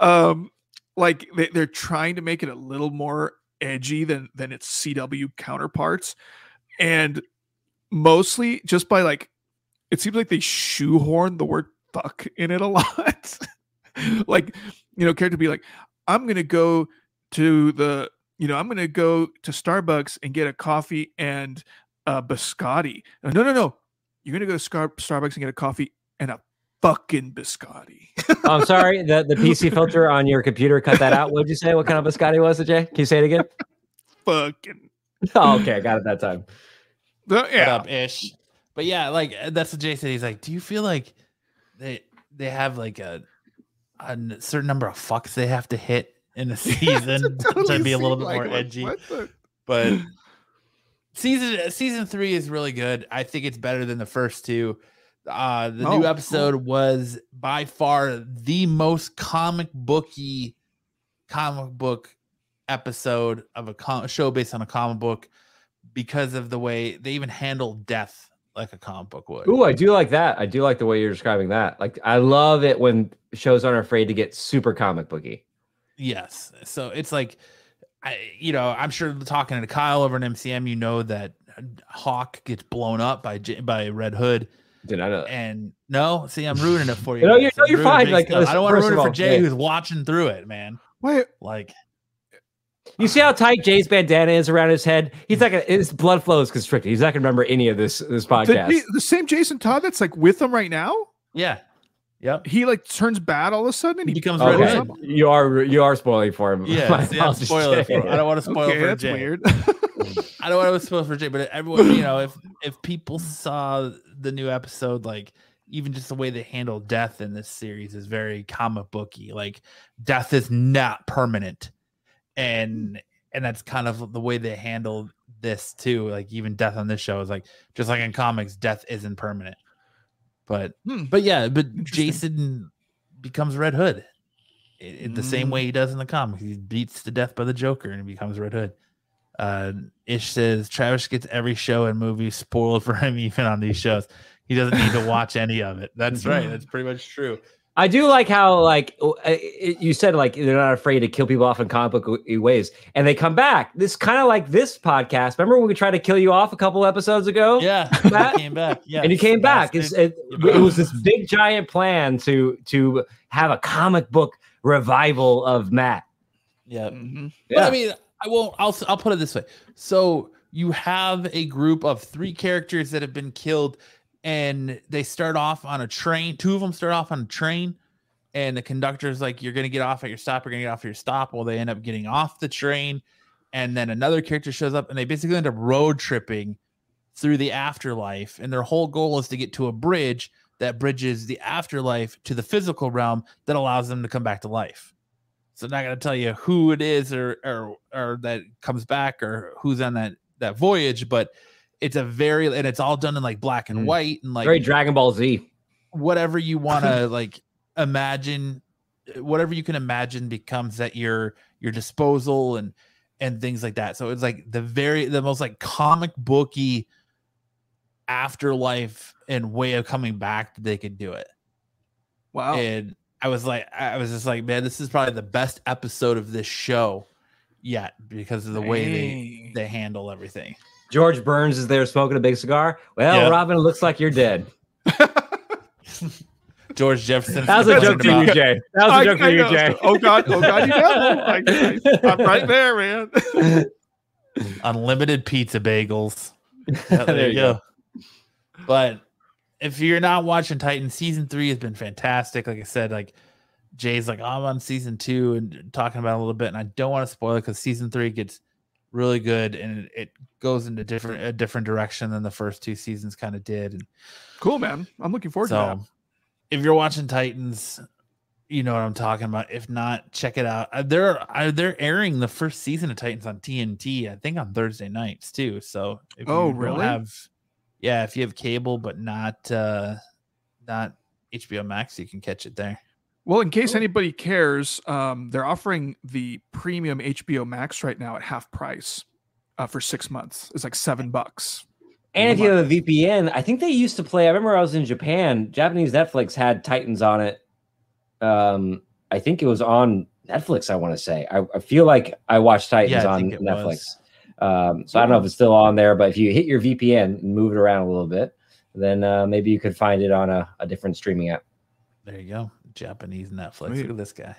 um like they, they're trying to make it a little more edgy than than its cw counterparts. And mostly just by like it seems like they shoehorn the word fuck in it a *laughs* lot. Like you know character be like i'm gonna go to the you know i'm gonna go to starbucks and get a coffee and a biscotti. No no no. You're gonna go to Scar- starbucks and get a coffee and a fucking biscotti Oh, *laughs* I'm sorry. The the PC *laughs* filter on your computer cut that out. What'd you say? What kind of biscotti was it, Jay? Can you say it again? fucking *laughs* Oh, okay, I got it that time. The- yeah up, ish? But yeah, like uh, that's what Jay said. He's like, do you feel like they they have like a a certain number of fucks they have to hit in a season It totally to be a little seemed bit more like, edgy? the- But season season three is really good. I think it's better than the first two. Uh, the Oh, new cool. episode was by far the most comic booky comic book episode of a com- show based on a comic book because of the way they even handle death like a comic book would. Ooh, I do like that. I do like the way you're describing that. Like, I love it when shows aren't afraid to get super comic booky. Yes. So it's like, I, you know, I'm sure talking to Kyle over in MCM, you know that Hawk gets blown up by by Red Hood, Did I know that? and no, see, I'm ruining it for *laughs* you. No, you're- no, I'm you're fine. Like, stuff. I don't want to ruin it for all, Jay, yeah. who's watching through it, man. Wait, Like, You see how tight Jay's bandana is around his head? He's not gonna. His blood flow is constricted. He's not gonna remember any of this this the, podcast. the- the same Jason Todd that's like with him right now. yeah, yep. He like turns bad all of a sudden. And He he becomes blows Red Okay, you are you are spoiling for him. *laughs* Yeah, My see, I'm apologies, spoiling it for him. I don't want to spoil Okay, for that's Jay. weird. *laughs* I don't want to spoil for Jay, but everyone, you know, if if people saw the new episode, like even just the way they handle death in this series is very comic booky. Like death is not permanent, and and that's kind of the way they handle this too. Like even death on this show is like just like in comics, death isn't permanent. But Hmm. but yeah, but Jason becomes Red Hood. i- i- the same Mm. way he does in the comics. He beats to death by the Joker and he becomes Red Hood. Uh, Ish says Travis gets every show and movie spoiled for him, *laughs* even on these shows. He doesn't need to watch any of it. That's right. That's pretty much true. I do like how like uh, you said like they're not afraid to kill people off in comic book ways, and they come back. This kind of like this podcast. Remember when we tried to kill you off a couple episodes ago? Yeah, Matt? *laughs* came back. Yeah, and you came back. It's, it, it was this *laughs* big giant plan to to have a comic book revival of Matt. yeah. Mhm. But I mean, I won't. I'll I'll put it this way. So you have a group of three characters that have been killed, and they start off on a train. Two of them start off on a train, and the conductor's like, "You're gonna get off at your stop. You're gonna get off at your stop." Well, they end up getting off the train, and then another character shows up, and they basically end up road tripping through the afterlife. And their whole goal is to get to a bridge that bridges the afterlife to the physical realm that allows them to come back to life. So I'm not gonna tell you who it is or or or that comes back or who's on that that voyage, but it's a very and it's all done in like black and Mm. white and like Very Dragon Ball Z. whatever you want to *laughs* like imagine whatever you can imagine becomes at your your disposal and and things like that so it's like the very the most like comic booky afterlife and way of coming back that they could do it Wow. and i was like i was just like man this is probably the best episode of this show yet because of the way they they handle everything George Burns is there smoking a big cigar. Well, Yeah. Robin, it looks like you're dead. *laughs* george jefferson That was a joke for you, Jay. That was a I- joke for I you. Jay. Oh God! Oh God! You know, I, I, I'm right there, man. *laughs* unlimited pizza bagels. *laughs* Yeah, there, There you you go. But if you're not watching Titan, season three has been fantastic. Like I said, like Jay's like, "Oh, I'm on season two and talking about it a little bit, and I don't want to spoil it because season three gets really good, and it, goes into different a different direction than the first two seasons kind of did. And Cool, man. I'm looking forward to that. if you're watching Titans, you know what I'm talking about. If not, check it out. Uh, They're uh, they're airing the first season of Titans on TNT. I think on Thursday nights too. So if Oh, you really? Have, yeah, if you have cable but not uh not HBO Max, you can catch it there. Well, in case anybody cares, um, they're offering the premium HBO Max right now at half price uh, for six months. It's like seven bucks. And if you have a VPN, I think they used to play. I remember I was in Japan. Japanese Netflix had Titans on it. Um, I think it was on Netflix. I want to say. I, I feel like I watched Titans Yeah, I on Netflix. Um, so I don't know if it's still on there, but if you hit your VPN and move it around a little bit, then uh, maybe you could find it on a, a different streaming app. There you go. Japanese Netflix. Sweet. Look at this guy.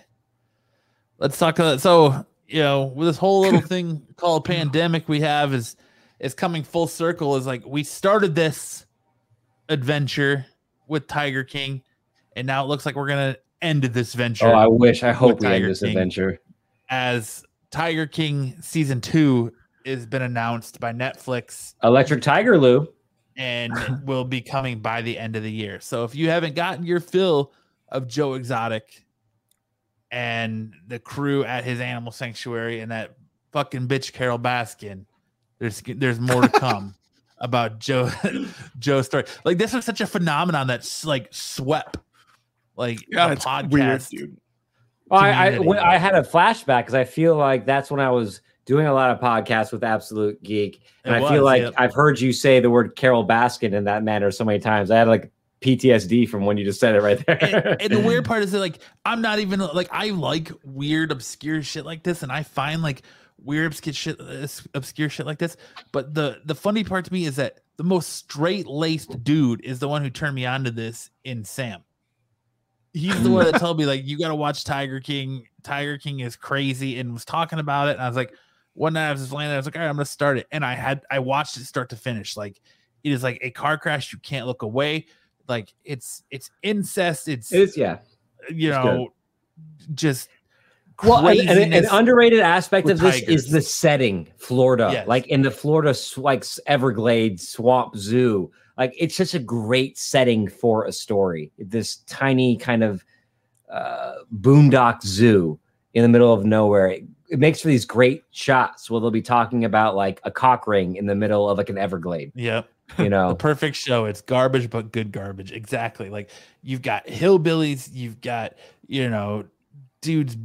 Let's talk about so you know, with this whole little *laughs* thing called pandemic we have is is coming full circle is like we started this adventure with Tiger King and now it looks like we're gonna end this venture Oh, I wish. I hope we Tiger end this King. adventure. as Tiger King season two has been announced by Netflix Electric Tiger Lou. and will be coming by the end of the year. So if you haven't gotten your fill of Joe Exotic and the crew at his animal sanctuary and that fucking bitch Carole Baskin, there's there's more to come *laughs* about Joe *laughs* Joe's story. Like this was such a phenomenon that's like swept like Yeah, a podcast. weird, dude. Well, I, I, I had a flashback because I feel like that's when I was doing a lot of podcasts with Absolute Geek, and It I feel like yep. I've heard you say the word Carole Baskin in that manner so many times. I had like PTSD from when you just said it right there. and, and the weird *laughs* part is that like I'm not even like I like weird obscure shit like this, and I find like weird obscure shit obscure shit like this. But the the funny part to me is that the most straight laced dude is the one who turned me on to this in Sam. He's the one that told me like you got to watch Tiger King. Tiger King is crazy, and was talking about it. And I was like, one night I was just laying there, I was like, all right, I'm gonna start it, and I had I watched it start to finish. Like it is like a car crash. You can't look away. Like it's it's incest. It's it's yeah. you It's know, just Well, and, and an underrated aspect of this tigers. is the setting, Florida, Yes. like in the Florida like Everglades Swamp Zoo. Like it's such a great setting for a story. This tiny kind of uh, boondock zoo in the middle of nowhere. It, it makes for these great shots where they'll be talking about like a cock ring in the middle of like an Everglade. Yep. You *laughs* know The perfect show. It's garbage, but good garbage. Exactly. Like you've got hillbillies, you've got, you know, dudes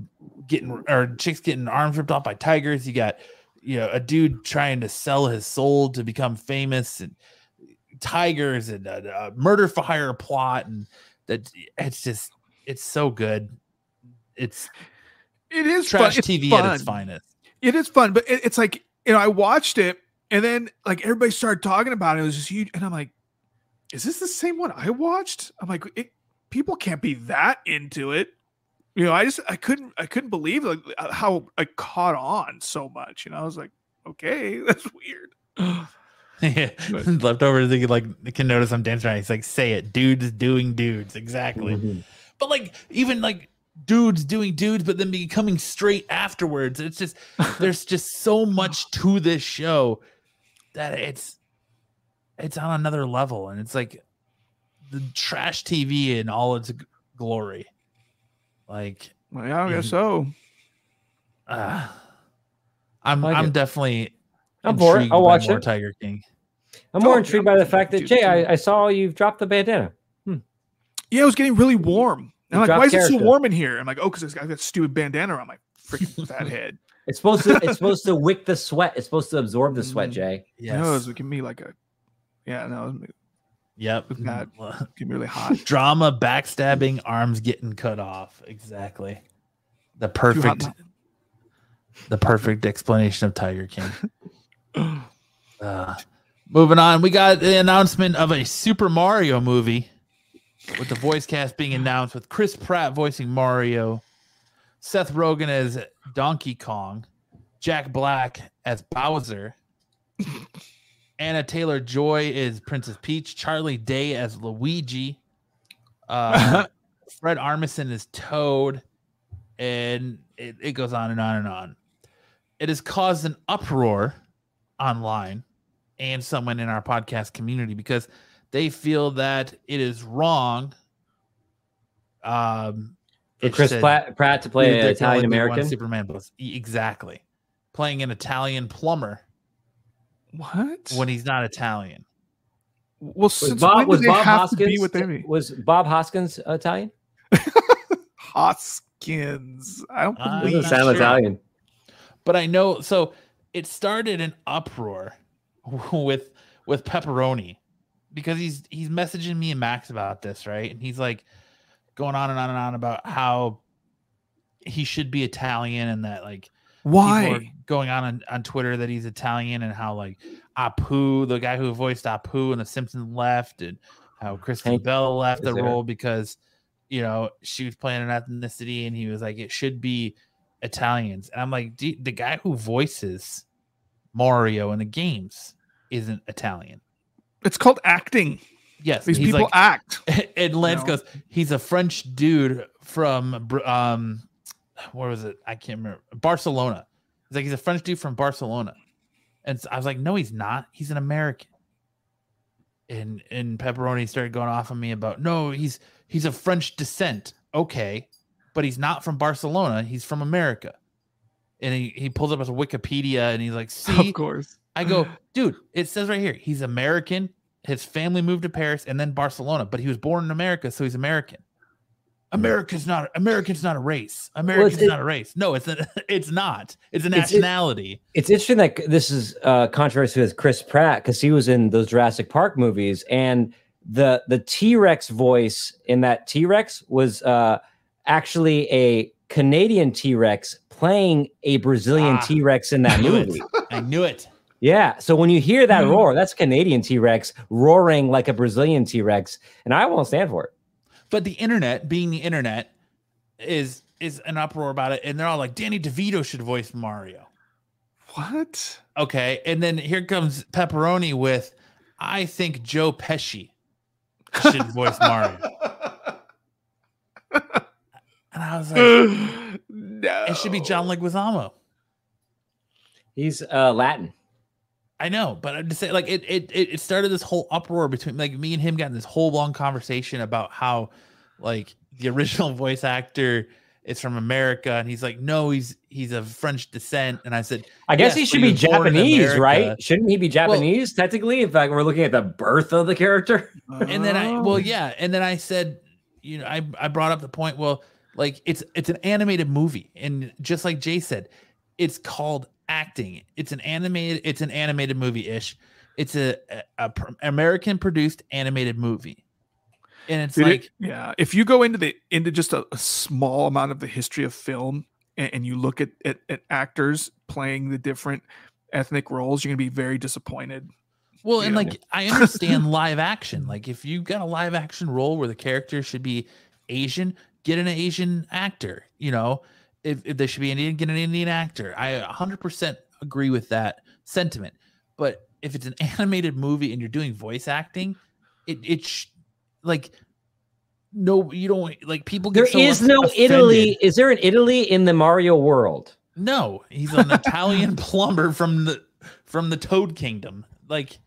getting or chicks getting arms ripped off by tigers. You got, you know, a dude trying to sell his soul to become famous and tigers and a, a murder for hire plot. And that it's just, it's so good. It's It is trash fun. It's TV fun. at its finest. It is fun, but it, it's like you know, I watched it and then like everybody started talking about it. It was just huge, and I'm like, is this the same one I watched? I'm like, it, people can't be that into it. You know, I just I couldn't I couldn't believe like uh, how I caught on so much. You know, I was like, okay, *laughs* that's weird. *laughs* Yeah, But- *laughs* leftovers. They like can notice I'm dancing. Right. He's like, say it, dudes doing dudes, exactly. Mhm. But like, even like dudes doing dudes, but then becoming straight afterwards. It's just there's just so much to this show that it's it's on another level, and it's like the trash TV in all its g- glory. Like, Well, yeah, I guess Mhm. so. uh, I'm I like I'm it. definitely I'm for it. intrigued I'll watch more it. Tiger King. I'm more Oh, intrigued yeah, by the fact that Jay. I, I saw you've dropped the bandana. Yeah, it was getting really warm. And I'm like, Drop why is it so warm in here? I'm like, oh, because I've got stupid bandana around my freaking fat head. It's supposed to. It's *laughs* supposed to wick the sweat. It's supposed to absorb the sweat, Mm. Jay. Yes. No, it was giving me like a, yeah, no, it was Yep. With that. getting me really hot. Drama, backstabbing, arms getting cut off. Exactly. The perfect now. the perfect explanation of Tiger King. *laughs* Uh, moving on, we got the announcement of a Super Mario movie with the voice cast being announced with Chris Pratt voicing Mario, Seth Rogen as Donkey Kong, Jack Black as Bowser, *laughs* Anya Taylor-Joy is Princess Peach, Charlie Day as Luigi, uh, *laughs* Fred Armisen is Toad, and it, it goes on and on and on. it has caused an uproar online and someone in our podcast community because they feel that it is wrong. Um, it Chris said- Pratt, Pratt to play an there can only Italian be one American. Superman. Plus. E- Exactly. Playing an Italian plumber What? when he's not Italian. well, Was since Bob, was Bob Hoskins? to what they be? Was Bob Hoskins Italian? *laughs* Hoskins. I don't I'm believe. Doesn't not sound sure. Italian. But I know so it started an uproar *laughs* with with pepperoni because he's he's messaging me and Max about this, right? And he's like going on and on and on about how he should be Italian and that like people are Why? going on, on on Twitter that he's Italian and how like Apu, the guy who voiced Apu in The Simpsons, left, and how Kristen Hank Bell left the there. role because you know she was playing an ethnicity, and he was like, it should be Italians, and I'm like, "D- the guy who voices Mario in the games isn't Italian. It's called acting. Yes, These he's people like, act. *laughs* and Lance know? goes, he's a French dude from um, where was it? I can't remember. Barcelona. He's like, he's a French dude from Barcelona, and so I was like, no, he's not. He's an American. And and pepperoni started going off on me about no, he's he's of French descent. Okay, but he's not from Barcelona. He's from America. And he, he pulls up his Wikipedia and he's like, *laughs* see, Of course. I go, dude, it says right here, he's American. His family moved to Paris and then Barcelona, but he was born in America, so he's American. America's not American's not a race. American's it- not a race. No, it's a, *laughs* it's not. It's a nationality. It's interesting that this is uh, controversy with Chris Pratt because he was in those Jurassic Park movies, and the the T Rex voice in that T Rex was uh, actually a Canadian T Rex playing a Brazilian Ah, T Rex in that I it. movie. I knew it. Yeah, so when you hear that Hmm. roar, that's Canadian T Rex roaring like a Brazilian T Rex, and I won't stand for it. But the internet, being the internet, is is an uproar about it, and they're all like, Danny DeVito should voice Mario. What? Okay, and then here comes Pepperoni with, I think Joe Pesci should *laughs* voice Mario. And I was like, *gasps* no. it should be John Leguizamo. He's uh, Latin. I know, but I'm just saying, like it, it, it it started this whole uproar between like me and him got in this whole long conversation about how, like, the original *laughs* voice actor is from America, and he's like, no, he's he's of French descent, and I said, I guess Yes, he should be was Japanese, right? Shouldn't he be Japanese technically? In fact, we're looking at the birth of the character. *laughs* and then I, Oh. well, yeah, and then I said, you know, I I brought up the point, well, like it's it's an animated movie, and just like Jay said, it's called acting. It's an animated, it's an animated movie ish. It's a, a, a pr- American produced animated movie, and it's it- like. yeah, if you go into the into just a, a small amount of the history of film and, and you look at, at at actors playing the different ethnic roles, you're gonna be very disappointed. Well, and Yeah. like I understand live action. Like if you got a live action role where the character should be Asian, get an Asian actor. You know, if, if they should be Indian, get an Indian actor. I 100% agree with that sentiment. But if it's an *laughs* animated movie and you're doing voice acting, it it sh- like no, you don't like people. Get There so is no offended. Italy. Is there an Italy in the Mario world? No, he's an Italian *laughs* plumber from the from the Toad Kingdom. Like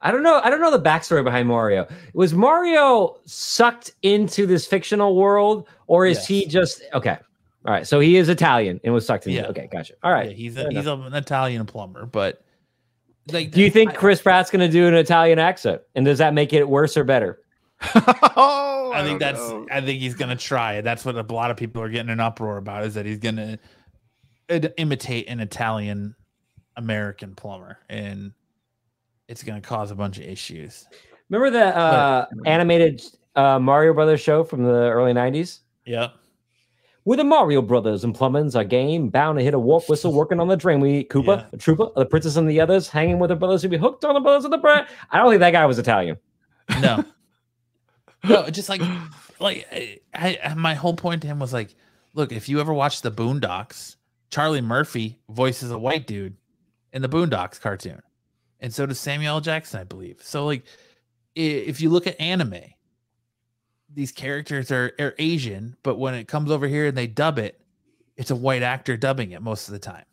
I don't know. I don't know the backstory behind Mario. Was Mario sucked into this fictional world, or is he just okay? All right, so he is Italian and was sucked into. Yeah. Okay, gotcha. All right. Yeah, he's a, he's an Italian plumber, but like, Do you think I, Chris Pratt's going to do an Italian accent, and does that make it worse or better? *laughs* oh, I think that's know. I think he's gonna try it. That's what a lot of people are getting an uproar about is that he's gonna id- imitate an Italian American plumber, and it's gonna cause a bunch of issues. Remember the uh, animated uh, Mario Brothers show from the early '90s? Yep. With the Mario Brothers and Plumbins, a game bound to hit a warp *laughs* whistle, working on the train. We Koopa, Yeah. a trooper, the princess and the others, hanging with her brothers who be hooked on the brothers of the bread. I don't think that guy was Italian. No. *laughs* no, just like like I, I my whole point to him was like, look, if you ever watch the Boondocks, Charlie Murphy voices a white dude in the Boondocks cartoon, and so does Samuel Jackson, I believe. So like, if you look at anime, these characters are, are Asian, but when it comes over here and they dub it, it's a white actor dubbing it most of the time.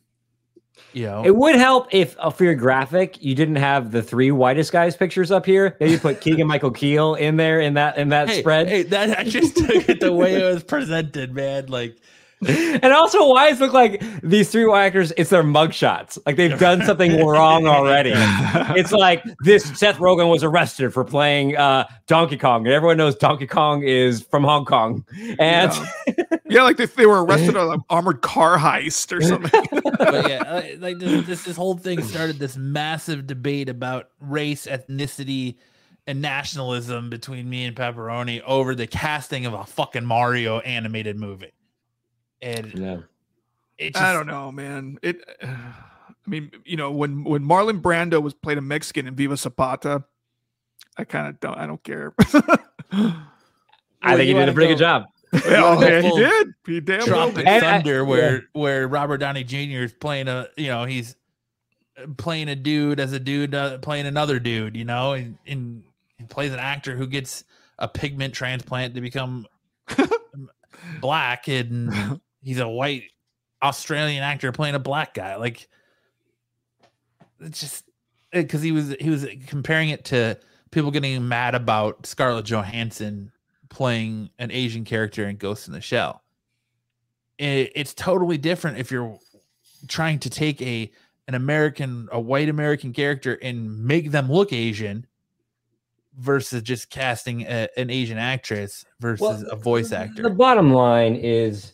You know, It would help if uh, for your graphic you didn't have the three whitest guys pictures up here. Maybe put *laughs* Keegan-Michael Key in there in that in that hey, spread. Hey, that I just took it the way it was presented, man. Like, *laughs* And also, why does it look like these three white actors? It's their mugshots. Like they've done *laughs* something wrong already. *laughs* It's like this: Seth Rogen was arrested for playing uh, Donkey Kong, and everyone knows Donkey Kong is from Hong Kong. And yeah, like if they were arrested on an armored car heist or something. but yeah, uh, like this, this this whole thing started this massive debate about race, ethnicity, and nationalism between me and Pepperoni over the casting of a fucking Mario animated movie. And yeah. it I don't know, man. It. *sighs* I mean, you know, when when Marlon Brando was played a Mexican in Viva Zapata, I kind of don't. I don't care. *laughs* I think he did a pretty good job. Yeah, oh, wanna yeah, he did. He damn well Tropic did. And I- Thunder, where where Robert Downey Jr. is playing a, you know, he's playing a dude as a dude uh, playing another dude, you know, and, and he plays an actor who gets a pigment transplant to become *laughs* black, and he's a white Australian actor playing a black guy. Like, it's just because he was he was comparing it to people getting mad about Scarlett Johansson playing an Asian character in Ghost in the Shell. It, it's totally different if you're trying to take a an American, a white American character and make them look Asian versus just casting a, an Asian actress versus Well, a voice actor. The bottom line is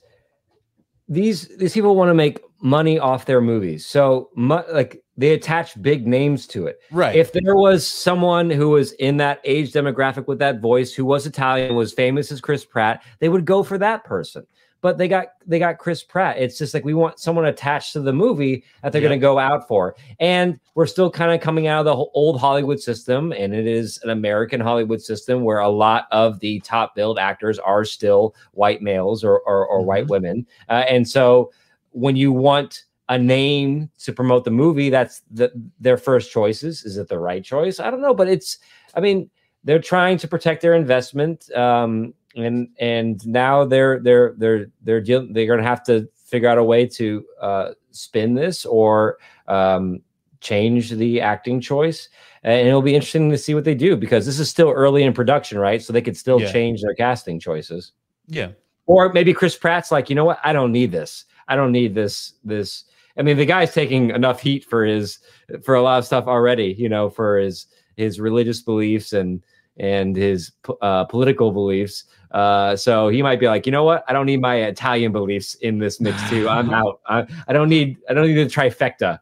these these people want to make money off their movies, so mu- like they attach big names to it. Right. If there was someone who was in that age demographic with that voice, who was Italian, was famous as Chris Pratt, they would go for that person. But they got they got Chris Pratt. It's just like we want someone attached to the movie that they're Yeah. going to go out for. And we're still kind of coming out of the old Hollywood system, and it is an American Hollywood system where a lot of the top billed actors are still white males or or, or white women. Uh, and so when you want a name to promote the movie, that's the, their first choices. Is it the right choice? I don't know, but it's. I mean, they're trying to protect their investment, um, and and now they're they're they're they're deal- they're going to have to figure out a way to uh, spin this or um, change the acting choice. And it'll be interesting to see what they do because this is still early in production, right? So they could still Yeah. change their casting choices. yeah. Or maybe Chris Pratt's like, you know what? I don't need this. I don't need this. This. I mean, the guy's taking enough heat for his for a lot of stuff already. You know, for his his religious beliefs and and his uh, political beliefs. Uh, so he might be like, you know what? I don't need my Italian beliefs in this mix too. I'm *laughs* out. I, I don't need. I don't need the trifecta.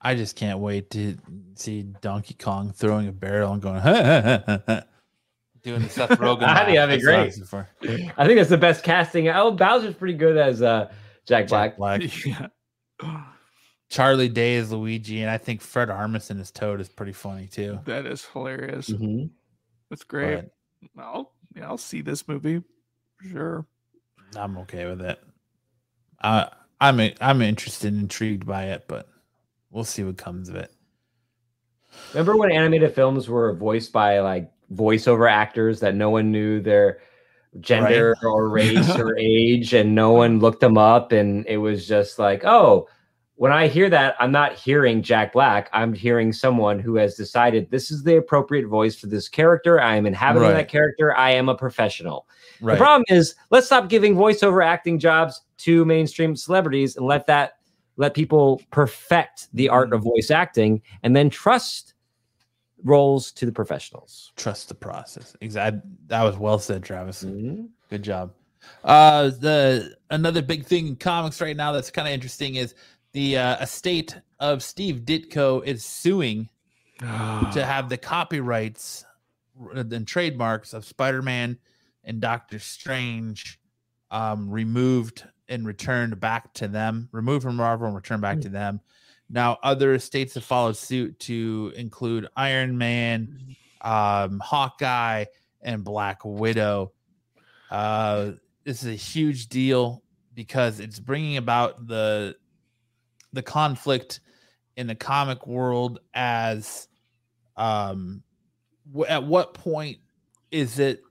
I just can't wait to see Donkey Kong throwing a barrel and going, doing the Seth *laughs* Rogen. I think laugh. that'd be That's what I great. I think that's the best casting. Oh, Bowser's pretty good as uh, Jack Black. Jack Black. *laughs* Yeah. Charlie Day is Luigi, and I think Fred Armisen as Toad is pretty funny too. That is hilarious. Mhm. That's great. But I'll yeah, I'll see this movie for sure. I'm okay with it. I I'm I'm interested, intrigued by it, but we'll see what comes of it. Remember when animated films were voiced by like voiceover actors that no one knew their gender or race or *laughs* age and no one looked them up and it was just like, oh, when I hear that, I'm not hearing Jack Black. I'm hearing someone who has decided this is the appropriate voice for this character. I am inhabiting Right. that character. I am a professional. Right. The problem is, let's stop giving voiceover acting jobs to mainstream celebrities and let that let people perfect the art of voice acting and then trust roles to the professionals. Trust the process. Exactly. That was well said, Travis. Mhm. Good job. Uh, the another big thing in comics right now that's kind of interesting is the uh, estate of Steve Ditko is suing to have the copyrights and trademarks of Spider-Man and Doctor Strange um, removed and returned back to them, removed from Marvel and returned back to them. Now, other states have followed suit to include Iron Man, um, Hawkeye, and Black Widow. Uh, this is a huge deal because it's bringing about the the conflict in the comic world as um w- at what point is it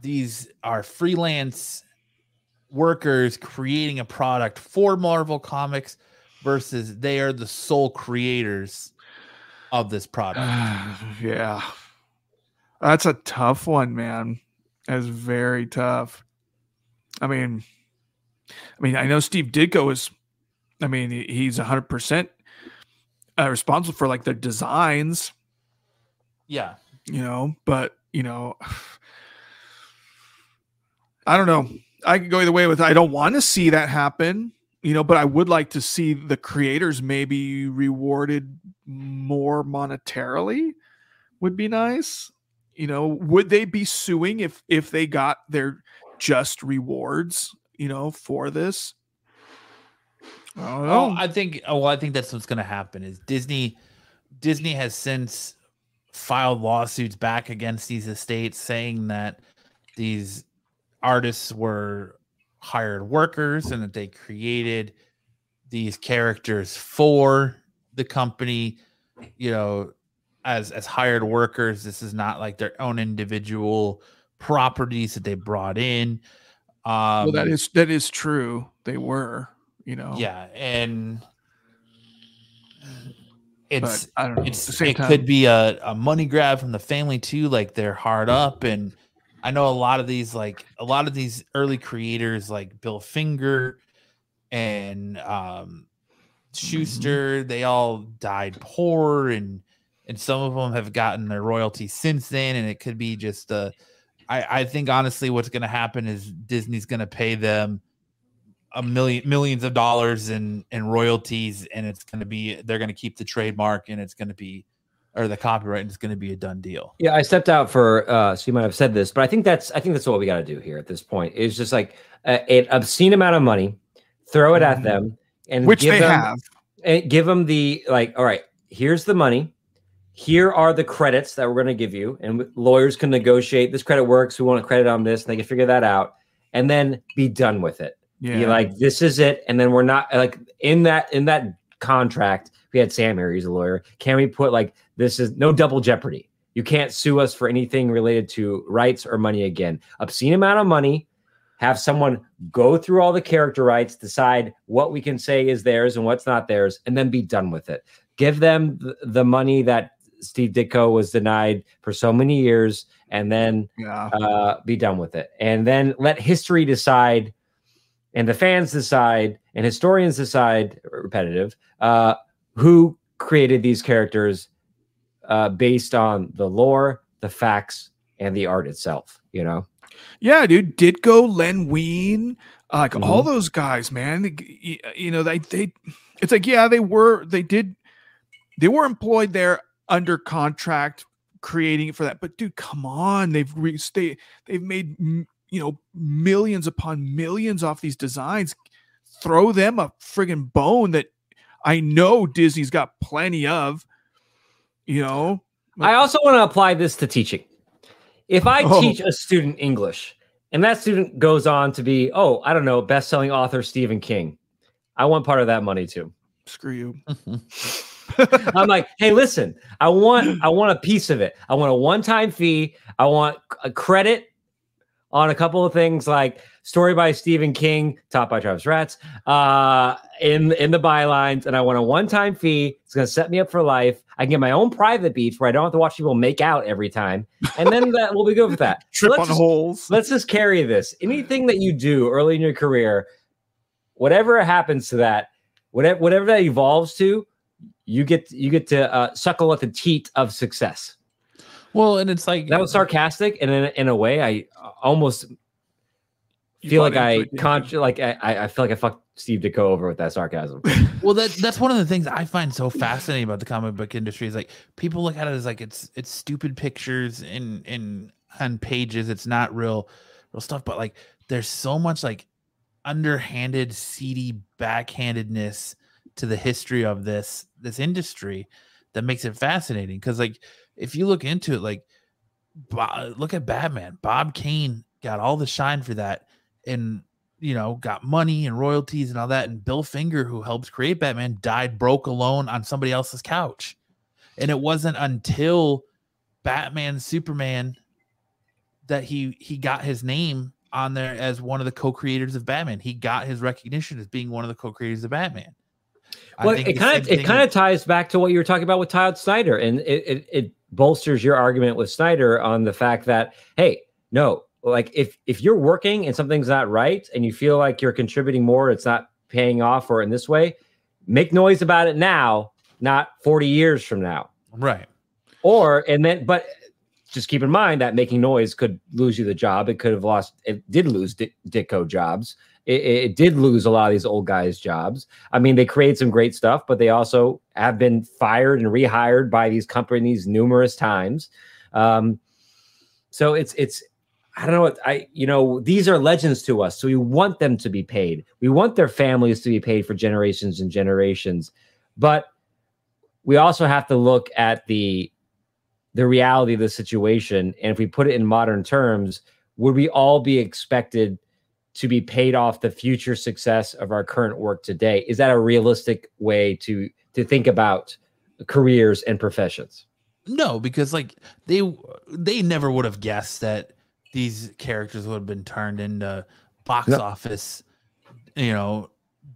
these are freelance workers creating a product for Marvel Comics versus they are the sole creators of this product. *sighs* yeah. That's a tough one, man. That's very tough. I mean, I mean, I know Steve Ditko is. I mean, he's hundred percent uh, responsible for like the designs. Yeah, you know, but you know, *sighs* I don't know. I could go either way with. I don't want to see that happen, you know, but I would like to see the creators maybe rewarded more monetarily. Would be nice. You know, would they be suing if if they got their just rewards? You know, for this. I oh, I think. Oh, well, I think that's what's going to happen. Is Disney? Disney has since filed lawsuits back against these estates, saying that these artists were hired workers and that they created these characters for the company. You know, as as hired workers. This is not like their own individual properties that they brought in. Um, well, that is that is true. They were, you know. Yeah, and it's I don't know. It's it time. could be a, a money grab from the family too. Like they're hard up, and I know a lot of these like a lot of these early creators like Bill Finger and um Shuster, mm-hmm. they all died poor and and some of them have gotten their royalty since then and it could be just uh I, I think honestly what's going to happen is disney's going to pay them a million millions of dollars in in royalties and it's going to be they're going to keep the trademark and it's going to be or the copyright and it's going to be a done deal. Yeah i stepped out for uh so you might have said this but i think that's i think that's what we got to do here at this point is just like an obscene amount of money throw it at mm-hmm. them and which they them, have. And give them the like all right here's the money. Here are the credits that we're going to give you and lawyers can negotiate this credit works we want a credit on this and they can figure that out and then be done with it yeah. Be like this is it. And then we're not like in that in that contract we had sam here he's a lawyer. Can we put like this is no double jeopardy. You can't sue us for anything related to rights or money again. Obscene amount of money. Have someone go through all the character rights decide what we can say is theirs and what's not theirs and then be done with it. Give them the money that Steve Ditko was denied for so many years, and then yeah. uh, be done with it, and then let history decide, and the fans decide, and historians decide. Repetitive. Uh, who created these characters uh, based on the lore, the facts, and the art itself? You know. Yeah, dude. Ditko, Len Wein, uh, like mm-hmm. all those guys, man. You know, they they. It's like yeah, they were they did they were employed there under contract creating it for that. But dude, come on, they've re- they they've made you know millions upon millions off these designs. Throw them a friggin' bone that I know Disney's got plenty of. You know, I also want to apply this to teaching. If I oh. teach a student English and that student goes on to be, oh, I don't know, best-selling author Stephen King, I want part of that money too. Screw you. *laughs* I'm like, hey, listen, I want I want a piece of it. I want a one-time fee. I want a credit on a couple of things like story by Stephen King, top by Travis Ratz, uh, in in the bylines, and I want a one-time fee. It's gonna set me up for life. I can get my own private beach where I don't have to watch people make out every time, and then that we'll be good with that. *laughs* Trip on just, holes. Let's just carry this. Anything that you do early in your career, whatever happens to that, whatever whatever that evolves to, you get you get to uh, suckle at the teat of success. Well, and it's like that was sarcastic, and in, in a way, I almost feel like I con- like I, I feel like I fucked Steve Ditko over with that sarcasm. *laughs* well, that that's one of the things I find so fascinating about the comic book industry is like people look at it as like it's it's stupid pictures in in on pages. It's not real real stuff, but like there's so much like underhanded, seedy backhandedness to the history of this this industry that makes it fascinating because like if you look into it like look at batman. Bob kane got all the shine for that and you know got money and royalties and all that. And bill finger who helped create batman died broke alone on somebody else's couch. And it wasn't until batman superman that he he got his name on there as one of the co-creators of batman. He got his recognition as being one of the co-creators of batman. Well, it kind of it kind of ties back to what you were talking about with Scott Snyder, and it, it it bolsters your argument with Snyder on the fact that hey, no, like if if you're working and something's not right, and you feel like you're contributing more, it's not paying off, or in this way, make noise about it now, not 40 years from now, right. or and then but. Just keep in mind that making noise could lose you the job. It could have lost. It did lose Di- Ditko jobs. It, it did lose a lot of these old guys' jobs. I mean, they create some great stuff, but they also have been fired and rehired by these companies numerous times. Um, so it's it's I don't know what I you know these are legends to us, so we want them to be paid. We want their families to be paid for generations and generations, but we also have to look at the the reality of the situation. And if we put it in modern terms, would we all be expected to be paid off the future success of our current work today? Is that a realistic way to to think about careers and professions? No, because like they they never would have guessed that these characters would have been turned into box No. office, you know,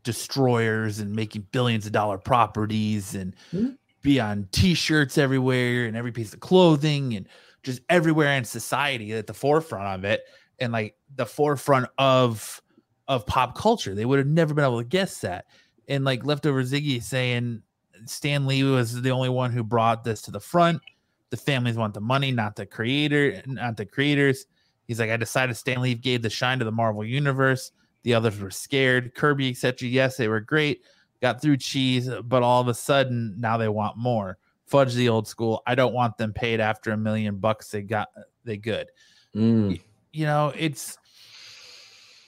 destroyers and making billions of dollar properties and Mhm. be on t-shirts everywhere and every piece of clothing and just everywhere in society at the forefront of it and like the forefront of of pop culture. They would have never been able to guess that. And like leftover Ziggy saying Stan Lee was the only one who brought this to the front. The families want the money, not the creator, not the creators. He's like, I decided Stan Lee gave the shine to the Marvel universe. The others were scared. Kirby, etc. Yes, they were great. Got through cheese, but all of a sudden now they want more. Fudge the old school. I don't want them paid after a million bucks. They got they good Mm. You know, it's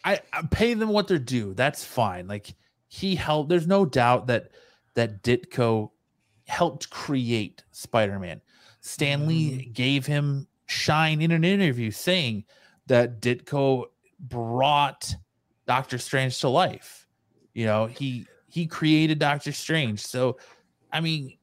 I, I pay them what they're due. That's fine. Like he helped. There's no doubt that that Ditko helped create Spider-Man. Stan Lee mm-hmm. gave him shine in an interview saying that Ditko brought Doctor Strange to life. You know, he he created Doctor Strange. So, I mean,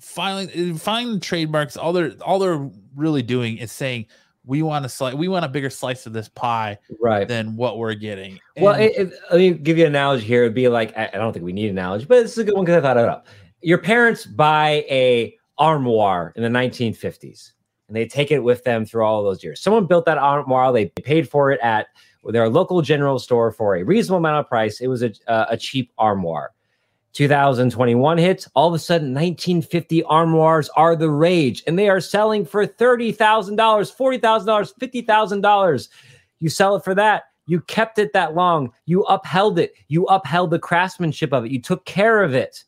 filing uh, filing trademarks. All they're all they're really doing is saying we want a slice. We want a bigger slice of this pie Right. than what we're getting. Well, it, it, let me give you an analogy here. It'd be like I, I don't think we need an analogy, but it's a good one because I thought it up. Your parents buy a armoire in the 1950s, and they take it with them through all of those years. Someone built that armoire. They paid for it at their local general store for a reasonable amount of price. It was a, uh, a cheap armoire. 2021 hits. All of a sudden, 1950 armoires are the rage, and they are selling for thirty thousand dollars, forty thousand dollars, fifty thousand dollars. You sell it for that. You kept it that long. You upheld it. You upheld the craftsmanship of it. You took care of it.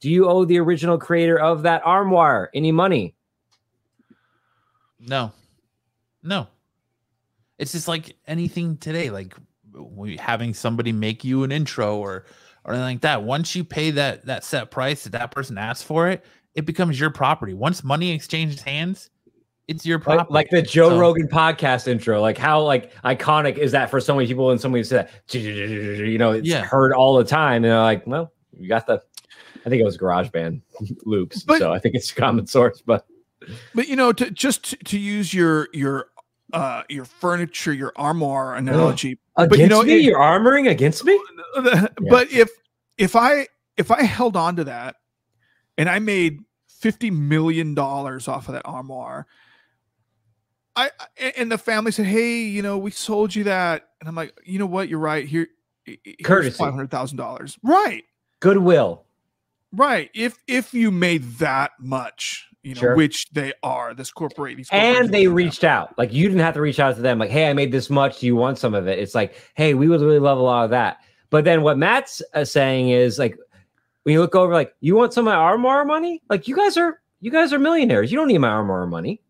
Do you owe the original creator of that armoire any money? No, no. It's just like anything today, like having somebody make you an intro or or anything like that. Once you pay that that set price that that person asks for it, it becomes your property. Once money exchanges hands, it's your property. like the Joe So- Rogan podcast intro. Like how like iconic is that for so many people? And somebody said, you know, it's Yeah. heard all the time. And they're like, well, you got the. I think it was GarageBand *laughs* loops, But- so I think it's a common source. But But you know, to just to, to use your your uh your furniture, your armoire analogy. against But you know, me, it- you're armoring against me. *laughs* But if if I if I held on to that and I made fifty million dollars off of that armoire, I and the family said, "Hey, you know, we sold you that," and I'm like, "You know what? You're right. Here, Courtesy. five hundred thousand dollars. Right, Goodwill. right. If if you made that much." You know, Sure. which they are, this corporate, these and they reached out. Like you didn't have to reach out to them. Like, hey, I made this much. Do you want some of it? It's like, hey, we would really love a lot of that. But then what Matt's uh, saying is like, when you look over, like, you want some of my armoire money? Like, you guys are you guys are millionaires. You don't need my armoire money.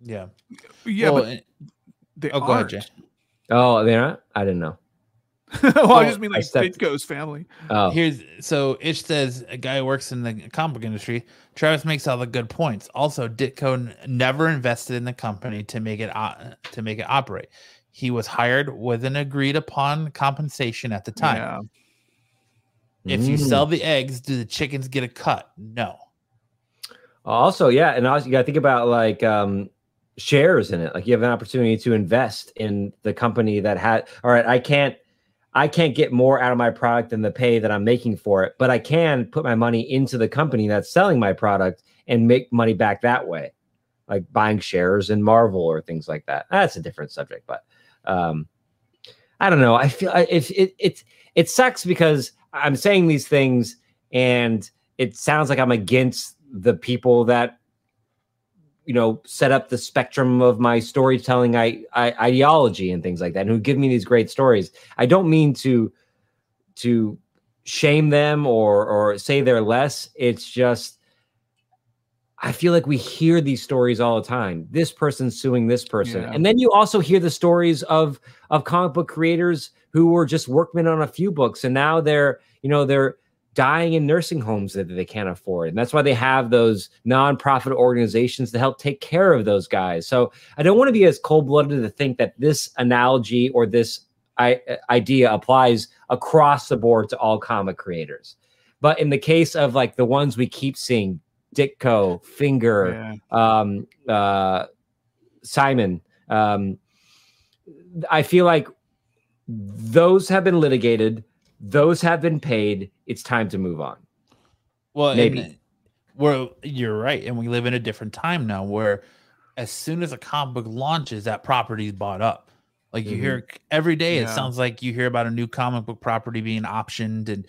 yeah. Yeah, Well, but they oh, go ahead, aren't. Jay. Oh, they're not. I didn't know. *laughs* well, Oh, I just mean like stepped- Ditko's family. Oh, Here's so Ish says a guy who works in the comic book industry. Travis makes all the good points. Also, Ditko n- never invested in the company to make it o- to make it operate. He was hired with an agreed upon compensation at the time. Yeah. If you Mm. sell the eggs, do the chickens get a cut? No. Also, yeah, and also you got to think about like um shares in it. Like you have an opportunity to invest in the company that had. All right, I can't. I can't get more out of my product than the pay that I'm making for it, but I can put my money into the company that's selling my product and make money back that way, like buying shares in Marvel or things like that. That's a different subject, but um, I don't know. I feel if it it it sucks because I'm saying these things and it sounds like I'm against the people that you know set up the spectrum of my storytelling I, I, ideology and things like that and who give me these great stories i don't mean to to shame them or or say they're less it's just i feel like we hear these stories all the time this person's suing this person Yeah. and then you also hear the stories of of comic book creators who were just workmen on a few books and now they're you know they're dying in nursing homes that they can't afford. And that's why they have those nonprofit organizations to help take care of those guys. So I don't want to be as cold blooded to think that this analogy or this I- uh, idea applies across the board to all comic creators. But in the case of like the ones we keep seeing, Ditko, Finger, Yeah. um, uh, Simon. Um, I feel like those have been litigated, those have been paid. It's time to move on. Well, Maybe. well, you're right, and we live in a different time now where as soon as a comic book launches, that property is bought up. Like you hear every day, it sounds like you hear about a new comic book property being optioned and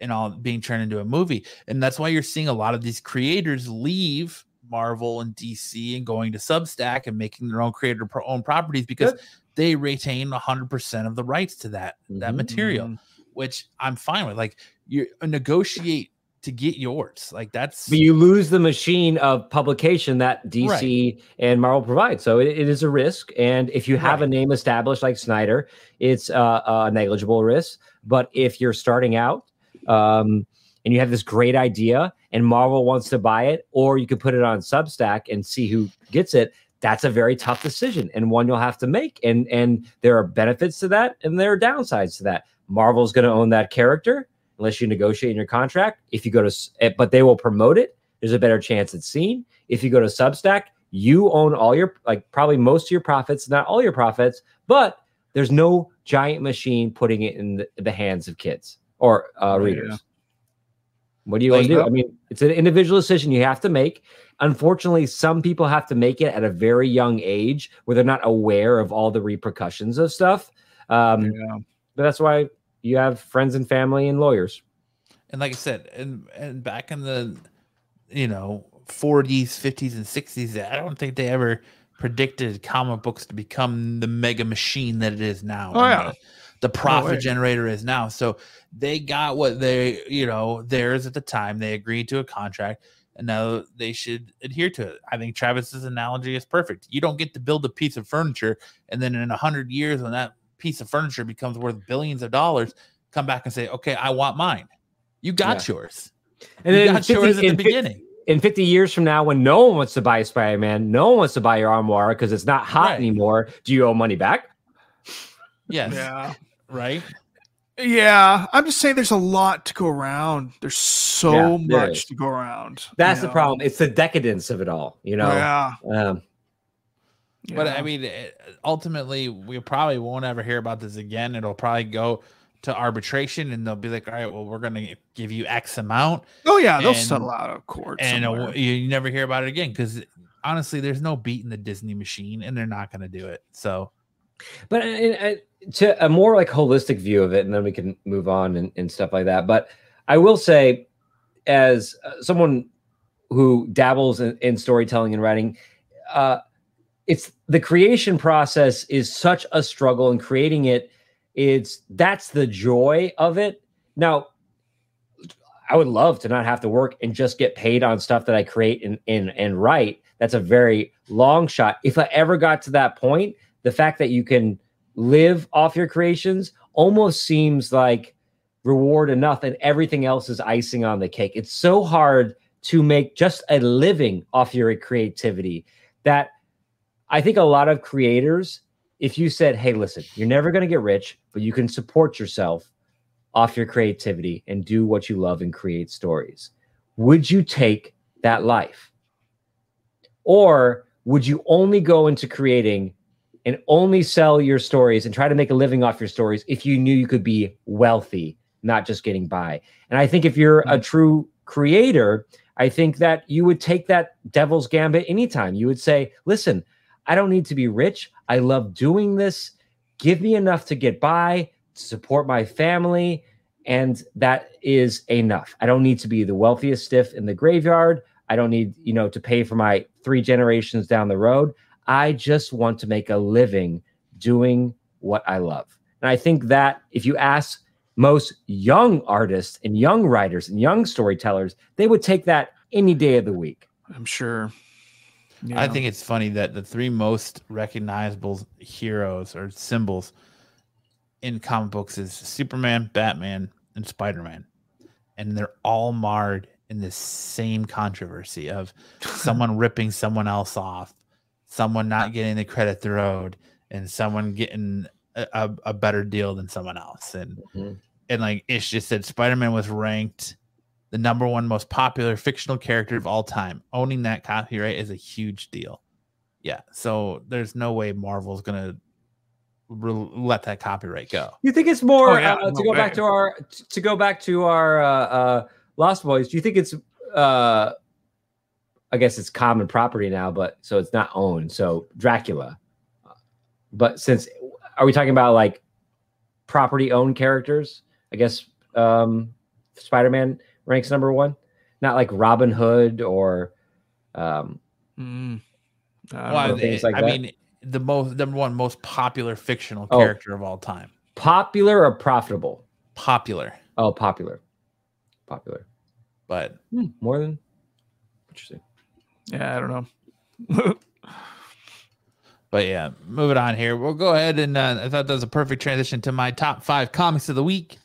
and all being turned into a movie, and that's why you're seeing a lot of these creators leave Marvel and DC and going to Substack and making their own creator pro- own properties because Good. they retain 100% of the rights to that that Mhm. material Mhm. which I'm fine with. Like you negotiate to get yours. Like that's But you lose the machine of publication that DC and Marvel provide. So it, it is a risk. And if you have a name established like Snyder, it's uh, a negligible risk. But if you're starting out um, and you have this great idea and Marvel wants to buy it, or you could put it on Substack and see who gets it. That's a very tough decision and one you'll have to make. And and there are benefits to that and there are downsides to that. Marvel's going to own that character unless you negotiate in your contract. If you go to, eh, but they will promote it. There's a better chance it's seen. If you go to Substack, you own all your, like probably most of your profits, not all your profits, but there's no giant machine putting it in the, the hands of kids or uh, readers. yeah. What do you Like, want to do? I mean, it's an individual decision you have to make. Unfortunately, some people have to make it at a very young age where they're not aware of all the repercussions of stuff. Um, Yeah. But that's why you have friends and family and lawyers. and like I said, and and back in the you know 40s, 50s, and 60s, I don't think they ever predicted comic books to become the mega machine that it is now. Oh, yeah. the, the profit way. generator is now. So they got what they, you know, theirs at the time. They agreed to a contract, and now they should adhere to it. I think Travis's analogy is perfect. You don't get to build a piece of furniture, and then in a hundred years, when that piece of furniture becomes worth billions of dollars, come back and say, "Okay, I want mine." You got yours. And you then got 50 yours at the in fif- beginning. in 50 years from now, when no one wants to buy Spider Man, no one wants to buy your armoire because it's not hot Right. anymore. Do you owe money back? Yes. Yeah. Right. Yeah. I'm just saying there's a lot to go around. There's so Yeah, there much is. to go around. That's the know? problem. It's the decadence of it all, you know? Yeah. Um, But yeah. I mean, ultimately, we probably won't ever hear about this again. It'll probably go to arbitration, and they'll be like, "All right, well, we're going to give you X amount," Oh yeah, they'll and- settle out of court. and uh, somewhere. you, you never hear about it again because honestly, there's no beating the Disney machine, and they're not going to do it. So, but uh, uh, to a more like holistic view of it, and then we can move on and, and stuff like that. But I will say, as uh, someone who dabbles in, in storytelling and writing, uh, it's the creation process is such a struggle, and creating it, it's that's the joy of it. Now, I would love to not have to work and just get paid on stuff that I create and and, and write. That's a very long shot. If I ever got to that point, the fact that you can live off your creations almost seems like reward enough and everything else is icing on the cake. It's so hard to make just a living off your creativity that I think a lot of creators, if you said, hey, listen, you're never going to get rich, but you can support yourself off your creativity and do what you love and create stories, would you take that life? Or would you only go into creating and only sell your stories and try to make a living off your stories if you knew you could be wealthy, not just getting by. And I think if you're a mm-hmm. true creator, I think that you would take that devil's gambit anytime. You would say, listen, I don't need to be rich. I love doing this. Give me enough to get by, to support my family. And that is enough. I don't need to be the wealthiest stiff in the graveyard. I don't need, you know, to pay for my three generations down the road. I just want to make a living doing what I love. And I think that if you ask most young artists and young writers and young storytellers, they would take that any day of the week. I'm sure. I think it's funny that the three most recognizable heroes or symbols in comic books is Superman, Batman, and Spider-Man. And they're all marred in this same controversy of *laughs* someone ripping someone else off, someone not getting the credit they're owed, and someone getting a, a, a better deal than someone else. And Mhm. and like Ish just said, Spider-Man was ranked the number one most popular fictional character of all time. Owning that copyright is a huge deal. Yeah, so there's no way Marvel's gonna re- let that copyright go. You think it's more Oh, yeah, uh, to no go back to our to go back to our uh, uh, Lost Boys? Do you think it's uh, I guess it's common property now, but so it's not owned. So Dracula, but since are we talking about like property owned characters? I guess um, Spider Man ranks number one, not like Robin Hood or um, Mm. I Well, know. know, things I, like I mean, the most number one most popular fictional Oh. character of all time. popular or profitable. Popular, Oh, popular, popular. but Hmm, more than interesting. Yeah, I don't know. But yeah, moving on here. We'll go ahead and uh, I thought that was a perfect transition to my top five comics of the week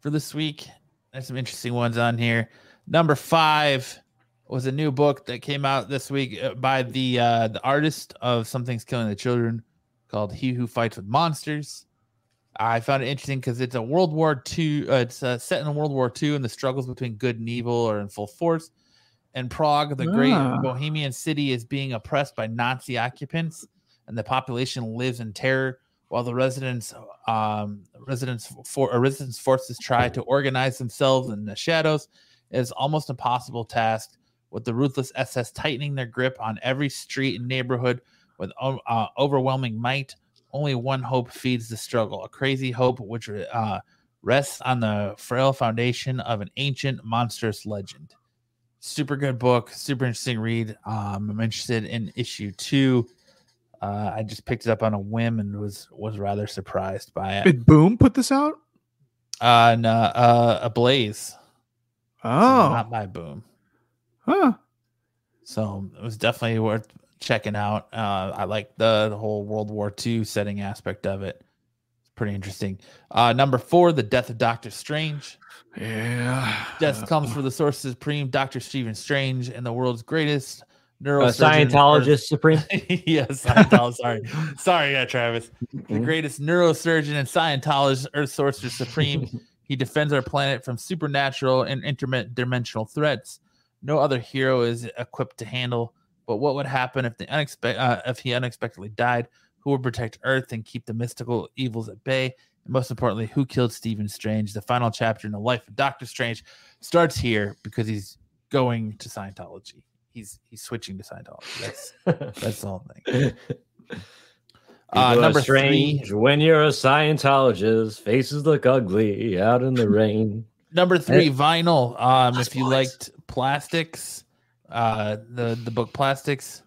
for this week. There's some interesting ones on here. Number five was a new book that came out this week uh, by the uh, the artist of Something's Killing the Children called He Who Fights with Monsters. I found it interesting because it's a World War II. Uh, it's uh, set in World War II, and the struggles between good and evil are in full force. And Prague, the great Ah. Bohemian city, is being oppressed by Nazi occupants, and the population lives in terror while the residents, um, residents for uh, residents forces try to organize themselves in the shadows. It is almost impossible task with the ruthless SS tightening their grip on every street and neighborhood with uh, overwhelming might. Only one hope feeds the struggle, a crazy hope which uh, rests on the frail foundation of an ancient monstrous legend. Super good book, super interesting read. Um, I'm interested in issue two. Uh, I just picked it up on a whim and was was rather surprised by it. Did Boom put this out? Uh, and, uh, Ablaze, Oh, not by Boom. huh. So it was definitely worth checking out. Uh, I like the, the whole World War II setting aspect of it. It's pretty interesting. Uh, number four, the death of Doctor Strange. Yeah. Death comes for the sorcerer supreme, Doctor Stephen Strange, and the world's greatest A neurosurgeon. Scientologist supreme. *laughs* yes, Scientologist. sorry, *laughs* sorry, yeah, Travis. The Mhm. greatest neurosurgeon and Scientologist, Earth Sorcerer Supreme. *laughs* he defends our planet from supernatural and interdimensional threats. No other hero is equipped to handle. But what would happen if the unexpe- uh, if he unexpectedly died? Who will protect Earth and keep the mystical evils at bay? And most importantly, who killed Stephen Strange? The final chapter in the life of Doctor Strange starts here because he's going to Scientology. He's he's switching to Scientology. That's *laughs* that's the whole thing. Uh, number strange three. when you're a Scientologist. Faces look ugly out in the *laughs* rain. Number three, vinyl. Um, if you liked plastics, uh, the the book plastics,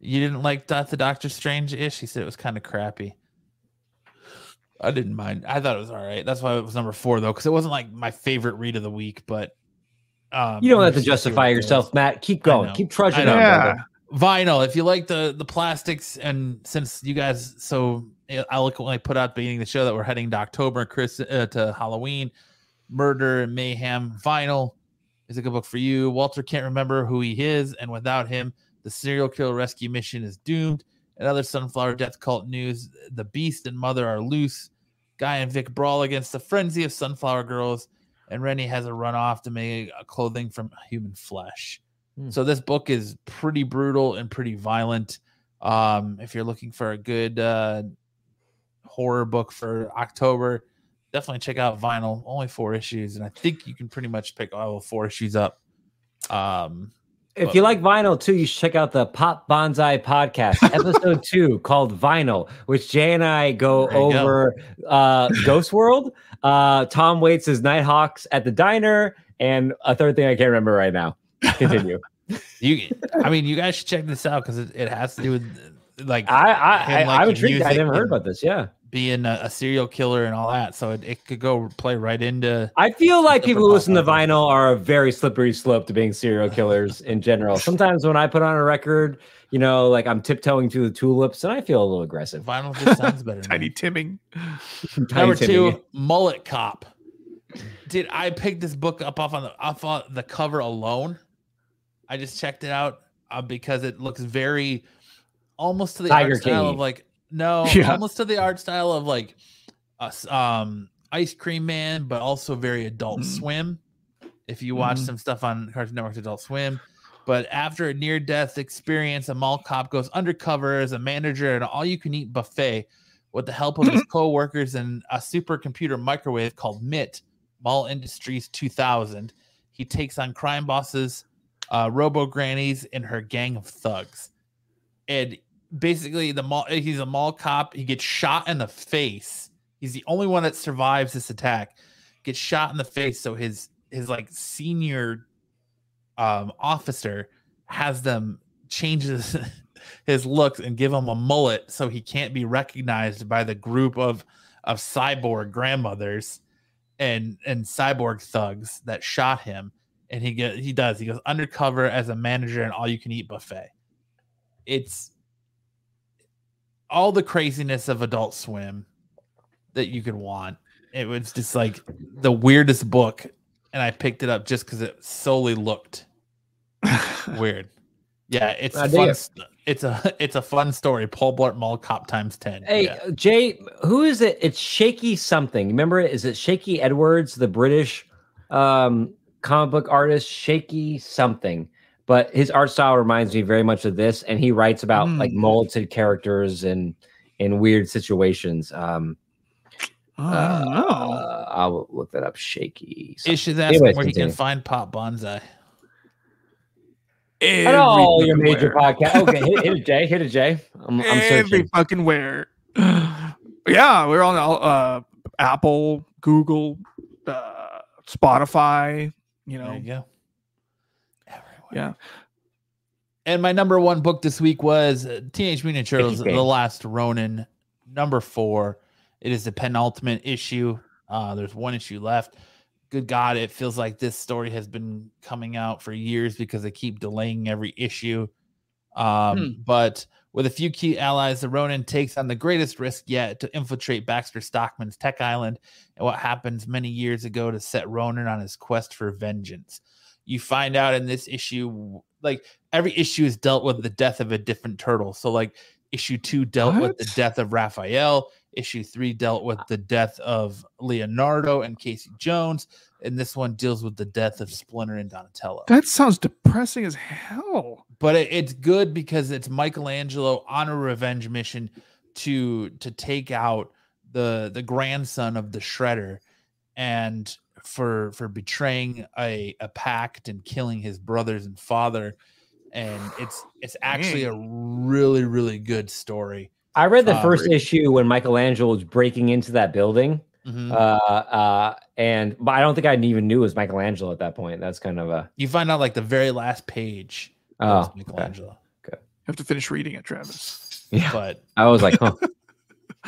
you didn't like that the Doctor Strange ish. He said it was kind of crappy. I didn't mind. I thought it was all right. That's why it was number four though, because it wasn't like my favorite read of the week. But um, You don't have to justify where it goes. yourself, Matt. Keep going. Keep trudging on. Yeah. vinyl if you like the the plastics and since you guys so eloquently put out at the beginning of the show that we're heading to october chris uh, to halloween murder and mayhem vinyl is a good book for you walter can't remember who he is and without him the serial killer rescue mission is doomed Another sunflower death cult news the beast and mother are loose guy and vic brawl against the frenzy of sunflower girls and rennie has a run off to make clothing from human flesh Hmm. so this book is pretty brutal and pretty violent. Um, if you're looking for a good uh, horror book for October, definitely check out Vinyl. Only four issues, and I think you can pretty much pick all four issues up. Um, If you like vinyl too, you should check out the Pop Bonsai podcast, *laughs* episode two, called Vinyl, which Jay and I go There you go. over uh, Ghost World, uh, Tom Waits' Nighthawks at the diner, and a third thing I can't remember right now. Continue. *laughs* you, I mean, you guys should check this out because it, it has to do with like I, I, I, I'm liking intrigued. I never heard and about this. Yeah. Being a, a serial killer and all that. So it, it could go play right into I feel like people who listen to vinyl are a very slippery slope to being serial killers in general. *laughs* Sometimes when I put on a record, you know, like I'm tiptoeing through the tulips and I feel a little aggressive. vinyl. Just sounds better. *laughs* Tiny man. Timming. *laughs* Number Tiny two, Mullet Cop. Did I pick this book up off on the off on the cover alone? I just checked it out uh, because it looks very almost to the Tiger art style King-y. of like no, *laughs* Yeah. almost to the art style of like us um Ice Cream Man, but also very Adult Mhm. Swim. If you watch Mhm. some stuff on Cartoon Network's Adult Swim, but after a near-death experience, a mall cop goes undercover as a manager at an all-you-can-eat buffet with the help of his co-workers and a supercomputer microwave called MIT, Mall Industries 2000. He takes on crime bosses, uh, robo grannies, and her gang of thugs. And basically, the mall he's a mall cop. He gets shot in the face. He's the only one that survives this attack. Gets shot in the face, so his his like senior um, officer has them change his, *laughs* his looks and give him a mullet so he can't be recognized by the group of of cyborg grandmothers and and cyborg thugs that shot him and he get he does he goes undercover as a manager in all you can eat buffet it's all the craziness of adult swim that you could want it was just like the weirdest book and i picked it up just because it solely looked *laughs* weird yeah it's I fun st- it's a it's a fun story paul blart mall cop times 10 Hey, yeah. Jay, who is it? It's Shaky something. Remember it? Is it Shaky Edwards, the British um, comic book artist? Shaky something. But his art style reminds me very much of this, and he writes about like Hmm. mulleted characters and in weird situations. Um, Oh, I don't know. uh, I'll look that up. Shaky. Issues asking Anyways, where he can find Pop Banzai. At all your major podcast. Okay, hit, hit it, *laughs* Hit it, Jay. I'm, I'm Every fucking where. *sighs* yeah, we're on uh, Apple, Google, uh, Spotify. You know, you. Everywhere. Yeah. And my number one book this week was uh, Teenage Mutant Ninja Turtles. The Last Ronin, number four. It is the penultimate issue. Uh, there's one issue left. Good God, it feels like this story has been coming out for years because they keep delaying every issue. Um, Hmm. But with a few key allies, the Ronin takes on the greatest risk yet to infiltrate Baxter Stockman's Tech Island and what happens many years ago to set Ronin on his quest for vengeance. You find out in this issue, like every issue is dealt with the death of a different turtle. So, like issue two dealt with the death of Raphael. Issue three dealt with the death of Leonardo and Casey Jones, and this one deals with the death of Splinter and Donatello That sounds depressing as hell. but it, it's good because it's Michelangelo on a revenge mission to to take out the the grandson of the Shredder, and for for betraying a a pact and killing his brothers and father, and it's it's actually a really really good story. I read the Uh, first really? issue when Michelangelo was breaking into that building. Mhm. Uh, uh, and but I don't think I even knew it was Michelangelo at that point. That's kind of a you find out like the very last page. oh, was okay. Michelangelo, You have to finish reading it, Travis. yeah. but I was like, huh. *laughs*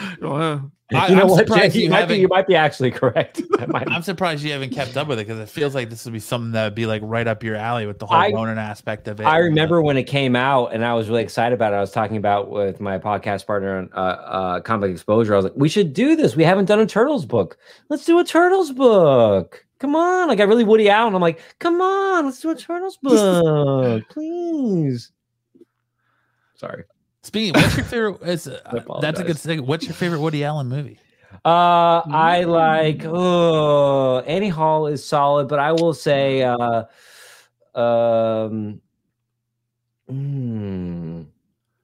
*laughs* Well, I- you know I'm what? surprised you you, might be, you might be actually correct. *laughs* I might- I'm surprised you haven't kept up with it because it feels like this would be something that would be like right up your alley with the whole I- Ronin aspect of it. I remember when it came out, and I was really excited about it. I was talking about with my podcast partner on uh, uh, Comic Exposure. I was like, "We should do this. We haven't done a Turtles book. Let's do a Turtles book. Come on!" Like I really Woody Allen. I'm like, "Come on, let's do a Turtles *laughs* book, please." Sorry. Speaking, what's your favorite? *laughs* It's, uh, that's a good thing. What's your favorite Woody Allen movie? Uh, I like. Oh, Annie Hall is solid, but I will say, uh, um, mm,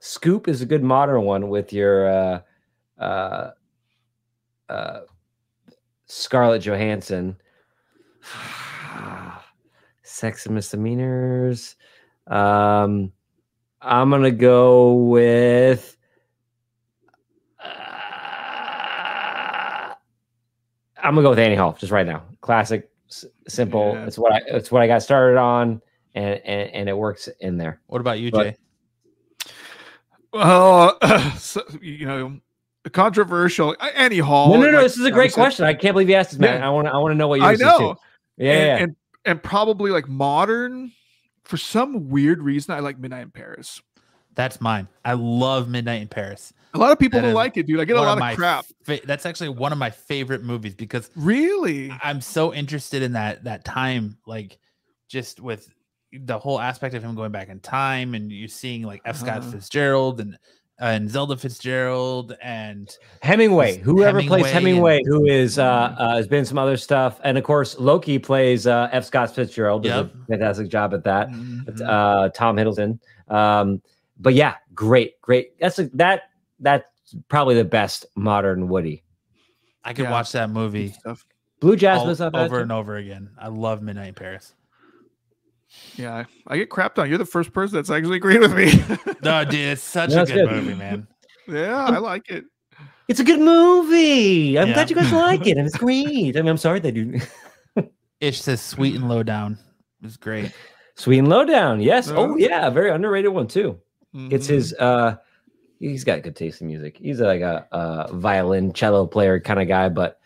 Scoop is a good modern one with your uh, uh, uh, Scarlett Johansson. *sighs* Sex and misdemeanors. Um, I'm gonna go with. Uh, I'm gonna go with Annie Hall just right now. Classic, s- simple. Yeah. It's what I. It's what I got started on, and and, and it works in there. What about you, But- Jay? Well, *coughs* so, you know, controversial. uh, Annie Hall. no, no, no. like This is a great question. I can't believe you asked this, man. Yeah. I want to. I want to know what you. I know. Yeah, and, yeah. and and probably like modern. For some weird reason, I like Midnight in Paris. That's mine. I love Midnight in Paris. A lot of people That don't like it, dude. I get a lot of my crap. fa- that's actually one of my favorite movies because Really? I'm so interested in that that time, like just with the whole aspect of him going back in time, and you seeing like F. Scott Uh-huh. Fitzgerald and and Zelda Fitzgerald and Hemingway, Just whoever plays Hemingway Hemingway, who is uh, uh has been some other stuff, and of course Loki plays uh, F. Scott Fitzgerald. Does Yep. a fantastic job at that. Mhm. Uh, Tom Hiddleston. Um, but yeah, great, great. That's a, that that's probably the best modern Woody. I could Yeah. watch that movie stuff. Blue all- Jasmine's not over and over again. I love Midnight in Paris. Yeah, I- I get crapped on. You're the first person that's actually agreed with me. *laughs* No, dude, it's such No, a good, good. movie, man. yeah, I like it. It's a good movie. I'm Yeah. glad you guys *laughs* like it, and it's great. I mean, I'm sorry they do. *laughs* Ish says sweet and low down. It's great. Sweet and Lowdown, yes. Oh Yeah. yeah, very underrated one too. It's Mhm. his. uh He's got good taste in music. He's like a, a violin cello player kind of guy, but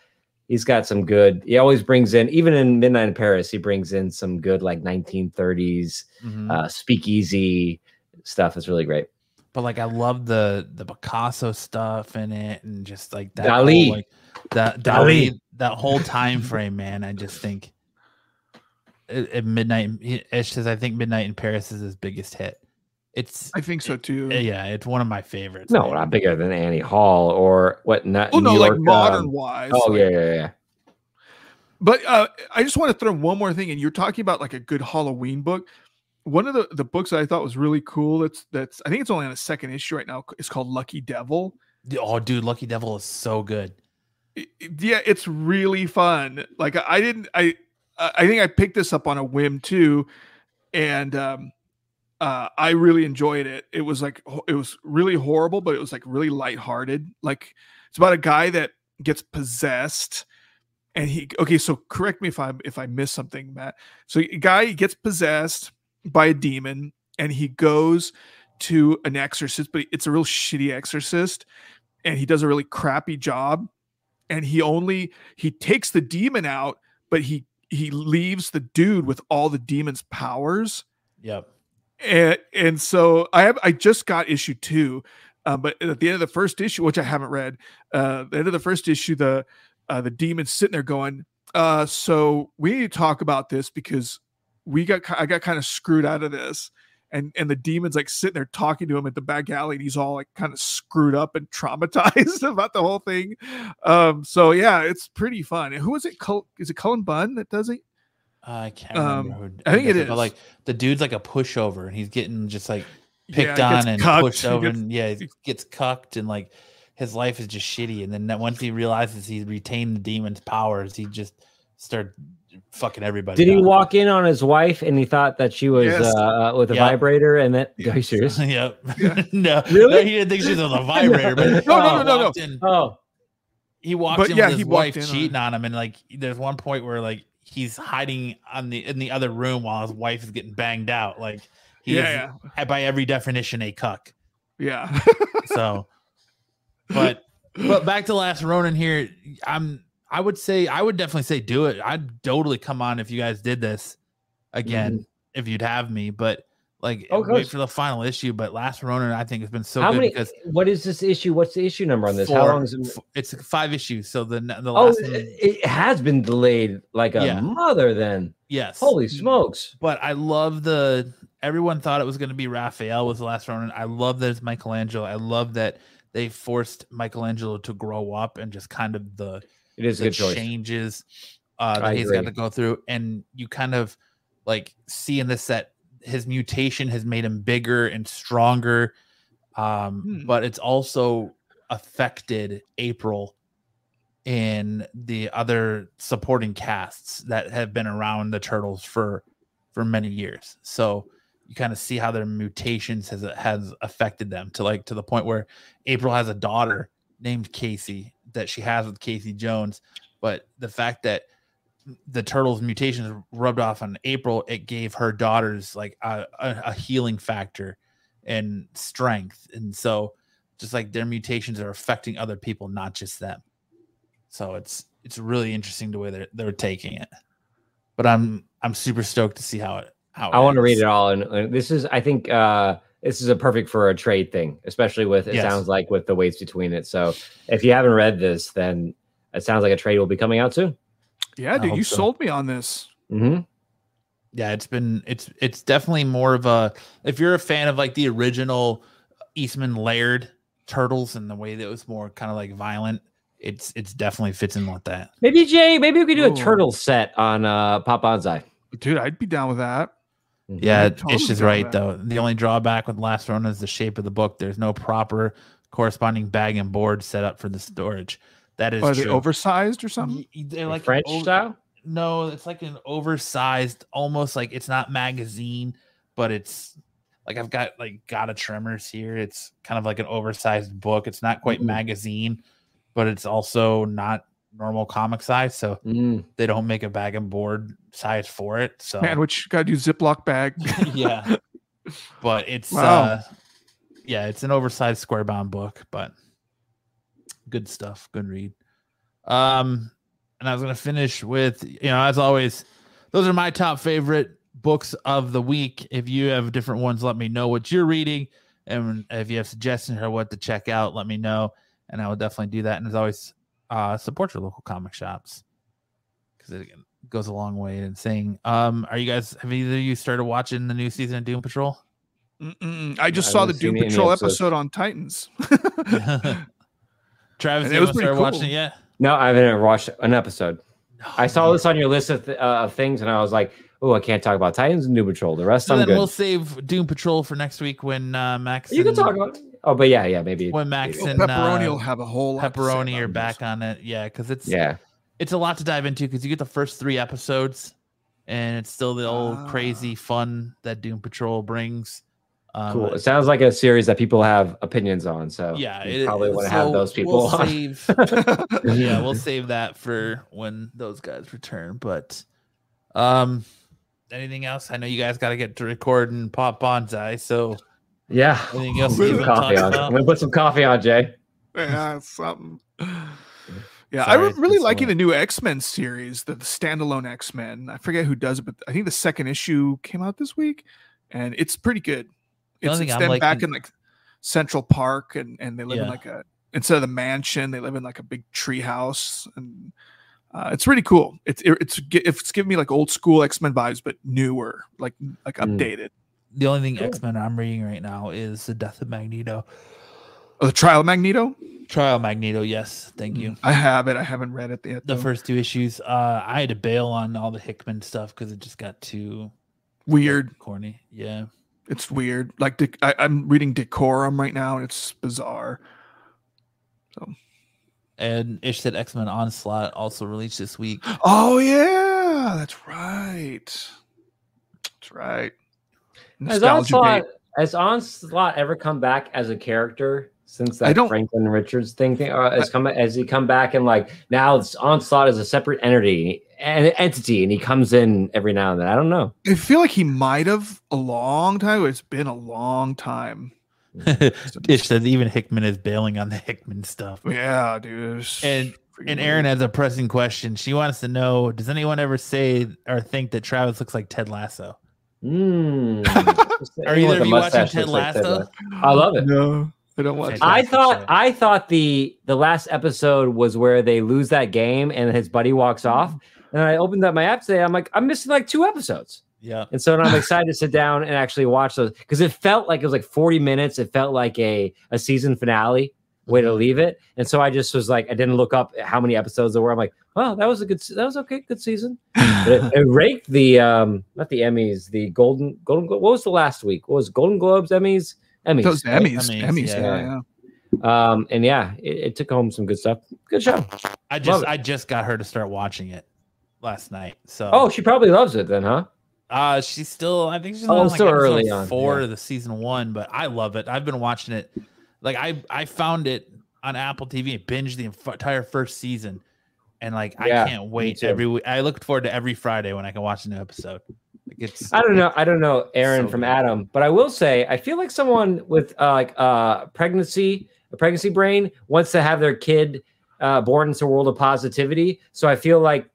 he's got some good. He always brings in, even in Midnight in Paris, he brings in some good like 1930s Mhm. uh, speakeasy stuff. It's really great. but like I love the the Picasso stuff in it, and just like that Dali. whole, like that Dali. Dali, that whole time frame, man. I just think at at midnight. Ish says I think Midnight in Paris is his biggest hit. It's I think so too. yeah, it's one of my favorites. No, man. not bigger than Annie Hall or what? Not Oh no, New like modern um, wise. oh like- yeah, yeah, yeah. But uh, I just want to throw one more thing, and you're talking about like a good Halloween book. One of the, the books that I thought was really cool. That's that's I think it's only on a second issue right now. It's called Lucky Devil. Oh, dude, Lucky Devil is so good. I- I- yeah, it's really fun. Like I didn't I I I think I picked this up on a whim too, and um, uh, I really enjoyed it. It was like it was really horrible, but it was like really lighthearted. Like it's about a guy that gets possessed, and he okay. So correct me if I if I miss something, Matt. So a guy gets possessed by a demon, and he goes to an exorcist, but it's a real shitty exorcist, and he does a really crappy job and he only he takes the demon out but he he leaves the dude with all the demon's powers Yep. And and so i have i just got issue two uh, but at the end of the first issue which i haven't read uh the end of the first issue the uh the demon's sitting there going uh so we need to talk about this because we got i got kind of screwed out of this. And and the demon's like sitting there talking to him at the back alley and he's all like kind of screwed up and *laughs* traumatized about the whole thing. Um so yeah it's pretty fun. And who is it? Cul- is it cullen bunn that does it I can't Um, remember. Who, I think it does But like the dude's like a pushover, and he's getting just like picked he on and cucked, pushed over, gets- and yeah, he gets cucked, and like his life is just shitty. And then once he realizes he retained the demon's powers, he just started fucking everybody. Did he up. walk in on his wife and he thought that she was Yes. uh, with a Yeah. vibrator? And then, Yeah. are you serious? *laughs* yep. Yeah. *laughs* no, Really? no, he didn't think she was on the vibrator, but *laughs* No, no, no, no, no. in- Oh, he walked But in yeah, with his walked wife in on cheating on him, and like there's one point where like he's hiding on the in the other room while his wife is getting banged out. Like he yeah is yeah by every definition a cuck. yeah So, *laughs* but but back to Last Ronin here. I'm I would say I would definitely say do it. I'd totally come on if you guys did this again mm-hmm. if you'd have me. But like. Oh, wait for the final issue. But Last Ronin I think has been so how good many? because What is this issue? What's the issue number on this? How long is it? it's five issues. So the the Oh, last it, one, it has been delayed like a Yeah. mother. Then yes. holy smokes! but I love the everyone thought it was going to be Raphael was the last Ronin. I love that it's Michelangelo. I love that they forced Michelangelo to grow up and just kind of the It is a the changes uh, that I he's got to go through, and you kind of like see in this that his mutation has made him bigger and stronger. Um, Hmm. but it's also affected April and the other supporting casts that have been around the turtles for for many years. So you kind of see how their mutations has has affected them to like to the point where April has a daughter named Casey that she has with Casey Jones, but the fact that the turtles mutations rubbed off on April, it gave her daughters like a, a, a healing factor and strength. And so just like their mutations are affecting other people, not just them. So it's it's really interesting the way they're they're taking it. But I'm I'm super stoked to see how it how I want to read it all, and, and this is, I think, uh, this is a perfect for a trade thing, especially with it Yes. sounds like with the weights between it. So if you haven't read this, then it sounds like a trade will be coming out soon. Yeah, dude, you so. sold me on this. hmm yeah it's been it's it's definitely more of a if you're a fan of like the original eastman laird turtles and the way that it was more kind of like violent it's it's definitely fits in with that Maybe Jay, maybe we could do a Ooh. turtle set on uh, Pop Banzai. Dude, I'd be down with that. yeah I'm totally it's just right though the only drawback with Last Ronin is the shape of the book there's no proper corresponding bag and board set up for the storage that is Are they oversized or something? They're Like like French o- style. no it's like an oversized almost like it's not magazine but it's like i've got like got a tremors here it's kind of like an oversized book it's not quite Mhm. magazine but it's also not normal comic size so Mm. they don't make a bag and board size for it so Man, which gotta do Ziploc bag. *laughs* *laughs* yeah but it's Wow. uh yeah it's an oversized square bound book but good stuff good read um and i was gonna finish with you know as always those are my top favorite books of the week if you have different ones let me know what you're reading and if you have suggestions or what to check out let me know and i will definitely do that and as always uh support your local comic shops because it goes a long way in saying um are you guys have either of you started watching the new season of doom patrol Mm-mm. I just I saw the Doom Patrol episodes. episode on Titans. *laughs* *laughs* travis And you it was pretty started watching it yet No, I haven't watched an episode. I saw man. this on your list of, th- uh, of things, and I was like, "Oh, I can't talk about Titans and New Patrol. The rest So I'm then good." we'll save Doom Patrol for next week when uh, Max. you can talk about. Oh, but yeah, yeah, maybe. when Max maybe. and Pepperoni uh, will have a whole lot to say Pepperoni are back on it. Yeah, because it's Yeah, it's a lot to dive into because you get the first three episodes, and it's still the old Ah. crazy fun that Doom Patrol brings. Um, cool. It sounds like a series that people have opinions on. So yeah, you it- probably want to so have those people We'll on. save, *laughs* yeah, we'll save that for when those guys return. But um, anything else? I know you guys got to get to record and pop banzai. So yeah. anything else Put some Coffee on. I'm gonna put some coffee on, Jay. yeah, something. Yeah, Sorry, I'm really liking slow. the new X Men series, the, the standalone X Men. I forget who does it, but I think the second issue came out this week, and it's pretty good. The It's, only thing it's I'm back liking- in like Central Park, and and they live in like a instead of the mansion, they live in like a big tree house, and uh, it's really cool. It's it- it's gi- it's giving me like old school X Men vibes, but newer, like like Mm. updated. The only thing Cool. X Men I'm reading right now is the Death of Magneto. Oh, the Trial of Magneto. Trial of Magneto, yes, thank you. I have it. I haven't read it yet. The though. first two issues, uh, I had to bail on all the Hickman stuff because it just got too weird. corny. Yeah, It's weird. Like Dec- I, I'm reading Decorum right now, and it's bizarre. So, and Ish said X Men Onslaught also released this week. *gasps* Oh yeah, that's right. That's right. Has Nostalgia Onslaught, bait. has Onslaught ever come back as a character since I that don't- Franklin Richards thing? thing or has come has he come back and like now it's Onslaught is a separate entity an entity and he comes in every now and then. I don't know. I feel like he might have a long time. It's been a long time. *laughs* Ish says even Hickman is bailing on the Hickman stuff. Yeah, dude. And freaking and weird. Aaron has a pressing question. She wants to know: Does anyone ever say or think that Travis looks like Ted Lasso? *laughs* Mm. Are either of you watching Ted looks like Ted Lasso? Lasso. I love it. No, I don't watch. I thought show. I thought the the last episode was where they lose that game and his buddy walks off. And I opened up my app today. I'm like, I'm missing like two episodes. Yeah, And so now I'm *laughs* excited to sit down and actually watch those because it felt like it was like 40 minutes. It felt like a, a season finale way to leave it. And so I just was like, I didn't look up how many episodes there were. I'm like, oh, that was a good, that was okay, good season. *laughs* But it, it raked the, um, not the Emmys, the Golden, Golden, Glo- what was the last week? What was Golden Globes, Emmys? Emmys. Those right? Emmys, Emmys, Emmys, yeah. yeah, yeah. Um, and yeah, it, it took home some good stuff. Good show. I just. I just got her to start watching it last night. So Oh, she probably loves it then, huh? Uh, she's still. I think she's Oh, on like early on, four yeah. of the season one, but I love it. I've been watching it. Like I, I found it on Apple TV and binged the entire first season, and like Yeah, I can't wait every. week. I look forward to every Friday when I can watch a new episode. Like it's. I don't know. I don't know, Aaron So from good. Adam, but I will say I feel like someone with uh, like uh, pregnancy, a pregnancy brain, wants to have their kid uh, born into a world of positivity. So I feel like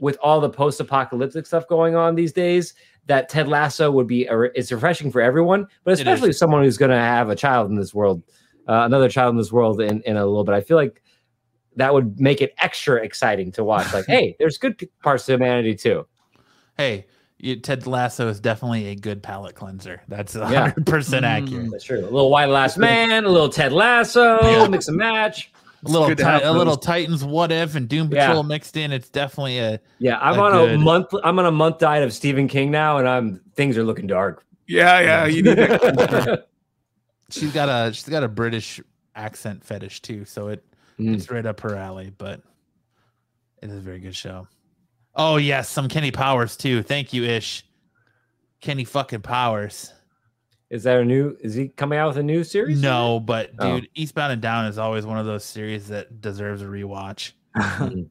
with all the post-apocalyptic stuff going on these days, that Ted Lasso would be a, it's refreshing for everyone, but especially someone who's going to have a child in this world, uh, another child in this world in, in a little bit. I feel like that would make it extra exciting to watch. Like, *laughs* hey, there's good parts to humanity too. Hey, you, Ted Lasso is definitely a good palate cleanser. That's Yeah. hundred percent Mm. accurate. That's true. A little Y the Last Man, a little Ted Lasso, Yeah. mix and match. A little, ti- a little. Titans, What If, and Doom Yeah. Patrol mixed in. It's definitely a. Yeah, I'm A on good- a month. I'm on a month diet of Stephen King now, and I'm things are looking dark. Yeah, yeah. You need to, *laughs* She's got a she's got a British accent fetish too, so it Mm. it's right up her alley. But it is a very good show. Oh yes, some Kenny Powers too. Thank you, Ish. Kenny fucking Powers. Is that a new? Is he coming out with a new series? No, but Oh. dude, Eastbound and Down is always one of those series that deserves a rewatch. *laughs*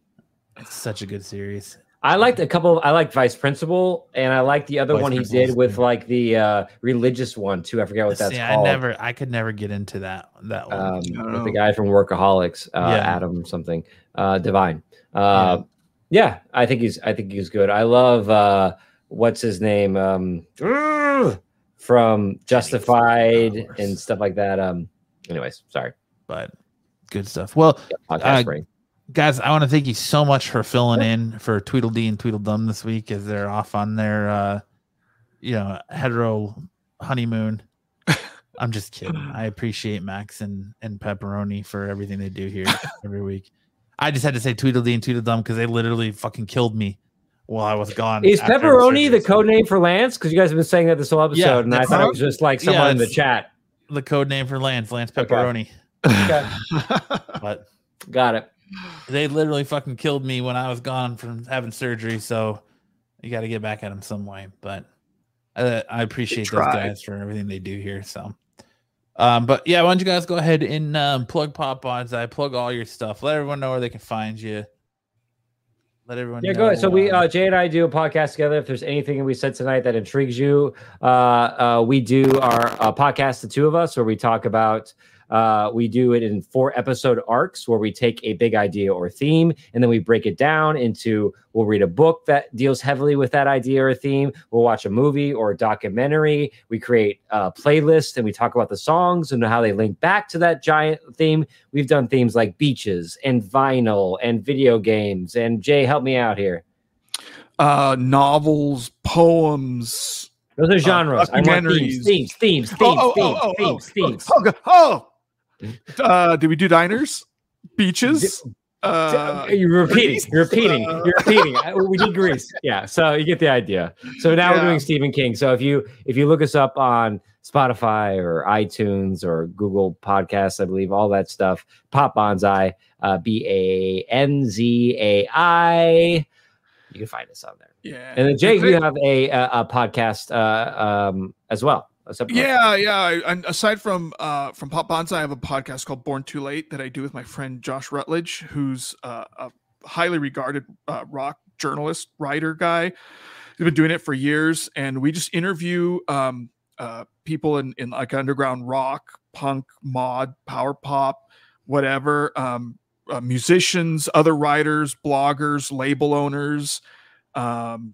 It's such a good series. I liked a couple. I liked Vice Principal, and I liked the other Vice one he did with good. like the uh religious one too. I forget what that's See, called. I never, I could never get into that. That one. um, I don't with the guy from Workaholics, uh, Yeah. Adam something, uh, Devine. Uh, yeah. I think he's, I think he's good. I love, uh, what's his name, um, from Justified and stuff like that. Um, anyways, sorry, but good stuff. Well, podcast Uh, guys, I want to thank you so much for filling in for Tweedledee and Tweedledum this week as they're off on their, uh, you know, hetero honeymoon. *laughs* I'm just kidding. I appreciate Max and and Pepperoni for everything they do here *laughs* every week. I just had to say Tweedledee and Tweedledum because they literally fucking killed me while I was gone. Is pepperoni the surgery. code name for Lance? Because you guys have been saying that this whole episode, Yeah, and I thought it was just like Yeah, someone in the chat. the code name for Lance? Lance Pepperoni. Okay, *laughs* But got it. they literally fucking killed me when I was gone from having surgery. So you got to get back at them some way. But uh, I appreciate those guys for everything they do here. So, um, but yeah, why don't you guys go ahead and um, plug Pop Odds? I plug all your stuff. Let everyone know where they can find you. Let everyone Yeah, know. go ahead. So we, um, uh, Jay and I do a podcast together. If there's anything we said tonight that intrigues you, uh, uh, we do our uh, podcast, the two of us, where we talk about. Uh, we do it in four episode arcs where we take a big idea or theme and then we break it down into we'll read a book that deals heavily with that idea or theme. We'll watch a movie or a documentary. We create a playlist and we talk about the songs and how they link back to that giant theme. We've done themes like beaches and vinyl and video games. And Jay, help me out here. uh, novels, poems. Those are genres. I want themes, themes, themes, themes, Oh, oh, themes, oh, oh, themes, oh, themes. Oh, oh. *laughs* Uh, did we do diners, beaches? Uh, you're repeating. You're repeating. uh, You're repeating. Uh, we did Greece. *laughs* Yeah. So you get the idea. So now we're doing Stephen King. So if you if you look us up on Spotify or iTunes or Google Podcasts, I believe all that stuff. Pop Banzai, uh, B A N Z A I. You can find us on there. yeah. And then Jay, If you have a a, a podcast uh, um, as well. A separate one. Yeah, yeah. And aside from uh, from Pop Banzai, I have a podcast called Born Too Late that I do with my friend Josh Rutledge, who's uh, a highly regarded uh, rock journalist, writer guy. He's been doing it for years, and we just interview um, uh, people in, in like underground rock, punk, mod, power pop, whatever. Um, uh, musicians, other writers, bloggers, label owners. Um,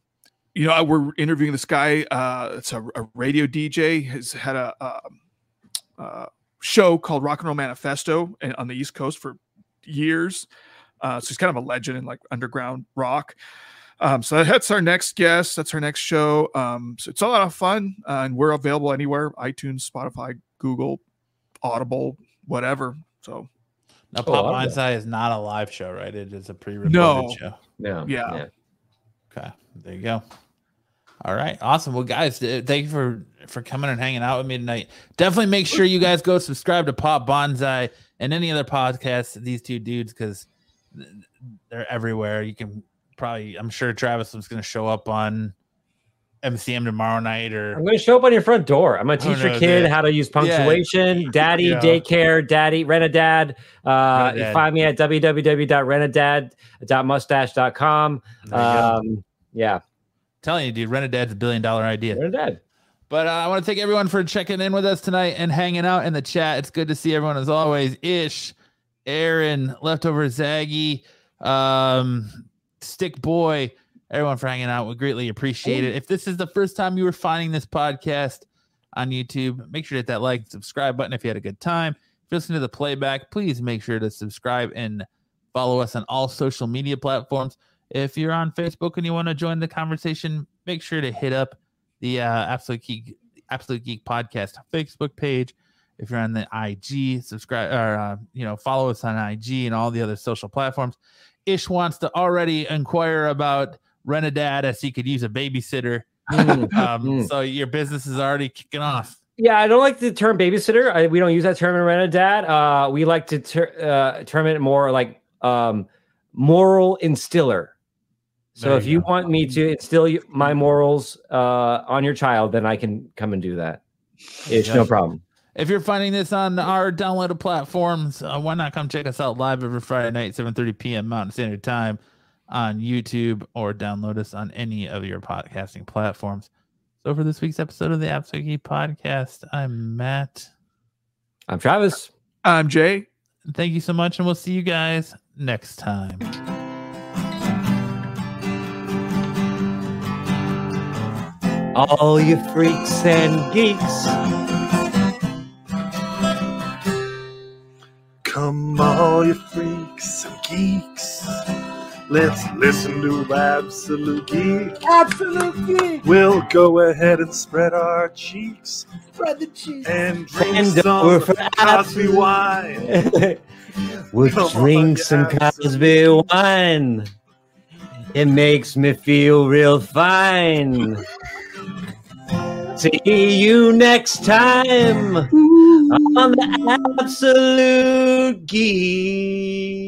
you know, we're interviewing this guy. Uh, it's a, a radio DJ. Has had a, um uh show called Rock and Roll Manifesto and- on the East Coast for years. Uh, so he's kind of a legend in like underground rock. Um, so that's our next guest. That's our next show. Um, so it's a lot of fun, uh, and we're available anywhere: iTunes, Spotify, Google, Audible, whatever. So now Oh, Pop I love is not a live show, right? It is a pre-recorded No. show. No. Yeah. Okay, there you go. All right, awesome. Well, guys, thank you for for coming and hanging out with me tonight. Definitely make sure you guys go subscribe to Pop Banzai and any other podcasts. These two dudes, because they're everywhere. You can probably, I'm sure Travis was going to show up on MCM tomorrow night, or I'm going to show up on your front door. I'm going to Oh, teach your kid how to use punctuation, *laughs* daddy, Yeah. daycare, daddy, rent a dad. Uh, you find me at www.rentadad.mustache.com. There you go. Um, yeah, telling you, dude, Rent a Dad's a billion dollar idea. rent a dad. But uh, I want to thank everyone for checking in with us tonight and hanging out in the chat. It's good to see everyone as always. Ish, Aaron, Leftover Zaggy, um, Stick Boy, everyone for hanging out. We greatly appreciate it. If this is the first time you were finding this podcast on YouTube, make sure to hit that like and subscribe button if you had a good time. If you're listening to the playback, please make sure to subscribe and follow us on all social media platforms. If you're on Facebook and you want to join the conversation, make sure to hit up the uh, Absolute Geek Absolute Geek Podcast Facebook page. If you're on the IG, subscribe or uh, you know follow us on IG and all the other social platforms. Ish wants to already inquire about rent a dad as he could use a babysitter. Mm. *laughs* Um, Mm. So your business is already kicking off. Yeah, I don't like the term babysitter. I, we don't use that term in rent a dad. Uh, we like to ter- uh, term it more like um, moral instiller. So There if you you go. want me to instill my morals uh, on your child, then I can come and do that. It's Yeah. no problem. If you're finding this on our downloaded platforms, uh, why not come check us out live every Friday night, 7:30 p.m. Mountain Standard Time on YouTube, or download us on any of your podcasting platforms. So for this week's episode of the Absolute Geek Podcast, I'm Matt. I'm Travis. I'm Jay. Thank you so much, and we'll see you guys next time. All you freaks and geeks. Come all you freaks and geeks. Let's listen to Absolute Geek. Absolute Geek. We'll go ahead and spread our cheeks. Spread the cheeks. And drink And some over for Cosby wine. *laughs* we'll Come drink on, some you Cosby wine. It makes me feel real fine. See you next time on the Absolute Geek.